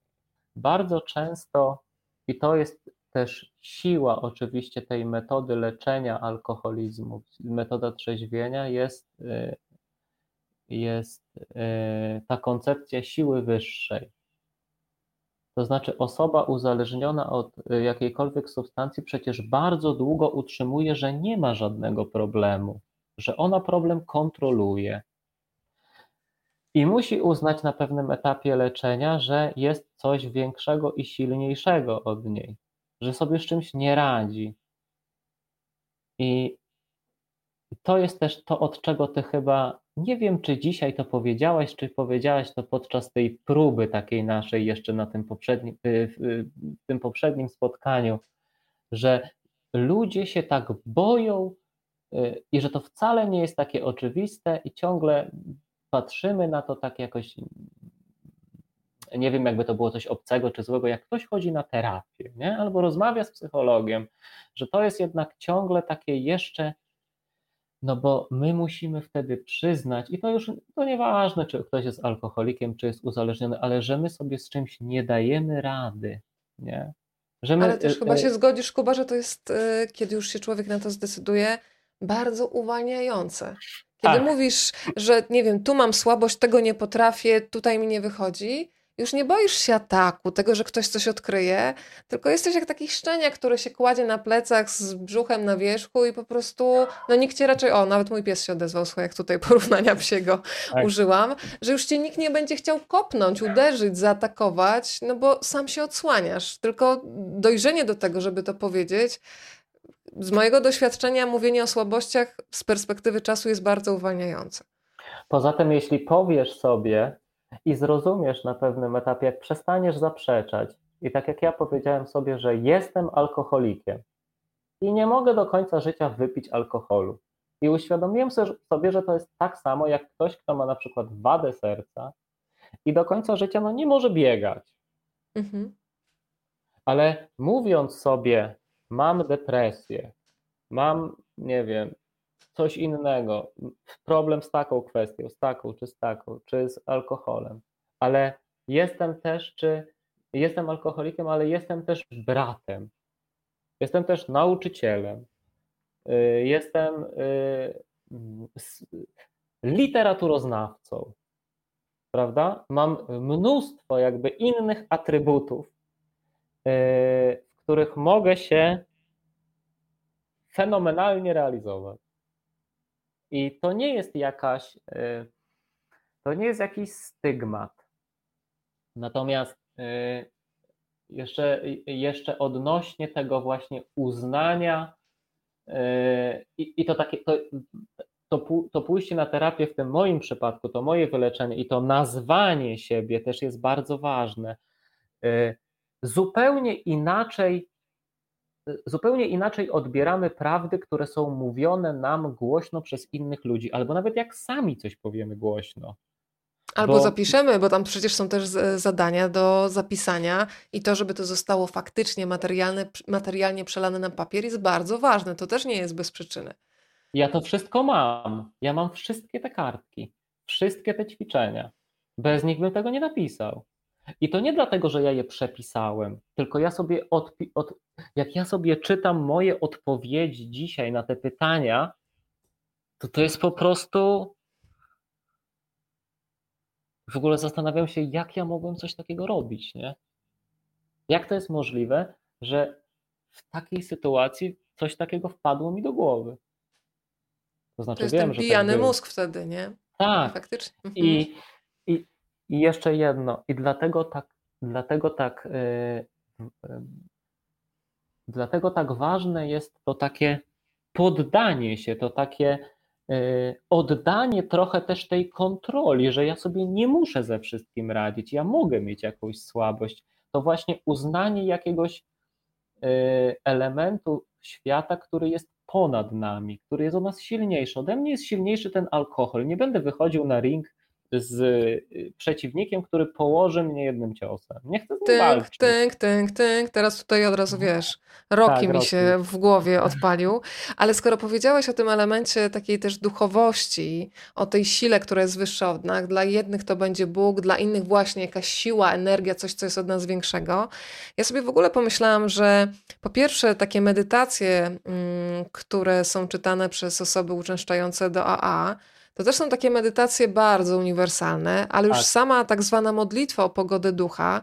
Bardzo często, i to jest też siła oczywiście tej metody leczenia alkoholizmu, metoda trzeźwienia jest, y, jest e, ta koncepcja siły wyższej. To znaczy, osoba uzależniona od jakiejkolwiek substancji przecież bardzo długo utrzymuje, że nie ma żadnego problemu, że ona problem kontroluje. I musi uznać na pewnym etapie leczenia, że jest coś większego i silniejszego od niej, że sobie z czymś nie radzi. I to jest też to, od czego ty chyba, nie wiem czy dzisiaj to powiedziałaś, czy powiedziałaś to podczas tej próby takiej naszej jeszcze na tym poprzednim, y, w tym poprzednim spotkaniu, że ludzie się tak boją y, i że to wcale nie jest takie oczywiste i ciągle patrzymy na to tak jakoś, nie wiem jakby to było coś obcego czy złego, jak ktoś chodzi na terapię, nie? albo rozmawia z psychologiem, że to jest jednak ciągle takie jeszcze no bo my musimy wtedy przyznać, i to już to nieważne, czy ktoś jest alkoholikiem, czy jest uzależniony, ale że my sobie z czymś nie dajemy rady, nie? Że my, ale też y, chyba y, się zgodzisz, Kuba, że to jest, y, kiedy już się człowiek na to zdecyduje, bardzo uwalniające. Kiedy Ach. mówisz, że nie wiem, tu mam słabość, tego nie potrafię, tutaj mi nie wychodzi, już nie boisz się ataku, tego, że ktoś coś odkryje, tylko jesteś jak taki szczeniak, który się kładzie na plecach z brzuchem na wierzchu i po prostu, no nikt cię raczej, o, nawet mój pies się odezwał, słuchaj, jak tutaj porównania psiego tak. użyłam, że już cię nikt nie będzie chciał kopnąć, uderzyć, zaatakować, no bo sam się odsłaniasz. Tylko dojrzenie do tego, żeby to powiedzieć, z mojego doświadczenia mówienie o słabościach z perspektywy czasu jest bardzo uwalniające. Poza tym, jeśli powiesz sobie, i zrozumiesz na pewnym etapie, jak przestaniesz zaprzeczać. I tak jak ja powiedziałem sobie, że jestem alkoholikiem i nie mogę do końca życia wypić alkoholu. I uświadomiłem sobie, że to jest tak samo jak ktoś, kto ma na przykład wadę serca i do końca życia no, nie może biegać. Mhm. Ale mówiąc sobie, mam depresję, mam, nie wiem, coś innego, problem z taką kwestią, z taką, czy z taką, czy z alkoholem, ale jestem też, czy jestem alkoholikiem, ale jestem też bratem, jestem też nauczycielem, y, jestem y, literaturoznawcą, prawda? Mam mnóstwo jakby innych atrybutów, y, których mogę się fenomenalnie realizować. I to nie jest jakaś, y, to nie jest jakiś stygmat. Natomiast y, jeszcze, jeszcze odnośnie tego właśnie uznania y, i, i to takie, to, to, to pójście na terapię w tym moim przypadku, to moje wyleczenie i to nazwanie siebie też jest bardzo ważne. Zupełnie inaczej zupełnie inaczej odbieramy prawdy, które są mówione nam głośno przez innych ludzi, albo nawet jak sami coś powiemy głośno. Albo bo... zapiszemy, bo tam przecież są też zadania do zapisania i to, żeby to zostało faktycznie materialne, materialnie przelane na papier jest bardzo ważne. To też nie jest bez przyczyny. Ja to wszystko mam. Ja mam wszystkie te kartki, wszystkie te ćwiczenia. Bez nich bym tego nie napisał. I to nie dlatego, że ja je przepisałem, tylko ja sobie od, od, jak ja sobie czytam moje odpowiedzi dzisiaj na te pytania, to to jest po prostu. W ogóle zastanawiam się, jak ja mogłem coś takiego robić, nie? Jak to jest możliwe, że w takiej sytuacji coś takiego wpadło mi do głowy? To znaczy, to jest wiem, ten pijany tak mózg wtedy, nie? Tak. Faktycznie. Mhm. I, i, jeszcze jedno. I dlatego tak, dlatego tak yy, yy, Dlatego tak ważne jest to takie poddanie się, to takie e, oddanie trochę też tej kontroli, że ja sobie nie muszę ze wszystkim radzić, ja mogę mieć jakąś słabość. To właśnie uznanie jakiegoś e, elementu świata, który jest ponad nami, który jest od nas silniejszy. Ode mnie jest silniejszy ten alkohol. Nie będę wychodził na ring z y, przeciwnikiem, który położy mnie jednym ciosem. Nie chcę z nim tynk. Tynk, tynk, tynk. Teraz tutaj od razu mhm. wiesz, Roki tak, mi się w głowie odpalił. Ale skoro powiedziałeś o tym elemencie takiej też duchowości, o tej sile, która jest wyższa od nas, dla jednych to będzie Bóg, dla innych właśnie jakaś siła, energia, coś, co jest od nas większego. Ja sobie w ogóle pomyślałam, że po pierwsze takie medytacje, mm, które są czytane przez osoby uczęszczające do AA, To też są takie medytacje bardzo uniwersalne, ale już tak. sama tak zwana modlitwa o pogodę ducha,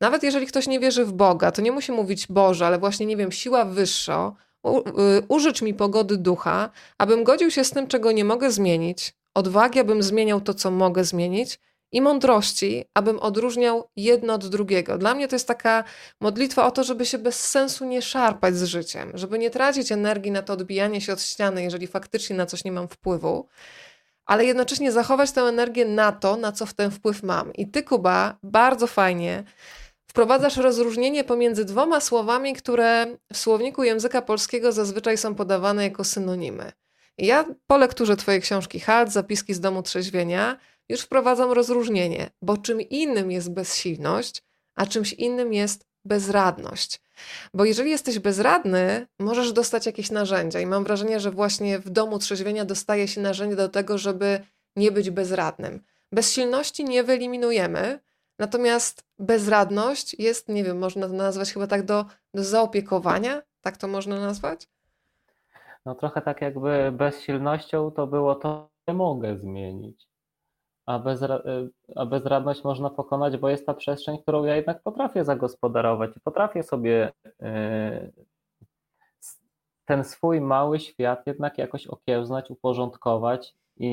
nawet jeżeli ktoś nie wierzy w Boga, to nie musi mówić Boże, ale właśnie, nie wiem, siła wyższa, y, użycz mi pogody ducha, abym godził się z tym, czego nie mogę zmienić, odwagi, abym zmieniał to, co mogę zmienić, i mądrości, abym odróżniał jedno od drugiego. Dla mnie to jest taka modlitwa o to, żeby się bez sensu nie szarpać z życiem, żeby nie tracić energii na to odbijanie się od ściany, jeżeli faktycznie na coś nie mam wpływu, ale jednocześnie zachować tę energię na to, na co w ten wpływ mam. I ty, Kuba, bardzo fajnie wprowadzasz rozróżnienie pomiędzy dwoma słowami, które w słowniku języka polskiego zazwyczaj są podawane jako synonimy. ja po lekturze Twojej książki Halt, zapiski z domu trzeźwienia, już wprowadzam rozróżnienie, bo czym innym jest bezsilność, a czymś innym jest bezradność. Bo jeżeli jesteś bezradny, możesz dostać jakieś narzędzia, i mam wrażenie, że właśnie w domu trzeźwienia dostaje się narzędzie do tego, żeby nie być bezradnym. Bezsilności nie wyeliminujemy, natomiast bezradność jest, nie wiem, można to nazwać chyba tak do, do zaopiekowania, tak to można nazwać? No trochę tak jakby bezsilnością to było to, że mogę zmienić a, bezra y, a bezradność można pokonać, bo jest ta przestrzeń, którą ja jednak potrafię zagospodarować i potrafię sobie y, ten swój mały świat jednak jakoś okiełznać, uporządkować i,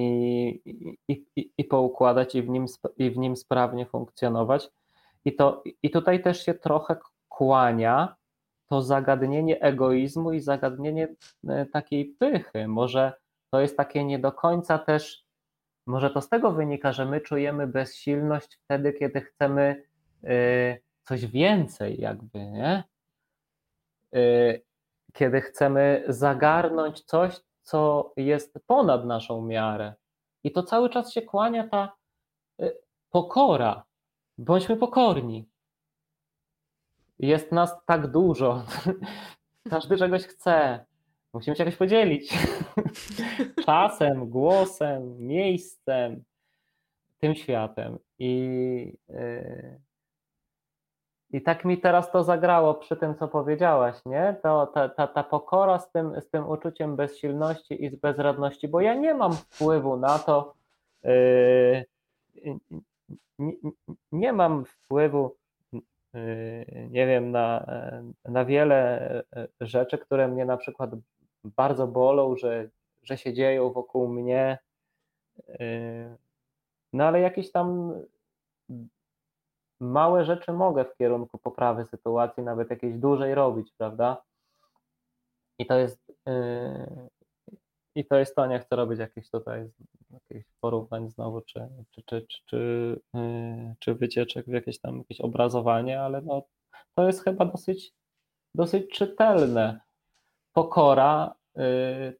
i, i, i poukładać i w, nim, i w nim sprawnie funkcjonować. I, to, I tutaj też się trochę kłania to zagadnienie egoizmu i zagadnienie y, takiej pychy. Może to jest takie nie do końca też może to z tego wynika, że my czujemy bezsilność wtedy, kiedy chcemy y, coś więcej, jakby, nie? Y, kiedy chcemy zagarnąć coś, co jest ponad naszą miarę. I to cały czas się kłania ta y, pokora. Bądźmy pokorni. Jest nas tak dużo. Każdy czegoś chce. Musimy się jakoś podzielić. Czasem, głosem, miejscem, tym światem. I, yy, I tak mi teraz to zagrało przy tym, co powiedziałaś, nie? To, ta, ta, ta pokora z tym, z tym uczuciem bezsilności i z bezradności, bo ja nie mam wpływu na to, yy, nie, nie mam wpływu yy, nie wiem, na, na wiele rzeczy, które mnie na przykład bardzo bolą, że, że się dzieją wokół mnie. Yy, no ale jakieś tam małe rzeczy mogę w kierunku poprawy sytuacji, nawet jakieś dłużej robić, prawda? I to jest yy, i to jest to, nie chcę robić jakichś tutaj jakichś porównań znowu, czy, czy, czy, czy, czy, czy wycieczek w jakieś tam jakieś obrazowanie, ale no, to jest chyba dosyć, dosyć czytelne pokora y,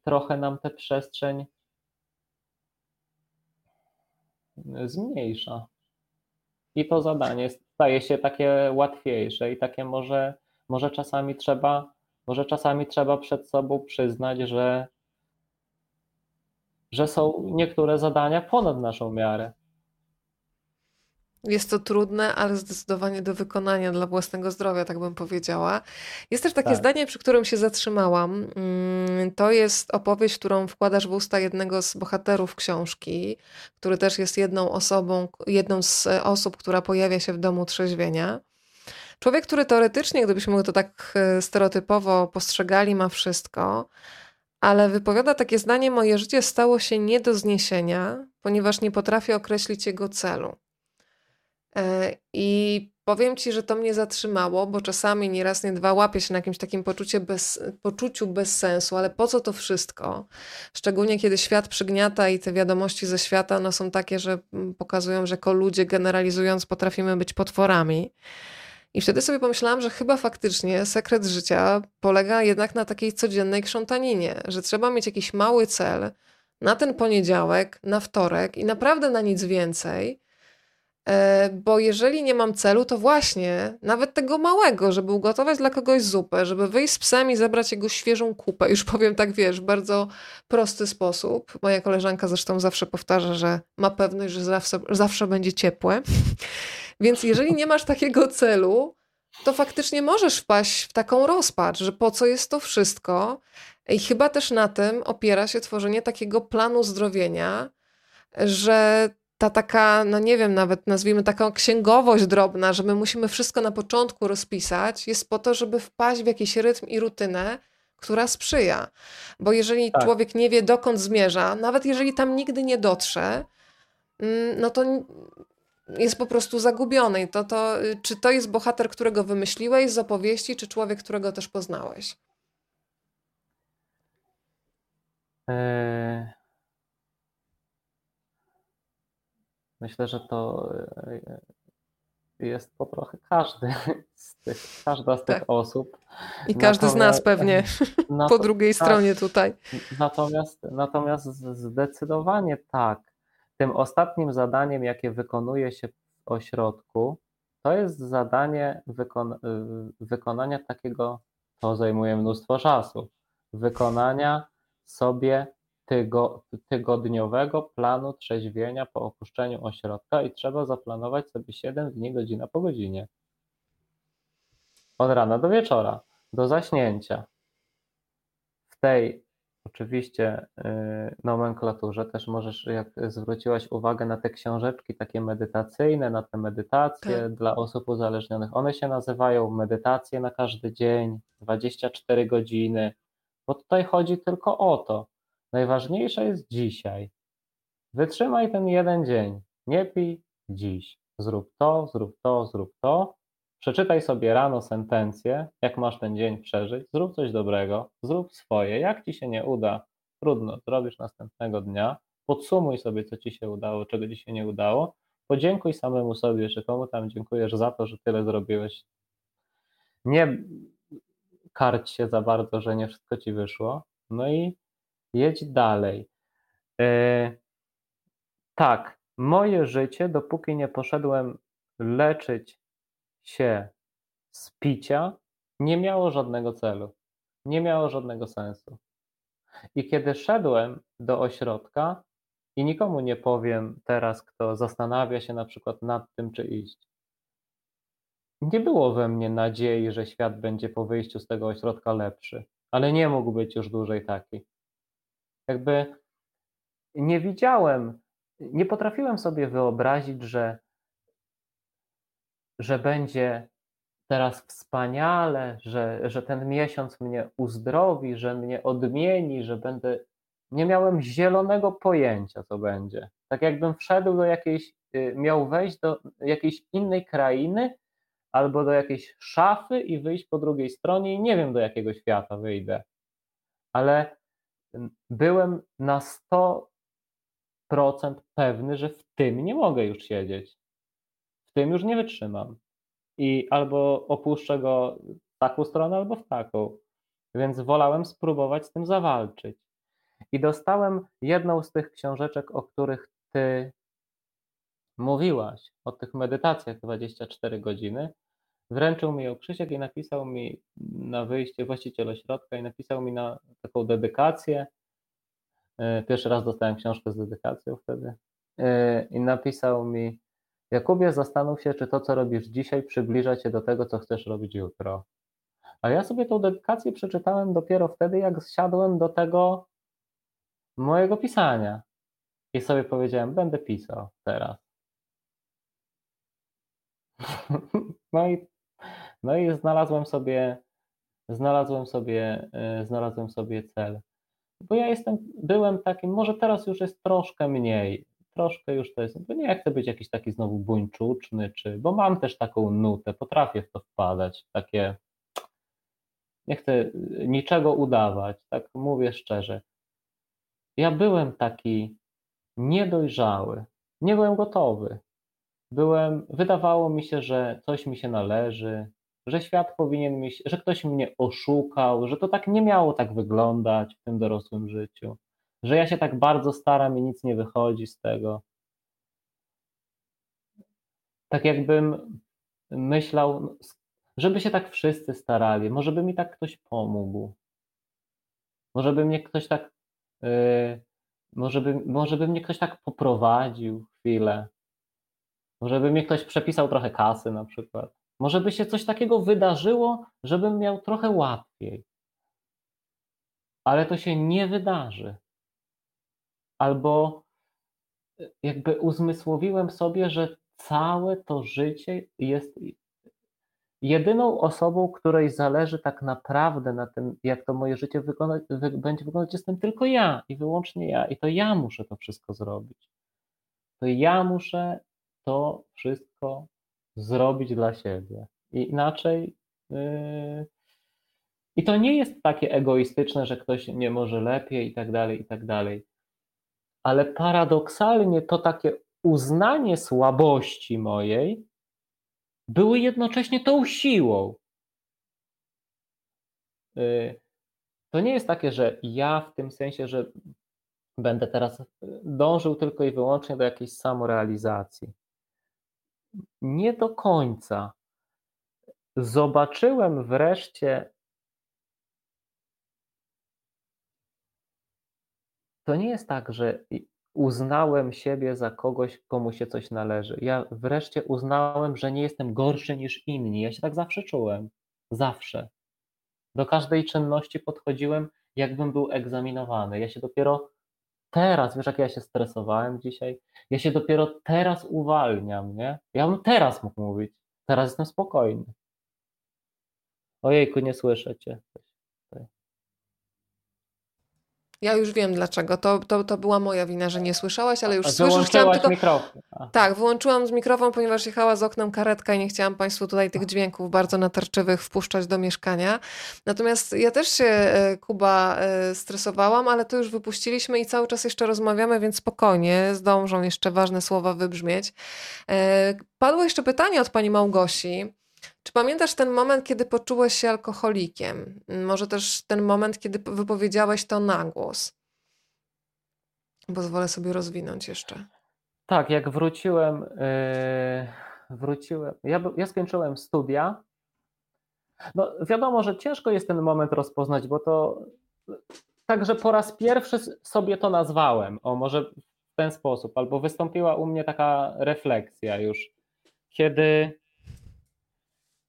trochę nam tę przestrzeń zmniejsza. I to zadanie staje się takie łatwiejsze i takie może, może czasami trzeba, może czasami trzeba przed sobą przyznać, że, że są niektóre zadania ponad naszą miarę. Jest to trudne, ale zdecydowanie do wykonania dla własnego zdrowia, tak bym powiedziała. Jest też takie tak. zdanie, przy którym się zatrzymałam. Mm, to jest opowieść, którą wkładasz w usta jednego z bohaterów książki, który też jest jedną osobą, jedną z osób, która pojawia się w domu trzeźwienia. Człowiek, który teoretycznie, gdybyśmy to tak e, stereotypowo postrzegali, ma wszystko, ale wypowiada takie zdanie: Moje życie stało się nie do zniesienia, ponieważ nie potrafię określić jego celu. E, I powiem ci, że to mnie zatrzymało, bo czasami nie raz, nie dwa łapię się na jakimś takim poczucie bez, poczuciu bez sensu, ale po co to wszystko? Szczególnie kiedy świat przygniata i te wiadomości ze świata no, są takie, że mm, pokazują, że jako ludzie generalizując potrafimy być potworami. I wtedy sobie pomyślałam, że chyba faktycznie sekret życia polega jednak na takiej codziennej krzątaninie, że trzeba mieć jakiś mały cel na ten poniedziałek, na wtorek i naprawdę na nic więcej bo jeżeli nie mam celu, to właśnie nawet tego małego, żeby ugotować dla kogoś zupę, żeby wyjść z psem i zebrać jego świeżą kupę, już powiem tak, wiesz, w bardzo prosty sposób. Moja koleżanka zresztą zawsze powtarza, że ma pewność, że zawsze, zawsze będzie ciepłe. Więc jeżeli nie masz takiego celu, to faktycznie możesz wpaść w taką rozpacz, że po co jest to wszystko. I chyba też na tym opiera się tworzenie takiego planu zdrowienia, że ta taka, no nie wiem, nawet nazwijmy taką księgowość drobna, że my musimy wszystko na początku rozpisać, jest po to, żeby wpaść w jakiś rytm i rutynę, która sprzyja. Bo jeżeli tak. człowiek nie wie, dokąd zmierza, nawet jeżeli tam nigdy nie dotrze, mm, no to jest po prostu zagubiony. to, to, czy to jest bohater, którego wymyśliłeś z opowieści, czy człowiek, którego też poznałeś? E, myślę, że to e, jest po trochę każdy z tych, każda z tych tak. osób. I każdy natomiast, z nas pewnie po drugiej tak, stronie tutaj. Natomiast, natomiast zdecydowanie tak. Tym ostatnim zadaniem, jakie wykonuje się w ośrodku, to jest zadanie wykon wykonania takiego, to zajmuje mnóstwo czasu, wykonania sobie tygodniowego planu trzeźwienia po opuszczeniu ośrodka i trzeba zaplanować sobie 7 dni godzina po godzinie. Od rana do wieczora, do zaśnięcia. W tej oczywiście y, nomenklaturze też możesz, jak zwróciłaś uwagę na te książeczki takie medytacyjne, na te medytacje tak. dla osób uzależnionych. One się nazywają medytacje na każdy dzień, 24 godziny, bo tutaj chodzi tylko o to. Najważniejsze jest dzisiaj. Wytrzymaj ten jeden dzień. Nie pij dziś. Zrób to, zrób to, zrób to. Przeczytaj sobie rano sentencję, jak masz ten dzień przeżyć. Zrób coś dobrego, zrób swoje. Jak ci się nie uda, trudno, zrobisz następnego dnia. Podsumuj sobie, co ci się udało, czego ci się nie udało. Podziękuj samemu sobie, że komu tam dziękujesz za to, że tyle zrobiłeś. Nie karć się za bardzo, że nie wszystko ci wyszło. No i jedź dalej. E, tak, moje życie, dopóki nie poszedłem leczyć się z picia, nie miało żadnego celu, nie miało żadnego sensu. I kiedy szedłem do ośrodka, i nikomu nie powiem teraz, kto zastanawia się na przykład nad tym, czy iść. Nie było we mnie nadziei, że świat będzie po wyjściu z tego ośrodka lepszy, ale nie mógł być już dłużej taki. Jakby nie widziałem, nie potrafiłem sobie wyobrazić, że, że będzie teraz wspaniale, że, że ten miesiąc mnie uzdrowi, że mnie odmieni, że będę. Nie miałem zielonego pojęcia, co będzie. Tak jakbym wszedł do jakiejś, y, miał wejść do jakiejś innej krainy albo do jakiejś szafy i wyjść po drugiej stronie i nie wiem, do jakiego świata wyjdę. Ale byłem na 100% pewny, że w tym nie mogę już siedzieć. W tym już nie wytrzymam. I albo opuszczę go w taką stronę, albo w taką. Więc wolałem spróbować z tym zawalczyć. I dostałem jedną z tych książeczek, o których ty mówiłaś, o tych medytacjach 24 godziny. Wręczył mi ją Krzysiek i napisał mi na wyjście właściciel ośrodka i napisał mi na taką dedykację. E, pierwszy raz dostałem książkę z dedykacją wtedy. E, I napisał mi Jakubie, zastanów się, czy to, co robisz dzisiaj, przybliża cię do tego, co chcesz robić jutro. A ja sobie tą dedykację przeczytałem dopiero wtedy, jak zsiadłem do tego mojego pisania. I sobie powiedziałem, będę pisał teraz. No i no i znalazłem sobie, znalazłem sobie, e, znalazłem sobie cel. Bo ja jestem, byłem takim, może teraz już jest troszkę mniej, troszkę już to jest, bo nie chcę być jakiś taki znowu buńczuczny, czy, bo mam też taką nutę, potrafię w to wpadać, takie, nie chcę niczego udawać, tak mówię szczerze. Ja byłem taki niedojrzały, nie byłem gotowy. Byłem, wydawało mi się, że coś mi się należy, że świat powinien mi, że ktoś mnie oszukał, że to tak nie miało tak wyglądać w tym dorosłym życiu, że ja się tak bardzo staram i nic nie wychodzi z tego. Tak jakbym myślał, żeby się tak wszyscy starali, może by mi tak ktoś pomógł. Może by mnie ktoś tak, yy, może, by, może by mnie ktoś tak poprowadził chwilę. Może by mnie ktoś przepisał trochę kasy na przykład. Może by się coś takiego wydarzyło, żebym miał trochę łatwiej. Ale to się nie wydarzy. Albo jakby uzmysłowiłem sobie, że całe to życie jest jedyną osobą, której zależy tak naprawdę na tym, jak to moje życie wy, będzie wyglądać, jestem tylko ja i wyłącznie ja. I to ja muszę to wszystko zrobić. To ja muszę to wszystko zrobić dla siebie. I inaczej. Yy... I to nie jest takie egoistyczne, że ktoś nie może lepiej i tak dalej, i tak dalej. Ale paradoksalnie to takie uznanie słabości mojej były jednocześnie tą siłą. Y, to nie jest takie, że ja w tym sensie, że będę teraz dążył tylko i wyłącznie do jakiejś samorealizacji. Nie do końca. Zobaczyłem wreszcie, to nie jest tak, że uznałem siebie za kogoś, komu się coś należy. Ja wreszcie uznałem, że nie jestem gorszy niż inni. Ja się tak zawsze czułem. Zawsze. Do każdej czynności podchodziłem, jakbym był egzaminowany. Ja się dopiero teraz, wiesz, jak ja się stresowałem dzisiaj? Ja się dopiero teraz uwalniam, nie? Ja bym teraz mógł mówić. Teraz jestem spokojny. Ojejku, nie słyszę cię. Ja już wiem dlaczego. To, to, to była moja wina, że nie słyszałaś, ale już A słyszysz. Chciałam tylko... mikrofon. Tak, wyłączyłam z mikrofon, ponieważ jechała z oknem karetka i nie chciałam Państwu tutaj tych dźwięków bardzo natarczywych wpuszczać do mieszkania. Natomiast ja też się, e, Kuba, e, stresowałam, ale to już wypuściliśmy i cały czas jeszcze rozmawiamy, więc spokojnie, zdążą jeszcze ważne słowa wybrzmieć. E, padło jeszcze pytanie od Pani Małgosi. Czy pamiętasz ten moment, kiedy poczułeś się alkoholikiem? Może też ten moment, kiedy wypowiedziałeś to na głos? Pozwolę sobie rozwinąć jeszcze. Tak, jak wróciłem, yy, wróciłem. Ja, ja skończyłem studia. No, wiadomo, że ciężko jest ten moment rozpoznać, bo to także po raz pierwszy sobie to nazwałem. O, może w ten sposób, albo wystąpiła u mnie taka refleksja już, kiedy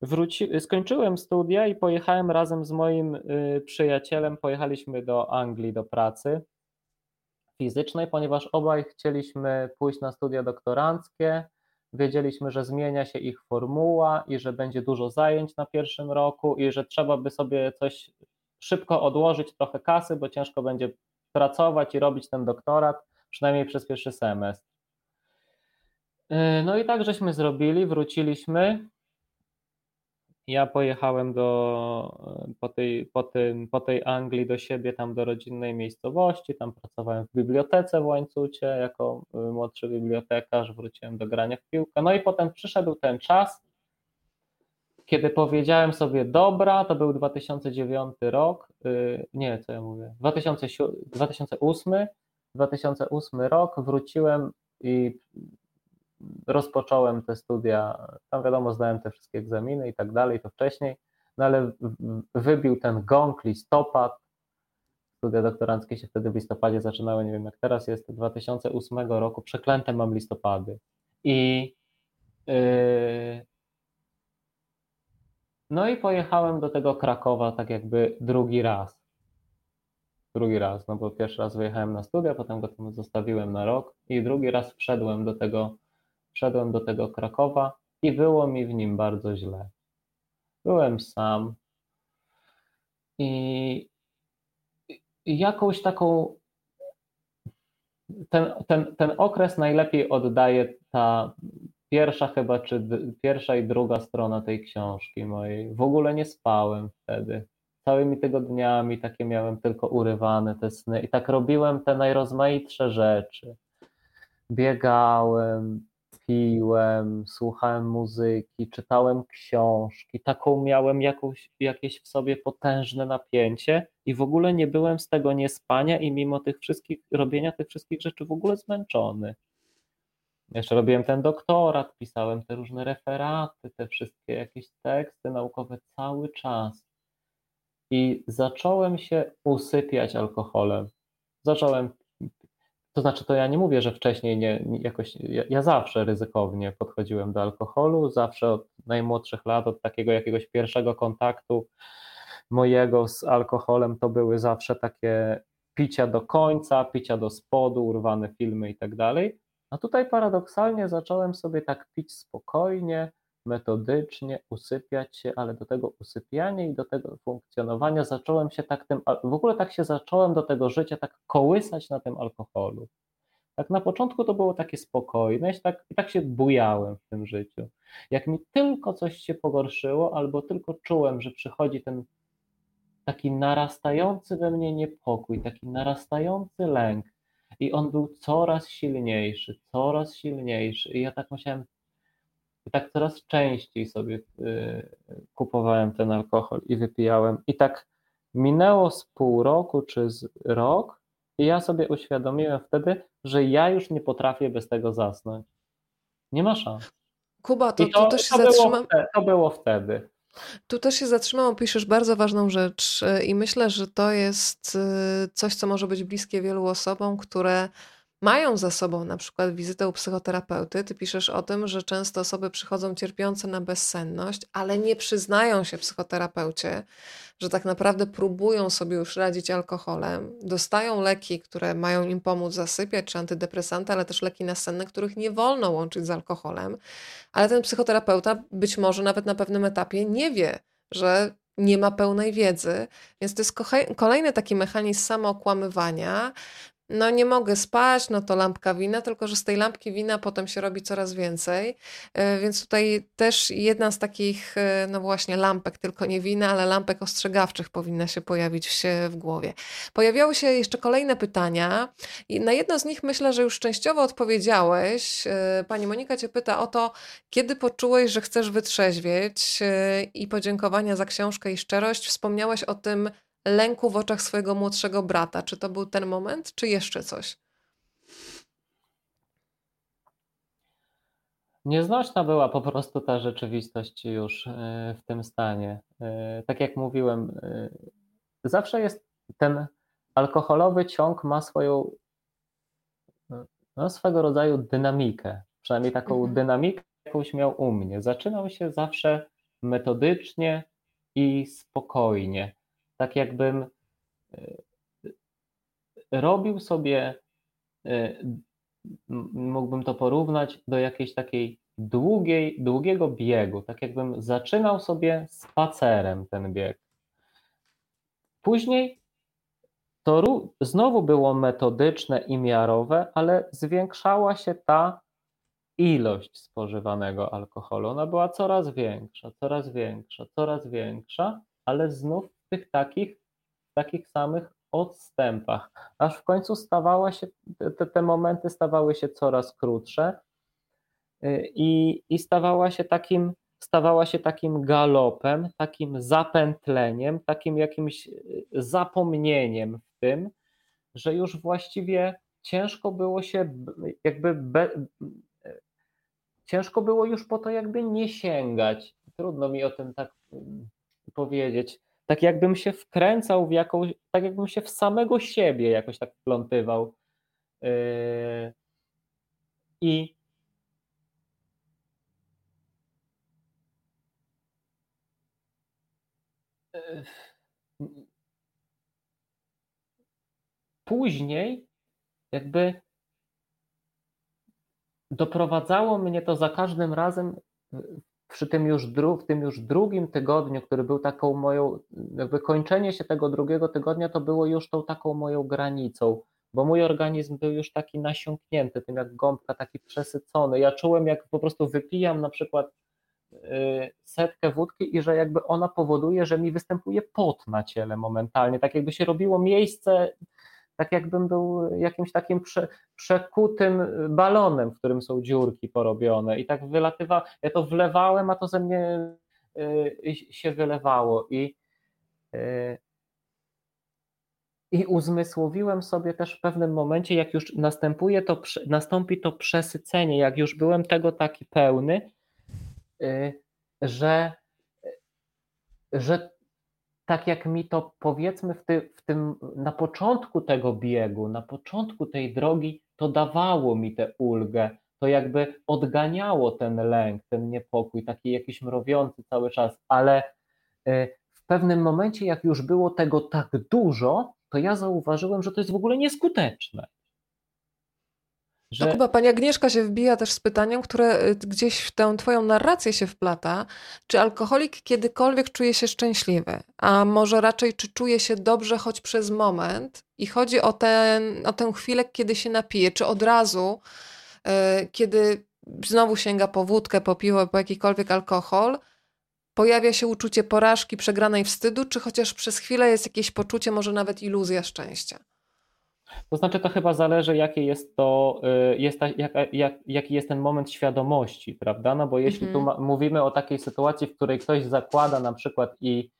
Wróci, skończyłem studia i pojechałem razem z moim y, przyjacielem, pojechaliśmy do Anglii do pracy fizycznej, ponieważ obaj chcieliśmy pójść na studia doktoranckie. Wiedzieliśmy, że zmienia się ich formuła i że będzie dużo zajęć na pierwszym roku i że trzeba by sobie coś szybko odłożyć, trochę kasy, bo ciężko będzie pracować i robić ten doktorat, przynajmniej przez pierwszy semestr. Y, no i tak żeśmy zrobili, wróciliśmy. Ja pojechałem do, po, tej, po, tym, po tej Anglii do siebie, tam do rodzinnej miejscowości, tam pracowałem w bibliotece w Łańcucie jako y, młodszy bibliotekarz, wróciłem do grania w piłkę. No i potem przyszedł ten czas, kiedy powiedziałem sobie, dobra, to był 2009 rok, y, nie, co ja mówię, 2008, 2008 rok, wróciłem i rozpocząłem te studia, tam wiadomo, zdałem te wszystkie egzaminy i tak dalej, to wcześniej, no ale wybił ten gong, listopad, studia doktoranckie się wtedy w listopadzie zaczynały, nie wiem jak teraz jest, 2008 roku, przeklęte mam listopady. I yy, no i pojechałem do tego Krakowa tak jakby drugi raz. Drugi raz, no bo pierwszy raz wyjechałem na studia, potem go tam zostawiłem na rok i drugi raz wszedłem do tego Wszedłem do tego Krakowa i było mi w nim bardzo źle. Byłem sam i, jakąś taką. Ten, ten, ten okres najlepiej oddaje ta pierwsza chyba, czy pierwsza i druga strona tej książki mojej. W ogóle nie spałem wtedy. Całymi tygodniami takie miałem tylko urywane te sny i tak robiłem te najrozmaitsze rzeczy. Biegałem, piłem, słuchałem muzyki, czytałem książki, taką miałem jakąś, jakieś w sobie potężne napięcie i w ogóle nie byłem z tego niespania i mimo tych wszystkich, robienia tych wszystkich rzeczy w ogóle zmęczony. Jeszcze robiłem ten doktorat, pisałem te różne referaty, te wszystkie jakieś teksty naukowe cały czas. I zacząłem się usypiać alkoholem. Zacząłem to znaczy, to ja nie mówię, że wcześniej nie, jakoś, ja, ja, zawsze ryzykownie podchodziłem do alkoholu, zawsze od najmłodszych lat, od takiego jakiegoś pierwszego kontaktu mojego z alkoholem, to były zawsze takie picia do końca, picia do spodu, urwane filmy i tak dalej. A tutaj paradoksalnie zacząłem sobie tak pić spokojnie, metodycznie, usypiać się, ale do tego usypiania i do tego funkcjonowania zacząłem się tak tym, w ogóle tak się zacząłem do tego życia tak kołysać na tym alkoholu. Tak na początku to było takie spokojne i tak, i tak się bujałem w tym życiu. Jak mi tylko coś się pogorszyło, albo tylko czułem, że przychodzi ten taki narastający we mnie niepokój, taki narastający lęk, i on był coraz silniejszy, coraz silniejszy. I ja tak musiałem, i tak coraz częściej sobie y, kupowałem ten alkohol i wypijałem. I tak minęło z pół roku czy z rok, i ja sobie uświadomiłem wtedy, że ja już nie potrafię bez tego zasnąć. Nie ma szans. Kuba, to, to, to też się to zatrzymam. Było, to było wtedy. Tu też się zatrzymałam, piszesz bardzo ważną rzecz y, i myślę, że to jest y, coś, co może być bliskie wielu osobom, które mają za sobą na przykład wizytę u psychoterapeuty. Ty piszesz o tym, że często osoby przychodzą cierpiące na bezsenność, ale nie przyznają się psychoterapeucie, że tak naprawdę próbują sobie już radzić alkoholem, dostają leki, które mają im pomóc zasypiać, czy antydepresanty, ale też leki nasenne, których nie wolno łączyć z alkoholem. Ale ten psychoterapeuta być może nawet na pewnym etapie nie wie, że nie ma pełnej wiedzy, więc to jest kolejny taki mechanizm samookłamywania, no nie mogę spać, no to lampka wina, tylko że z tej lampki wina potem się robi coraz więcej. E, więc tutaj też jedna z takich, e, no właśnie, lampek, tylko nie wina, ale lampek ostrzegawczych powinna się pojawić się w głowie. Pojawiały się jeszcze kolejne pytania i na jedno z nich myślę, że już częściowo odpowiedziałeś. E, pani Monika cię pyta o to, kiedy poczułeś, że chcesz wytrzeźwieć i podziękowania za książkę i szczerość. Wspomniałeś o tym lęku w oczach swojego młodszego brata. Czy to był ten moment, czy jeszcze coś? Nieznośna była po prostu ta rzeczywistość już e, w tym stanie. E, tak jak mówiłem, e, zawsze jest ten alkoholowy ciąg ma swoją no, swego rodzaju dynamikę. Przynajmniej taką mhm. dynamikę, jakąś miał u mnie. Zaczynał się zawsze metodycznie i spokojnie tak jakbym e, robił sobie, e, mógłbym to porównać do jakiejś takiej długiej, długiego biegu, tak jakbym zaczynał sobie spacerem ten bieg. Później to znowu było metodyczne i miarowe, ale zwiększała się ta ilość spożywanego alkoholu. Ona była coraz większa, coraz większa, coraz większa, ale znów tych takich, takich samych odstępach, aż w końcu stawała się, te, te momenty stawały się coraz krótsze y, i, i stawała się takim, stawała się takim galopem, takim zapętleniem, takim jakimś y, zapomnieniem w tym, że już właściwie ciężko było się jakby be, ciężko było już po to jakby nie sięgać. Trudno mi o tym tak powiedzieć tak jakbym się wkręcał w jakąś, tak jakbym się w samego siebie jakoś tak wplątywał. Yy, I później jakby doprowadzało mnie to za każdym razem przy tym już dru, w tym już drugim tygodniu, który był taką moją, jakby kończenie się tego drugiego tygodnia, to było już tą taką moją granicą, bo mój organizm był już taki nasiąknięty, tym jak gąbka, taki przesycony. Ja czułem, jak po prostu wypijam na przykład y, setkę wódki i że jakby ona powoduje, że mi występuje pot na ciele momentalnie, tak jakby się robiło miejsce tak jakbym był jakimś takim prze, przekutym balonem, w którym są dziurki porobione i tak wylatywa, ja to wlewałem, a to ze mnie y, się wylewało i y, i uzmysłowiłem sobie też w pewnym momencie, jak już następuje to, nastąpi to przesycenie, jak już byłem tego taki pełny, y, że, że tak jak mi to powiedzmy w, ty, w tym, na początku tego biegu, na początku tej drogi, to dawało mi tę ulgę, to jakby odganiało ten lęk, ten niepokój, taki jakiś mrowiący cały czas, ale y, w pewnym momencie, jak już było tego tak dużo, to ja zauważyłem, że to jest w ogóle nieskuteczne. Że... No chyba pani Agnieszka się wbija też z pytaniem, które y, gdzieś w tę twoją narrację się wplata. Czy alkoholik kiedykolwiek czuje się szczęśliwy? A może raczej czy czuje się dobrze choć przez moment? I chodzi o, ten, o tę chwilę, kiedy się napije. Czy od razu, yy, kiedy znowu sięga po wódkę, po piwo, po jakikolwiek alkohol, pojawia się uczucie porażki, przegranej wstydu, czy chociaż przez chwilę jest jakieś poczucie, może nawet iluzja szczęścia? To znaczy, to chyba zależy, jakie jest to, y, jest ta, jak, jak, jaki jest ten moment świadomości, prawda? No bo jeśli mhm. tu mówimy o takiej sytuacji, w której ktoś zakłada na przykład i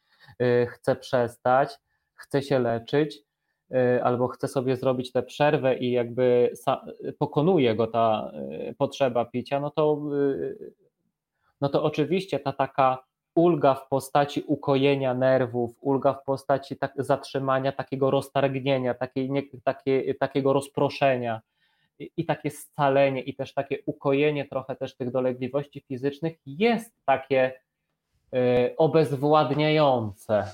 y, chce przestać, chce się leczyć, y, albo chce sobie zrobić tę przerwę i jakby pokonuje go ta potrzeba picia, no to, no to oczywiście ta taka ulga w postaci ukojenia nerwów, ulga w postaci tak, zatrzymania, takiego roztargnienia, takiej, nie, takie, takiego rozproszenia i, i takie scalenie i też takie ukojenie trochę też tych dolegliwości fizycznych jest takie y, obezwładniające,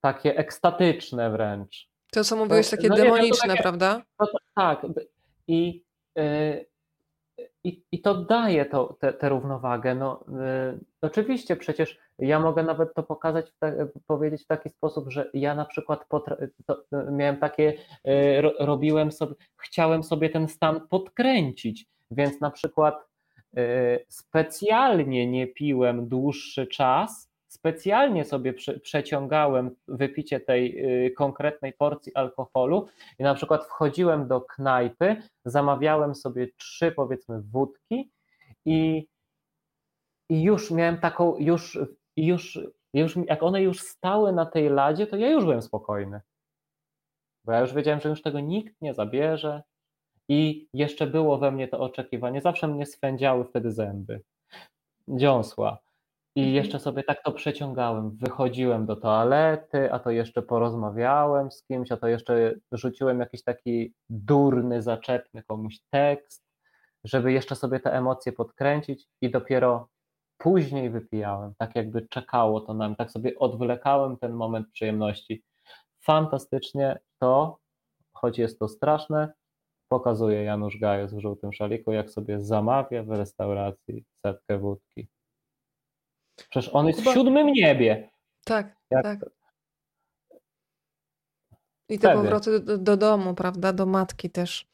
takie ekstatyczne wręcz. To, co mówiłeś, takie no, demoniczne, nie, takie, prawda? To, tak. I y, i, i to daje to, tę równowagę. No, y, oczywiście, przecież ja mogę nawet to pokazać, powiedzieć w taki sposób, że ja na przykład to, miałem takie, y, ro, robiłem sobie, chciałem sobie ten stan podkręcić, więc na przykład y, specjalnie nie piłem dłuższy czas, specjalnie sobie prze, przeciągałem wypicie tej y, konkretnej porcji alkoholu i na przykład wchodziłem do knajpy, zamawiałem sobie trzy powiedzmy wódki i, i już miałem taką, już, już, już jak one już stały na tej ladzie, to ja już byłem spokojny. Bo ja już wiedziałem, że już tego nikt nie zabierze i jeszcze było we mnie to oczekiwanie. Zawsze mnie swędziały wtedy zęby, dziąsła i mhm. jeszcze sobie tak to przeciągałem. Wychodziłem do toalety, a to jeszcze porozmawiałem z kimś, a to jeszcze rzuciłem jakiś taki durny, zaczepny komuś tekst, żeby jeszcze sobie te emocje podkręcić i dopiero później wypijałem, tak jakby czekało to na mnie, tak sobie odwlekałem ten moment przyjemności. Fantastycznie to, choć jest to straszne, pokazuje Janusz Gajos w żółtym szaliku, jak sobie zamawia w restauracji setkę wódki. Przecież on jest w siódmym niebie. Tak, Jak... tak. I te Wtedy. powroty do, do, domu, prawda, do matki też.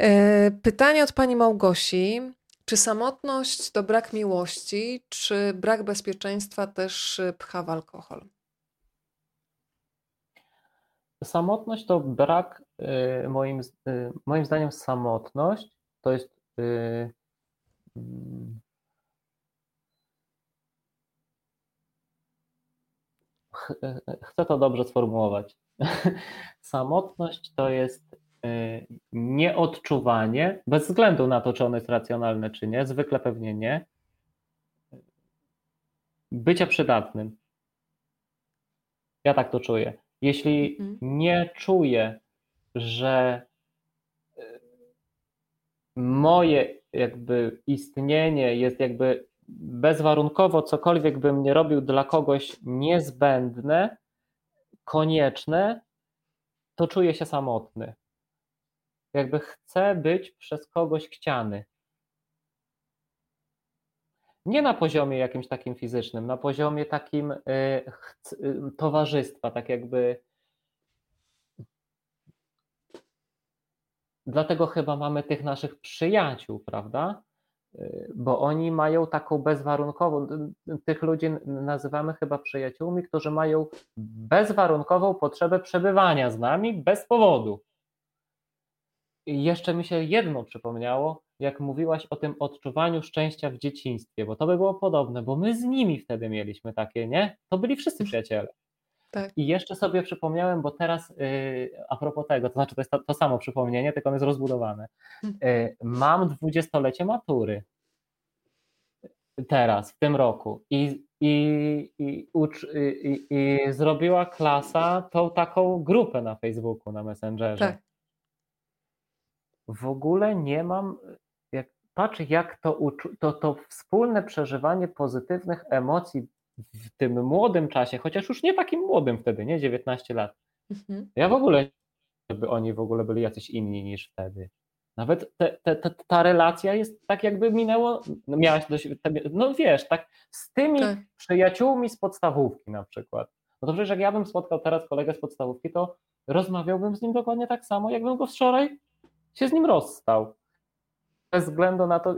E, pytanie od pani Małgosi. Czy samotność to brak miłości, czy brak bezpieczeństwa też pcha w alkohol? Samotność to brak, e, moim, e, moim zdaniem, samotność to jest chcę to dobrze sformułować. Samotność to jest y, nieodczuwanie, bez względu na to, czy ono jest racjonalne, czy nie, zwykle pewnie nie, bycia przydatnym. Ja tak to czuję. Jeśli mhm. nie czuję, że y, moje jakby istnienie jest jakby bezwarunkowo cokolwiek bym nie robił dla kogoś niezbędne, konieczne, to czuję się samotny. Jakby chcę być przez kogoś chciany. Nie na poziomie jakimś takim fizycznym, na poziomie takim y, y, towarzystwa, tak jakby. Dlatego chyba mamy tych naszych przyjaciół, prawda? Bo oni mają taką bezwarunkową, tych ludzi nazywamy chyba przyjaciółmi, którzy mają bezwarunkową potrzebę przebywania z nami bez powodu. I jeszcze mi się jedno przypomniało, jak mówiłaś o tym odczuwaniu szczęścia w dzieciństwie, bo to by było podobne, bo my z nimi wtedy mieliśmy takie, nie? To byli wszyscy przyjaciele. Tak. I jeszcze sobie przypomniałem, bo teraz yy, a propos tego, to znaczy to jest to, to samo przypomnienie, tylko ono jest rozbudowane. Yy, mam dwudziestolecie matury teraz, w tym roku i, i, i, ucz, i, i zrobiła klasa tą taką grupę na Facebooku, na Messengerze. Tak. W ogóle nie mam, jak patrzę jak to, to, to wspólne przeżywanie pozytywnych emocji w tym młodym czasie, chociaż już nie takim młodym wtedy, nie 19 lat. Mhm. Ja w ogóle, żeby oni w ogóle byli jacyś inni niż wtedy. Nawet te, te, te, ta relacja jest tak jakby minęło, no miałaś dość, no wiesz, tak z tymi tak. przyjaciółmi z podstawówki na przykład. No to przecież jak ja bym spotkał teraz kolegę z podstawówki, to rozmawiałbym z nim dokładnie tak samo, jakbym go wczoraj się z nim rozstał. Bez względu na to,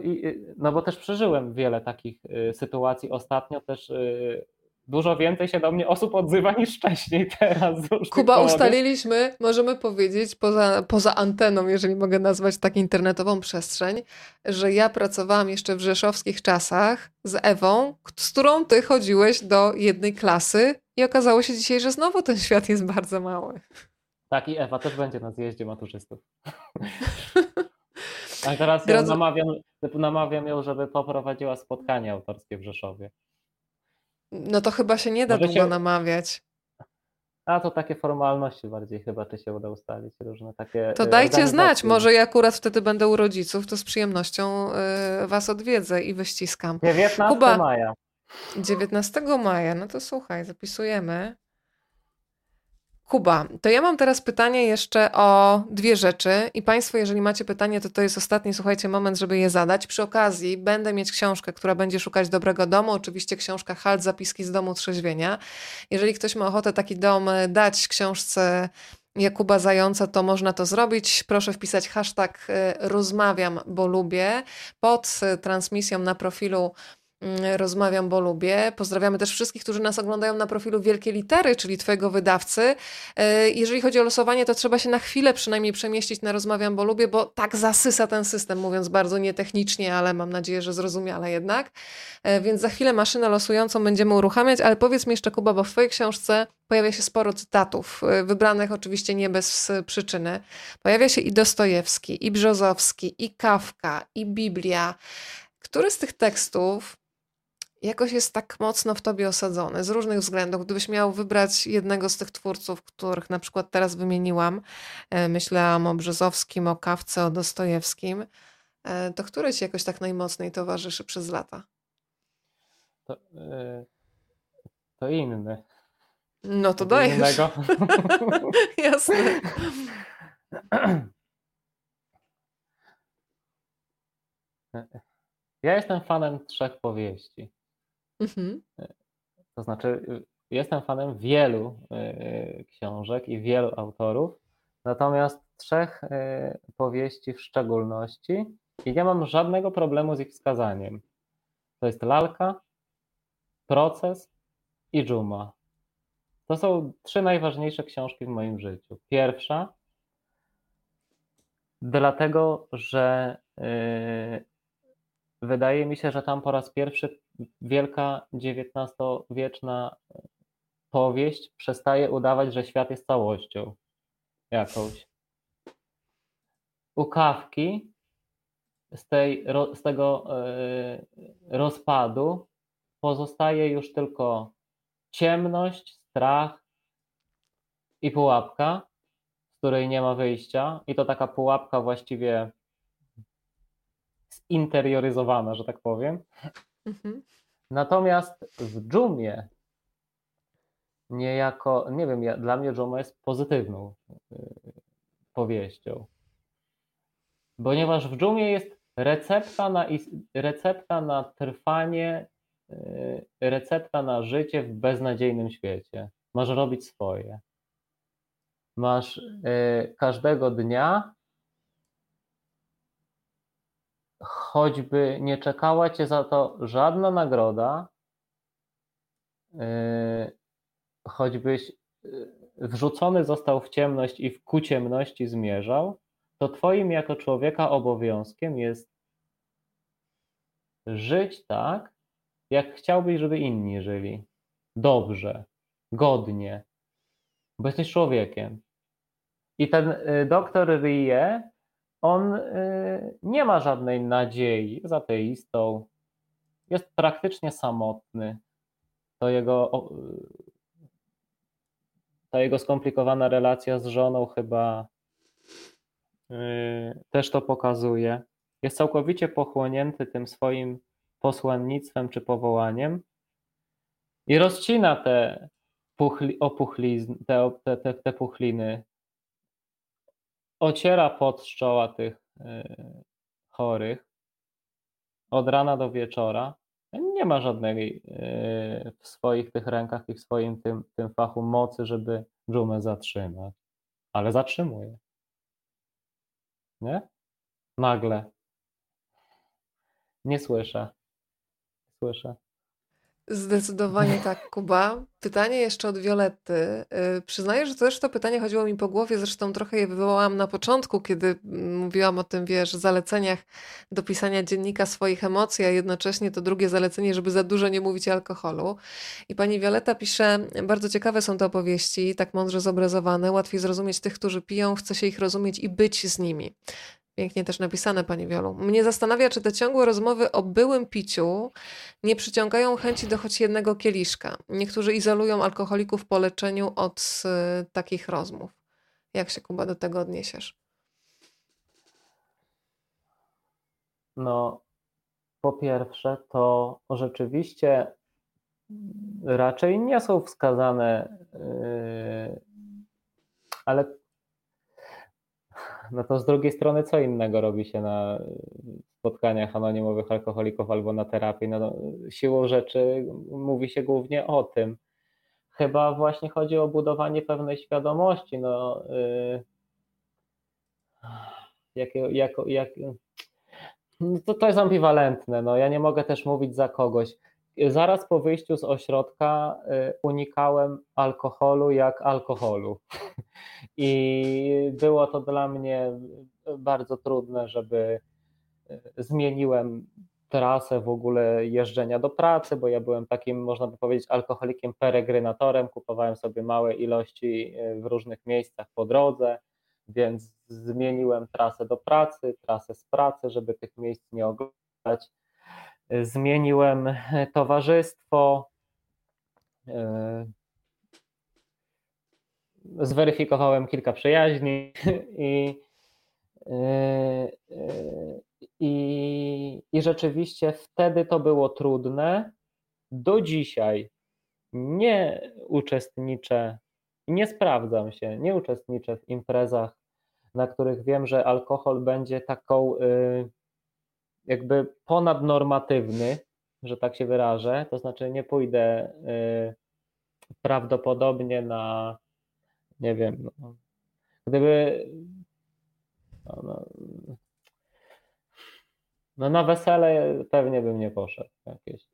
no bo też przeżyłem wiele takich y, sytuacji ostatnio, też y, dużo więcej się do mnie osób odzywa niż wcześniej teraz. Kuba, powodów. ustaliliśmy, możemy powiedzieć, poza, poza anteną, jeżeli mogę nazwać tak internetową przestrzeń, że ja pracowałam jeszcze w rzeszowskich czasach z Ewą, z którą ty chodziłeś do jednej klasy i okazało się dzisiaj, że znowu ten świat jest bardzo mały. Tak, i Ewa też będzie na zjeździe maturzystów. A teraz ją namawiam, namawiam ją, żeby poprowadziła spotkanie autorskie w Rzeszowie. No to chyba się nie da Może długo się... namawiać. A to takie formalności bardziej chyba, czy się uda ustalić różne takie. To e, dajcie znać, może ja akurat wtedy będę u rodziców, to z przyjemnością y, was odwiedzę i wyściskam. 19 Kuba, maja. 19 maja, no to słuchaj, zapisujemy. Kuba, to ja mam teraz pytanie jeszcze o dwie rzeczy i Państwo, jeżeli macie pytanie, to to jest ostatni, słuchajcie, moment, żeby je zadać. Przy okazji będę mieć książkę, która będzie szukać dobrego domu, oczywiście książka Halt, zapiski z domu trzeźwienia. Jeżeli ktoś ma ochotę taki dom dać książce Jakuba Zająca, to można to zrobić. Proszę wpisać hashtag y, rozmawiam, bo lubię pod y, transmisją na profilu rozmawiam, bo lubię. Pozdrawiamy też wszystkich, którzy nas oglądają na profilu Wielkie Litery, czyli Twojego wydawcy. E, jeżeli chodzi o losowanie, to trzeba się na chwilę przynajmniej przemieścić na Rozmawiam, bo lubię, bo tak zasysa ten system, mówiąc bardzo nietechnicznie, ale mam nadzieję, że zrozumiale jednak. E, więc za chwilę maszynę losującą będziemy uruchamiać, ale powiedz mi jeszcze, Kuba, bo w Twojej książce pojawia się sporo cytatów, e, wybranych oczywiście nie bez przyczyny. Pojawia się i Dostojewski, i Brzozowski, i Kawka, i Biblia. Który z tych tekstów jakoś jest tak mocno w tobie osadzony z różnych względów. Gdybyś miał wybrać jednego z tych twórców, których na przykład teraz wymieniłam, e, myślałam o Brzozowskim, o Kawce, o Dostojewskim, e, to który ci jakoś tak najmocniej towarzyszy przez lata? To, yy, to inny. No to dajesz. Innego. Jasne. Ja jestem fanem trzech powieści. Mhm. To znaczy, jestem fanem wielu e, książek i wielu autorów, natomiast trzech powieści w szczególności i nie mam żadnego problemu z ich wskazaniem. To jest Lalka, Proces i Dżuma. To są trzy najważniejsze książki w moim życiu. Pierwsza, dlatego że e, wydaje mi się, że tam po raz pierwszy wielka XIX-wieczna powieść przestaje udawać, że świat jest całością jakąś. U Kawki z, tej, z tego e, rozpadu pozostaje już tylko ciemność, strach i pułapka, z której nie ma wyjścia. I to taka pułapka właściwie zinterioryzowana, że tak powiem. Mhm. Natomiast w dżumie niejako, nie wiem, ja, dla mnie dżuma jest pozytywną y, powieścią. Ponieważ w dżumie jest recepta na, recepta na trwanie, y, recepta na życie w beznadziejnym świecie. Masz robić swoje. Masz y, każdego dnia choćby nie czekała cię za to żadna nagroda, yy, choćbyś yy, wrzucony został w ciemność i w ku ciemności zmierzał, to twoim jako człowieka obowiązkiem jest żyć tak, jak chciałbyś, żeby inni żyli. Dobrze, godnie, bo jesteś człowiekiem. I ten yy, doktor Rie on y, nie ma żadnej nadziei, jest ateistą, jest praktycznie samotny. To jego, ta jego skomplikowana relacja z żoną chyba y, też to pokazuje. Jest całkowicie pochłonięty tym swoim posłannictwem czy powołaniem i rozcina te, puchli, opuchlizn, te, te, te, te puchliny ociera pot z czoła tych chorych od rana do wieczora nie ma żadnej w swoich tych rękach i w swoim tym, tym fachu mocy, żeby dżumę zatrzymać. Ale zatrzymuje. Nie? Nagle. Nie słyszę. Słyszę. Zdecydowanie tak, Kuba. Pytanie jeszcze od Violetty. Przyznaję, że też to pytanie chodziło mi po głowie, zresztą trochę je wywołałam na początku, kiedy mówiłam o tym, wiesz, zaleceniach do pisania dziennika swoich emocji, a jednocześnie to drugie zalecenie, żeby za dużo nie mówić o alkoholu. I pani Violetta pisze, bardzo ciekawe są te opowieści, tak mądrze zobrazowane, łatwiej zrozumieć tych, którzy piją, chce się ich rozumieć i być z nimi. Pięknie też napisane, Pani Wiolu. Mnie zastanawia, czy te ciągłe rozmowy o byłym piciu nie przyciągają chęci do choć jednego kieliszka. Niektórzy izolują alkoholików po leczeniu od y, takich rozmów. Jak się, Kuba, do tego odniesiesz? No, po pierwsze, to rzeczywiście raczej nie są wskazane, yy, ale no to z drugiej strony co innego robi się na spotkaniach anonimowych alkoholików albo na terapii? No, siłą rzeczy mówi się głównie o tym. Chyba właśnie chodzi o budowanie pewnej świadomości. No, yy, jak, jak, jak, no to, to jest ambiwalentne. No, ja nie mogę też mówić za kogoś. Zaraz po wyjściu z ośrodka y, unikałem alkoholu jak alkoholu. I było to dla mnie bardzo trudne, żeby y, zmieniłem trasę w ogóle jeżdżenia do pracy, bo ja byłem takim, można by powiedzieć, alkoholikiem peregrynatorem. Kupowałem sobie małe ilości y, w różnych miejscach po drodze, więc zmieniłem trasę do pracy, trasę z pracy, żeby tych miejsc nie oglądać zmieniłem towarzystwo, e, zweryfikowałem kilka przyjaźni i, e, i, i rzeczywiście wtedy to było trudne. Do dzisiaj nie uczestniczę, nie sprawdzam się, nie uczestniczę w imprezach, na których wiem, że alkohol będzie taką y, jakby ponadnormatywny, że tak się wyrażę, to znaczy nie pójdę y, prawdopodobnie na, nie wiem, no, gdyby no, no, no, na wesele pewnie bym nie poszedł jakieś.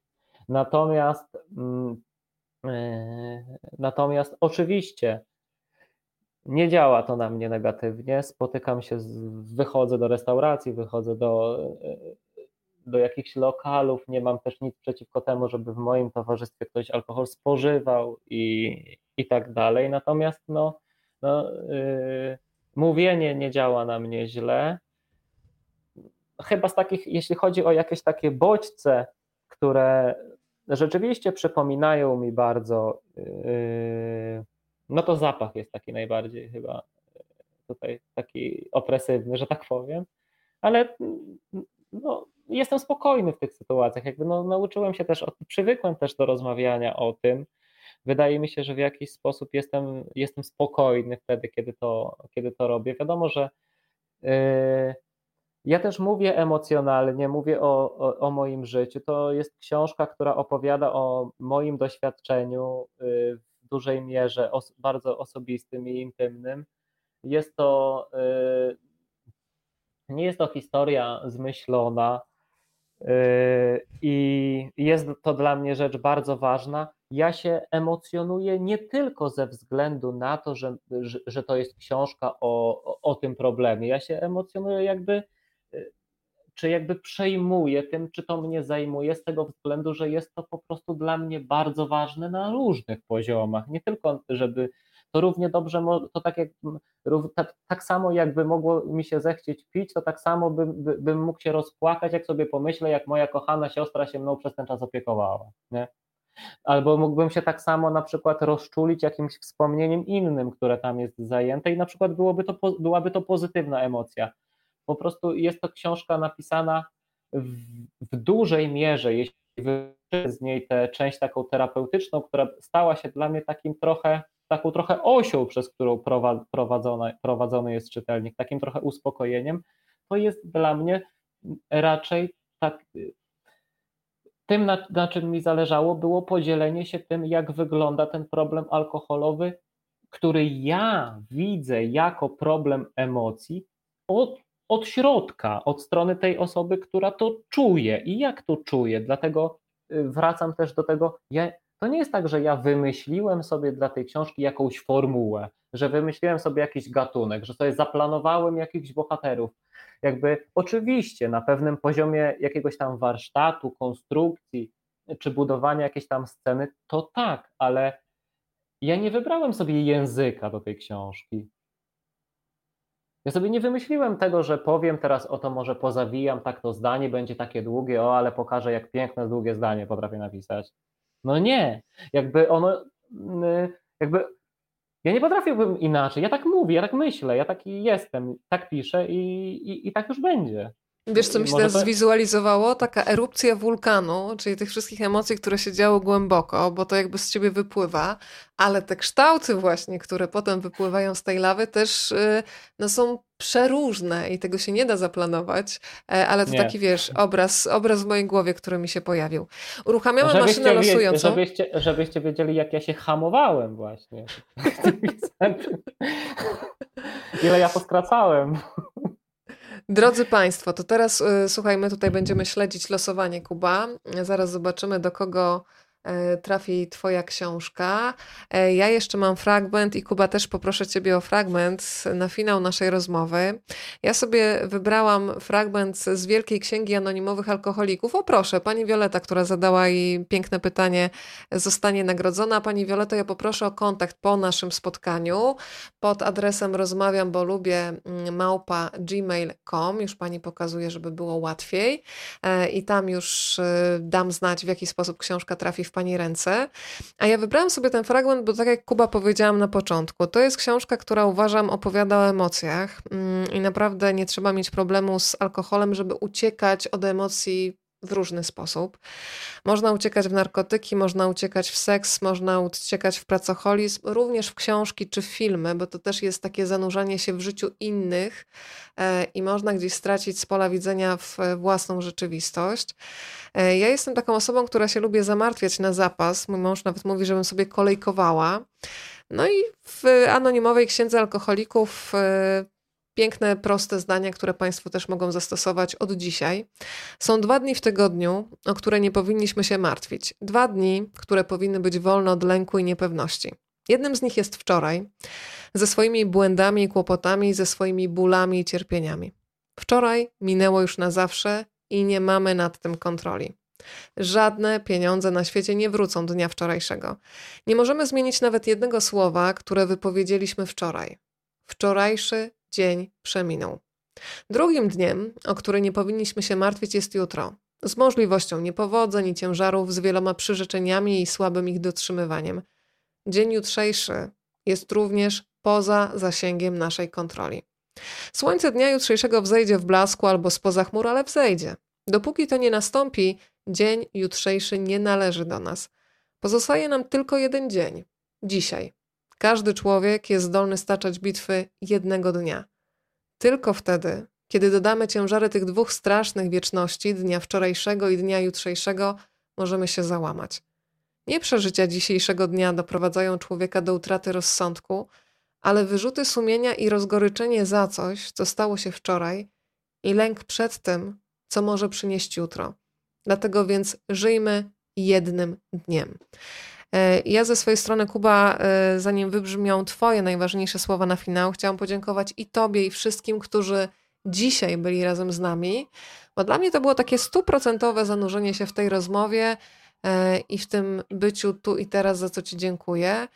Natomiast mm, y, natomiast oczywiście nie działa to na mnie negatywnie. Spotykam się, z, wychodzę do restauracji, wychodzę do, do jakichś lokalów. Nie mam też nic przeciwko temu, żeby w moim towarzystwie ktoś alkohol spożywał i, i tak dalej. Natomiast no, no, yy, mówienie nie działa na mnie źle. Chyba z takich, jeśli chodzi o jakieś takie bodźce, które rzeczywiście przypominają mi bardzo. Yy, no to zapach jest taki najbardziej chyba e, tutaj taki opresywny, że tak powiem, ale no, jestem spokojny w tych sytuacjach, jakby no, nauczyłem się też, przywykłem też do rozmawiania o tym, wydaje mi się, że w jakiś sposób jestem, jestem spokojny wtedy, kiedy to, kiedy to robię. Wiadomo, że yy, ja też mówię emocjonalnie, mówię o, o, o, moim życiu. To jest książka, która opowiada o moim doświadczeniu yy, dużej mierze os bardzo osobistym i intymnym. Jest to, y, nie jest to historia zmyślona y, i jest to dla mnie rzecz bardzo ważna. Ja się emocjonuję nie tylko ze względu na to, że, że, że to jest książka o, o, o tym problemie. Ja się emocjonuję jakby y, czy jakby przejmuję tym, czy to mnie zajmuje, z tego względu, że jest to po prostu dla mnie bardzo ważne na różnych poziomach. Nie tylko, żeby to równie dobrze, to tak, jak, tak, tak samo jakby mogło mi się zechcieć pić, to tak samo bym, bym mógł się rozpłakać, jak sobie pomyślę, jak moja kochana siostra się mną przez ten czas opiekowała. Nie? Albo mógłbym się tak samo na przykład rozczulić jakimś wspomnieniem innym, które tam jest zajęte i na przykład byłoby to, byłaby to pozytywna emocja po prostu jest to książka napisana w, w dużej mierze, jeśli z niej tę część taką terapeutyczną, która stała się dla mnie takim trochę, taką trochę osią, przez którą prowadzona, prowadzony jest czytelnik, takim trochę uspokojeniem, to jest dla mnie raczej tak. Tym, na, na czym mi zależało, było podzielenie się tym, jak wygląda ten problem alkoholowy, który ja widzę jako problem emocji od, od środka, od strony tej osoby, która to czuje i jak to czuje. Dlatego y, wracam też do tego, ja, to nie jest tak, że ja wymyśliłem sobie dla tej książki jakąś formułę, że wymyśliłem sobie jakiś gatunek, że sobie zaplanowałem jakichś bohaterów. Jakby oczywiście na pewnym poziomie jakiegoś tam warsztatu, konstrukcji czy budowania jakiejś tam sceny, to tak, ale ja nie wybrałem sobie języka do tej książki. Ja sobie nie wymyśliłem tego, że powiem teraz o to może pozawijam, tak to zdanie będzie takie długie, o ale pokażę jak piękne długie zdanie potrafię napisać. No nie, jakby ono, mm, jakby ja nie potrafiłbym inaczej. Ja tak mówię, ja tak myślę, ja taki jestem, tak piszę i, i, i tak już będzie. Wiesz, co mi się teraz to... zwizualizowało? Taka erupcja wulkanu, czyli tych wszystkich emocji, które się działy głęboko, bo to jakby z ciebie wypływa, ale te kształty właśnie, które potem wypływają z tej lawy też y, no, są przeróżne i tego się nie da zaplanować, e, ale to nie. taki, wiesz, obraz, obraz w mojej głowie, który mi się pojawił. Uruchamiamy żebyście maszynę losującą. Żebyście, żebyście wiedzieli, jak ja się hamowałem właśnie. Ile ja poskracałem. Drodzy Państwo, to teraz y, słuchaj, my tutaj będziemy śledzić losowanie Kuba. Zaraz zobaczymy, do kogo trafi Twoja książka. E, ja jeszcze mam fragment i Kuba też poproszę Ciebie o fragment na finał naszej rozmowy. Ja sobie wybrałam fragment z Wielkiej Księgi Anonimowych Alkoholików. O proszę, Pani Wioleta, która zadała jej piękne pytanie, zostanie nagrodzona. Pani Wioleto, ja poproszę o kontakt po naszym spotkaniu pod adresem rozmawiam, bo lubię mm, małpa gmail.com. Już Pani pokazuje, żeby było łatwiej e, i tam już dam znać, w jaki sposób książka trafi w Pani ręce. A ja wybrałam sobie ten fragment, bo tak jak Kuba powiedziałam na początku, to jest książka, która uważam opowiada o emocjach mm, i naprawdę nie trzeba mieć problemu z alkoholem, żeby uciekać od emocji w różny sposób. Można uciekać w narkotyki, można uciekać w seks, można uciekać w pracoholizm, również w książki czy filmy, bo to też jest takie zanurzanie się w życiu innych e, i można gdzieś stracić z pola widzenia w własną rzeczywistość. E, ja jestem taką osobą, która się lubię zamartwiać na zapas. Mój mąż nawet mówi, żebym sobie kolejkowała. No i w anonimowej księdze alkoholików e, piękne, proste zdania, które Państwo też mogą zastosować od dzisiaj. Są dwa dni w tygodniu, o które nie powinniśmy się martwić. Dwa dni, które powinny być wolne od lęku i niepewności. Jednym z nich jest wczoraj, ze swoimi błędami i kłopotami, ze swoimi bólami i cierpieniami. Wczoraj minęło już na zawsze i nie mamy nad tym kontroli. Żadne pieniądze na świecie nie wrócą dnia wczorajszego. Nie możemy zmienić nawet jednego słowa, które wypowiedzieliśmy wczoraj. Wczorajszy dzień przeminął. Drugim dniem, o który nie powinniśmy się martwić, jest jutro. Z możliwością niepowodzeń i ciężarów, z wieloma przyrzeczeniami i słabym ich dotrzymywaniem. Dzień jutrzejszy jest również poza zasięgiem naszej kontroli. Słońce dnia jutrzejszego wzejdzie w blasku albo spoza chmur, ale wzejdzie. Dopóki to nie nastąpi, dzień jutrzejszy nie należy do nas. Pozostaje nam tylko jeden dzień dzisiaj. Każdy człowiek jest zdolny staczać bitwy jednego dnia. Tylko wtedy, kiedy dodamy ciężary tych dwóch strasznych wieczności, dnia wczorajszego i dnia jutrzejszego, możemy się załamać. Nie przeżycia dzisiejszego dnia doprowadzają człowieka do utraty rozsądku, ale wyrzuty sumienia i rozgoryczenie za coś, co stało się wczoraj, i lęk przed tym, co może przynieść jutro. Dlatego więc żyjmy jednym dniem. E, ja ze swojej strony, Kuba, e, zanim wybrzmią Twoje najważniejsze słowa na finał, chciałam podziękować i Tobie, i wszystkim, którzy dzisiaj byli razem z nami, bo dla mnie to było takie stuprocentowe zanurzenie się w tej rozmowie e, i w tym byciu tu i teraz, za co Ci dziękuję.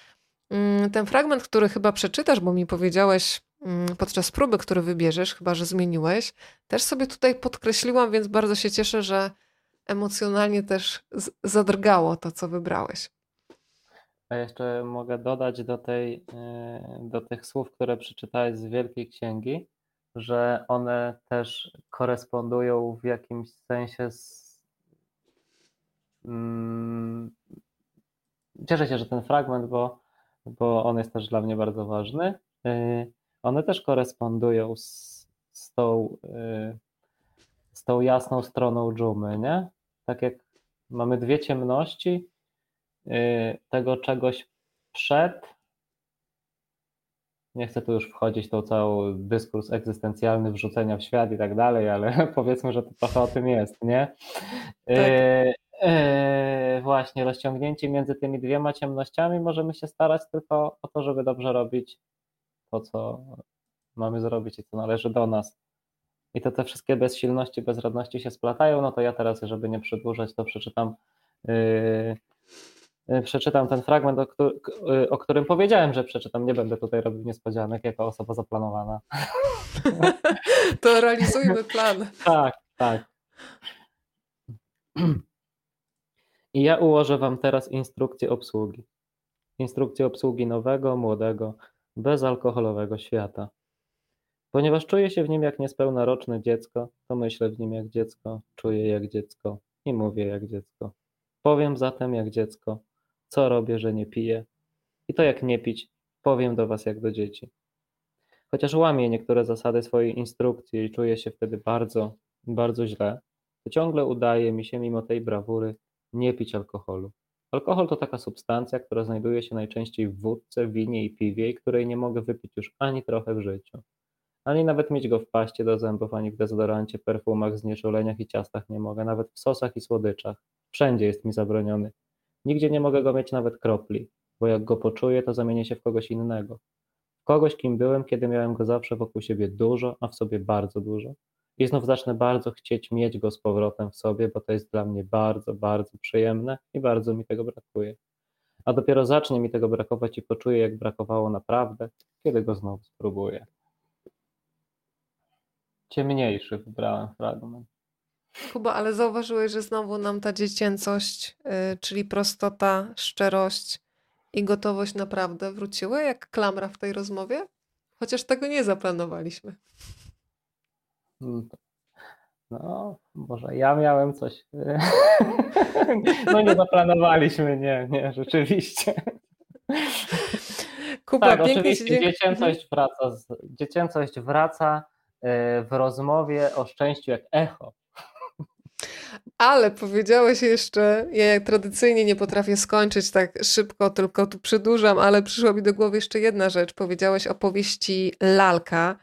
Mm, ten fragment, który chyba przeczytasz, bo mi powiedziałeś mm, podczas próby, który wybierzesz, chyba że zmieniłeś, też sobie tutaj podkreśliłam, więc bardzo się cieszę, że emocjonalnie też zadrgało to, co wybrałeś. A jeszcze mogę dodać do, tej, e, do tych słów, które przeczytałeś z Wielkiej Księgi, że one też korespondują w jakimś sensie z. Mm, cieszę się, że ten fragment, bo, bo on jest też dla mnie bardzo ważny. E, one też korespondują z, z tą, y, z tą jasną stroną dżumy, nie? Tak jak mamy dwie ciemności tego czegoś przed. Nie chcę tu już wchodzić w tą cały dyskurs egzystencjalny, wrzucenia w świat i tak dalej, ale powiedzmy, że to trochę o tym jest, nie? Tak. E, właśnie, rozciągnięcie między tymi dwiema ciemnościami możemy się starać tylko o to, żeby dobrze robić to, co mamy zrobić i co należy do nas. I to te wszystkie bezsilności, bezradności się splatają, no to ja teraz, żeby nie przedłużać, to przeczytam yy, przeczytam ten fragment, o, który, o, którym powiedziałem, że przeczytam. Nie będę tutaj robił niespodzianek jako osoba zaplanowana. To realizujmy plan. tak, tak. I ja ułożę Wam teraz instrukcję obsługi. Instrukcję obsługi nowego, młodego, bezalkoholowego świata. Ponieważ czuję się w nim jak niespełna roczne dziecko, to myślę w nim jak dziecko, czuję jak dziecko i mówię jak dziecko. Powiem zatem jak dziecko, co robię, że nie piję. I to jak nie pić, powiem do Was jak do dzieci. Chociaż łamię niektóre zasady swojej instrukcji i czuję się wtedy bardzo, bardzo źle, to ciągle udaje mi się mimo tej brawury nie pić alkoholu. Alkohol to taka substancja, która znajduje się najczęściej w wódce, winie i piwie, i której nie mogę wypić już ani trochę w życiu. Ani nawet mieć go w paście do zębów, ani w dezodorancie, perfumach, znieczuleniach i ciastach nie mogę, nawet w sosach i słodyczach. Wszędzie jest mi zabroniony. Nigdzie nie mogę go mieć nawet kropli, bo jak go poczuję, to zamienię się w kogoś innego. W kogoś, kim byłem, kiedy miałem go zawsze wokół siebie dużo, a w sobie bardzo dużo. I znów zacznę bardzo chcieć mieć go z powrotem w sobie, bo to jest dla mnie bardzo, bardzo przyjemne i bardzo mi tego brakuje. A dopiero zacznie mi tego brakować i poczuję, jak brakowało naprawdę, kiedy go znowu spróbuję. Ciemniejszy wybrałem fragment. Kuba, ale zauważyłeś, że znowu nam ta dziecięcość, yy, czyli prostota, szczerość i gotowość naprawdę wróciły, jak klamra w tej rozmowie? Chociaż tego nie zaplanowaliśmy. Mm, no, może ja miałem coś. No nie zaplanowaliśmy, nie, nie, rzeczywiście. Kuba, tak, oczywiście dziecięcość wraca, dziecięcość wraca e, w rozmowie o szczęściu jak echo. Ale powiedziałeś jeszcze, ja tradycyjnie nie potrafię skończyć tak szybko, tylko tu przedłużam, ale przyszła mi do głowy jeszcze jedna rzecz. Powiedziałeś o powieści Lalka.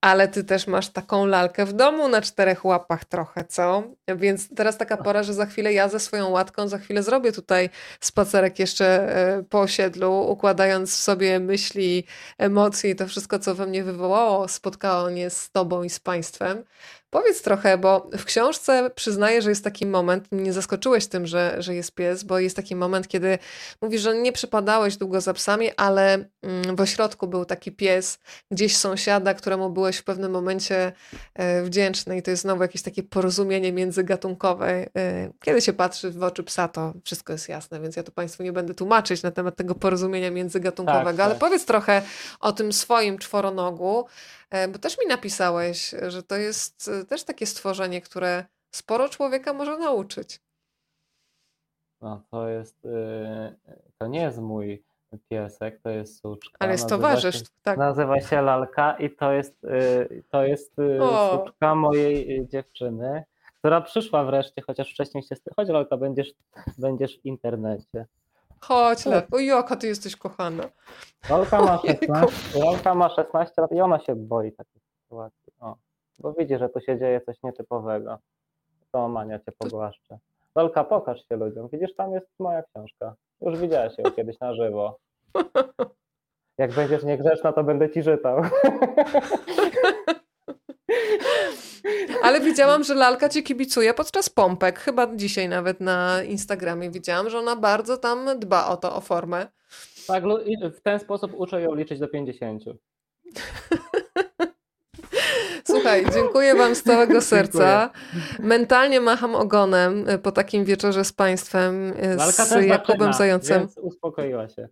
Ale ty też masz taką lalkę w domu na czterech łapach trochę, co? Więc teraz taka pora, że za chwilę ja ze swoją łatką, za chwilę zrobię tutaj spacerek jeszcze e, po osiedlu, układając w sobie myśli, emocje i to wszystko, co we mnie wywołało spotkanie z tobą i z państwem. Powiedz trochę, bo w książce przyznaję, że jest taki moment, nie zaskoczyłeś tym, że, że jest pies, bo jest taki moment, kiedy mówisz, że nie przypadałeś długo za psami, ale mm, w ośrodku był taki pies, gdzieś sąsiada, któremu byłeś w pewnym momencie e, wdzięczny i to jest znowu jakieś takie porozumienie międzygatunkowe. E, kiedy się patrzy w oczy psa, to wszystko jest jasne, więc ja tu Państwu nie będę tłumaczyć na temat tego porozumienia międzygatunkowego, tak, tak. ale powiedz trochę o tym swoim czworonogu, bo też mi napisałeś, że to jest e, też takie stworzenie, które sporo człowieka może nauczyć. No, to jest, e, to nie jest mój piesek, to jest suczka. Ale jest towarzysz, tak. Nazywa się Lalka i to jest, to jest suczka mojej dziewczyny, która przyszła wreszcie, chociaż wcześniej się... Chodź Lalka, będziesz, będziesz w internecie. Chodź, Lew. O, jaka ty jesteś kochana. Rolka ma, 16, Rolka ma 16 lat i ona się boi takiej sytuacji. O, bo widzi, że tu się dzieje coś nietypowego. To Mania cię pogłaszcze. Rolka, pokaż się ludziom. Widzisz, tam jest moja książka. Już widziałaś ją kiedyś na żywo. Jak będziesz niegrzeczna, to będę ci czytał. Ale widziałam, że lalka cię kibicuje podczas pompek. Chyba dzisiaj nawet na Instagramie widziałam, że ona bardzo tam dba o to, o formę. Tak, w ten sposób uczę ją liczyć do 50. Słuchaj, dziękuję Wam z całego serca. Mentalnie macham ogonem po takim wieczorze z Państwem, z Jakubem Zającem. uspokoiła się.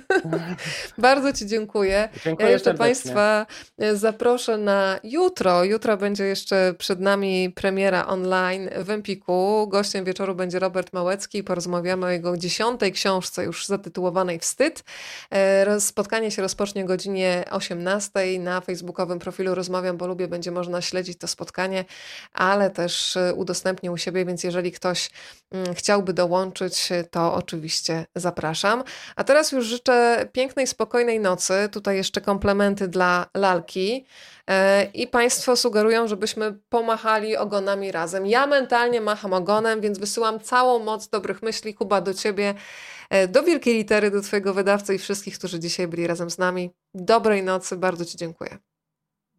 Bardzo Ci dziękuję. Dziękuję ja jeszcze serdecznie. Państwa e, zaproszę na jutro. Jutro będzie jeszcze przed nami premiera online w Empiku. Gościem wieczoru będzie Robert Małecki. Porozmawiamy o jego dziesiątej książce, już zatytułowanej Wstyd. E, spotkanie się rozpocznie o godzinie 18 na facebookowym profilu Rozmawiam, bo lubię. Będzie można śledzić to spotkanie, ale też e, udostępnię u siebie, więc jeżeli ktoś mm, chciałby dołączyć, to oczywiście zapraszam. A teraz już życzę pięknej, spokojnej nocy. Tutaj jeszcze komplementy dla lalki. E, I Państwo sugerują, żebyśmy pomachali ogonami razem. Ja mentalnie macham ogonem, więc wysyłam całą moc dobrych myśli, Kuba, do Ciebie, e, do wielkiej litery, do Twojego wydawcy i wszystkich, którzy dzisiaj byli razem z nami. Dobrej nocy, bardzo Ci dziękuję.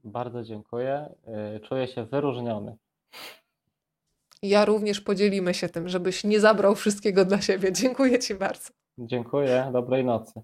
Bardzo dziękuję. E, czuję się wyróżniony. Ja również podzielimy się tym, żebyś nie zabrał wszystkiego dla siebie. Dziękuję Ci bardzo. Dziękuję. Dobrej nocy.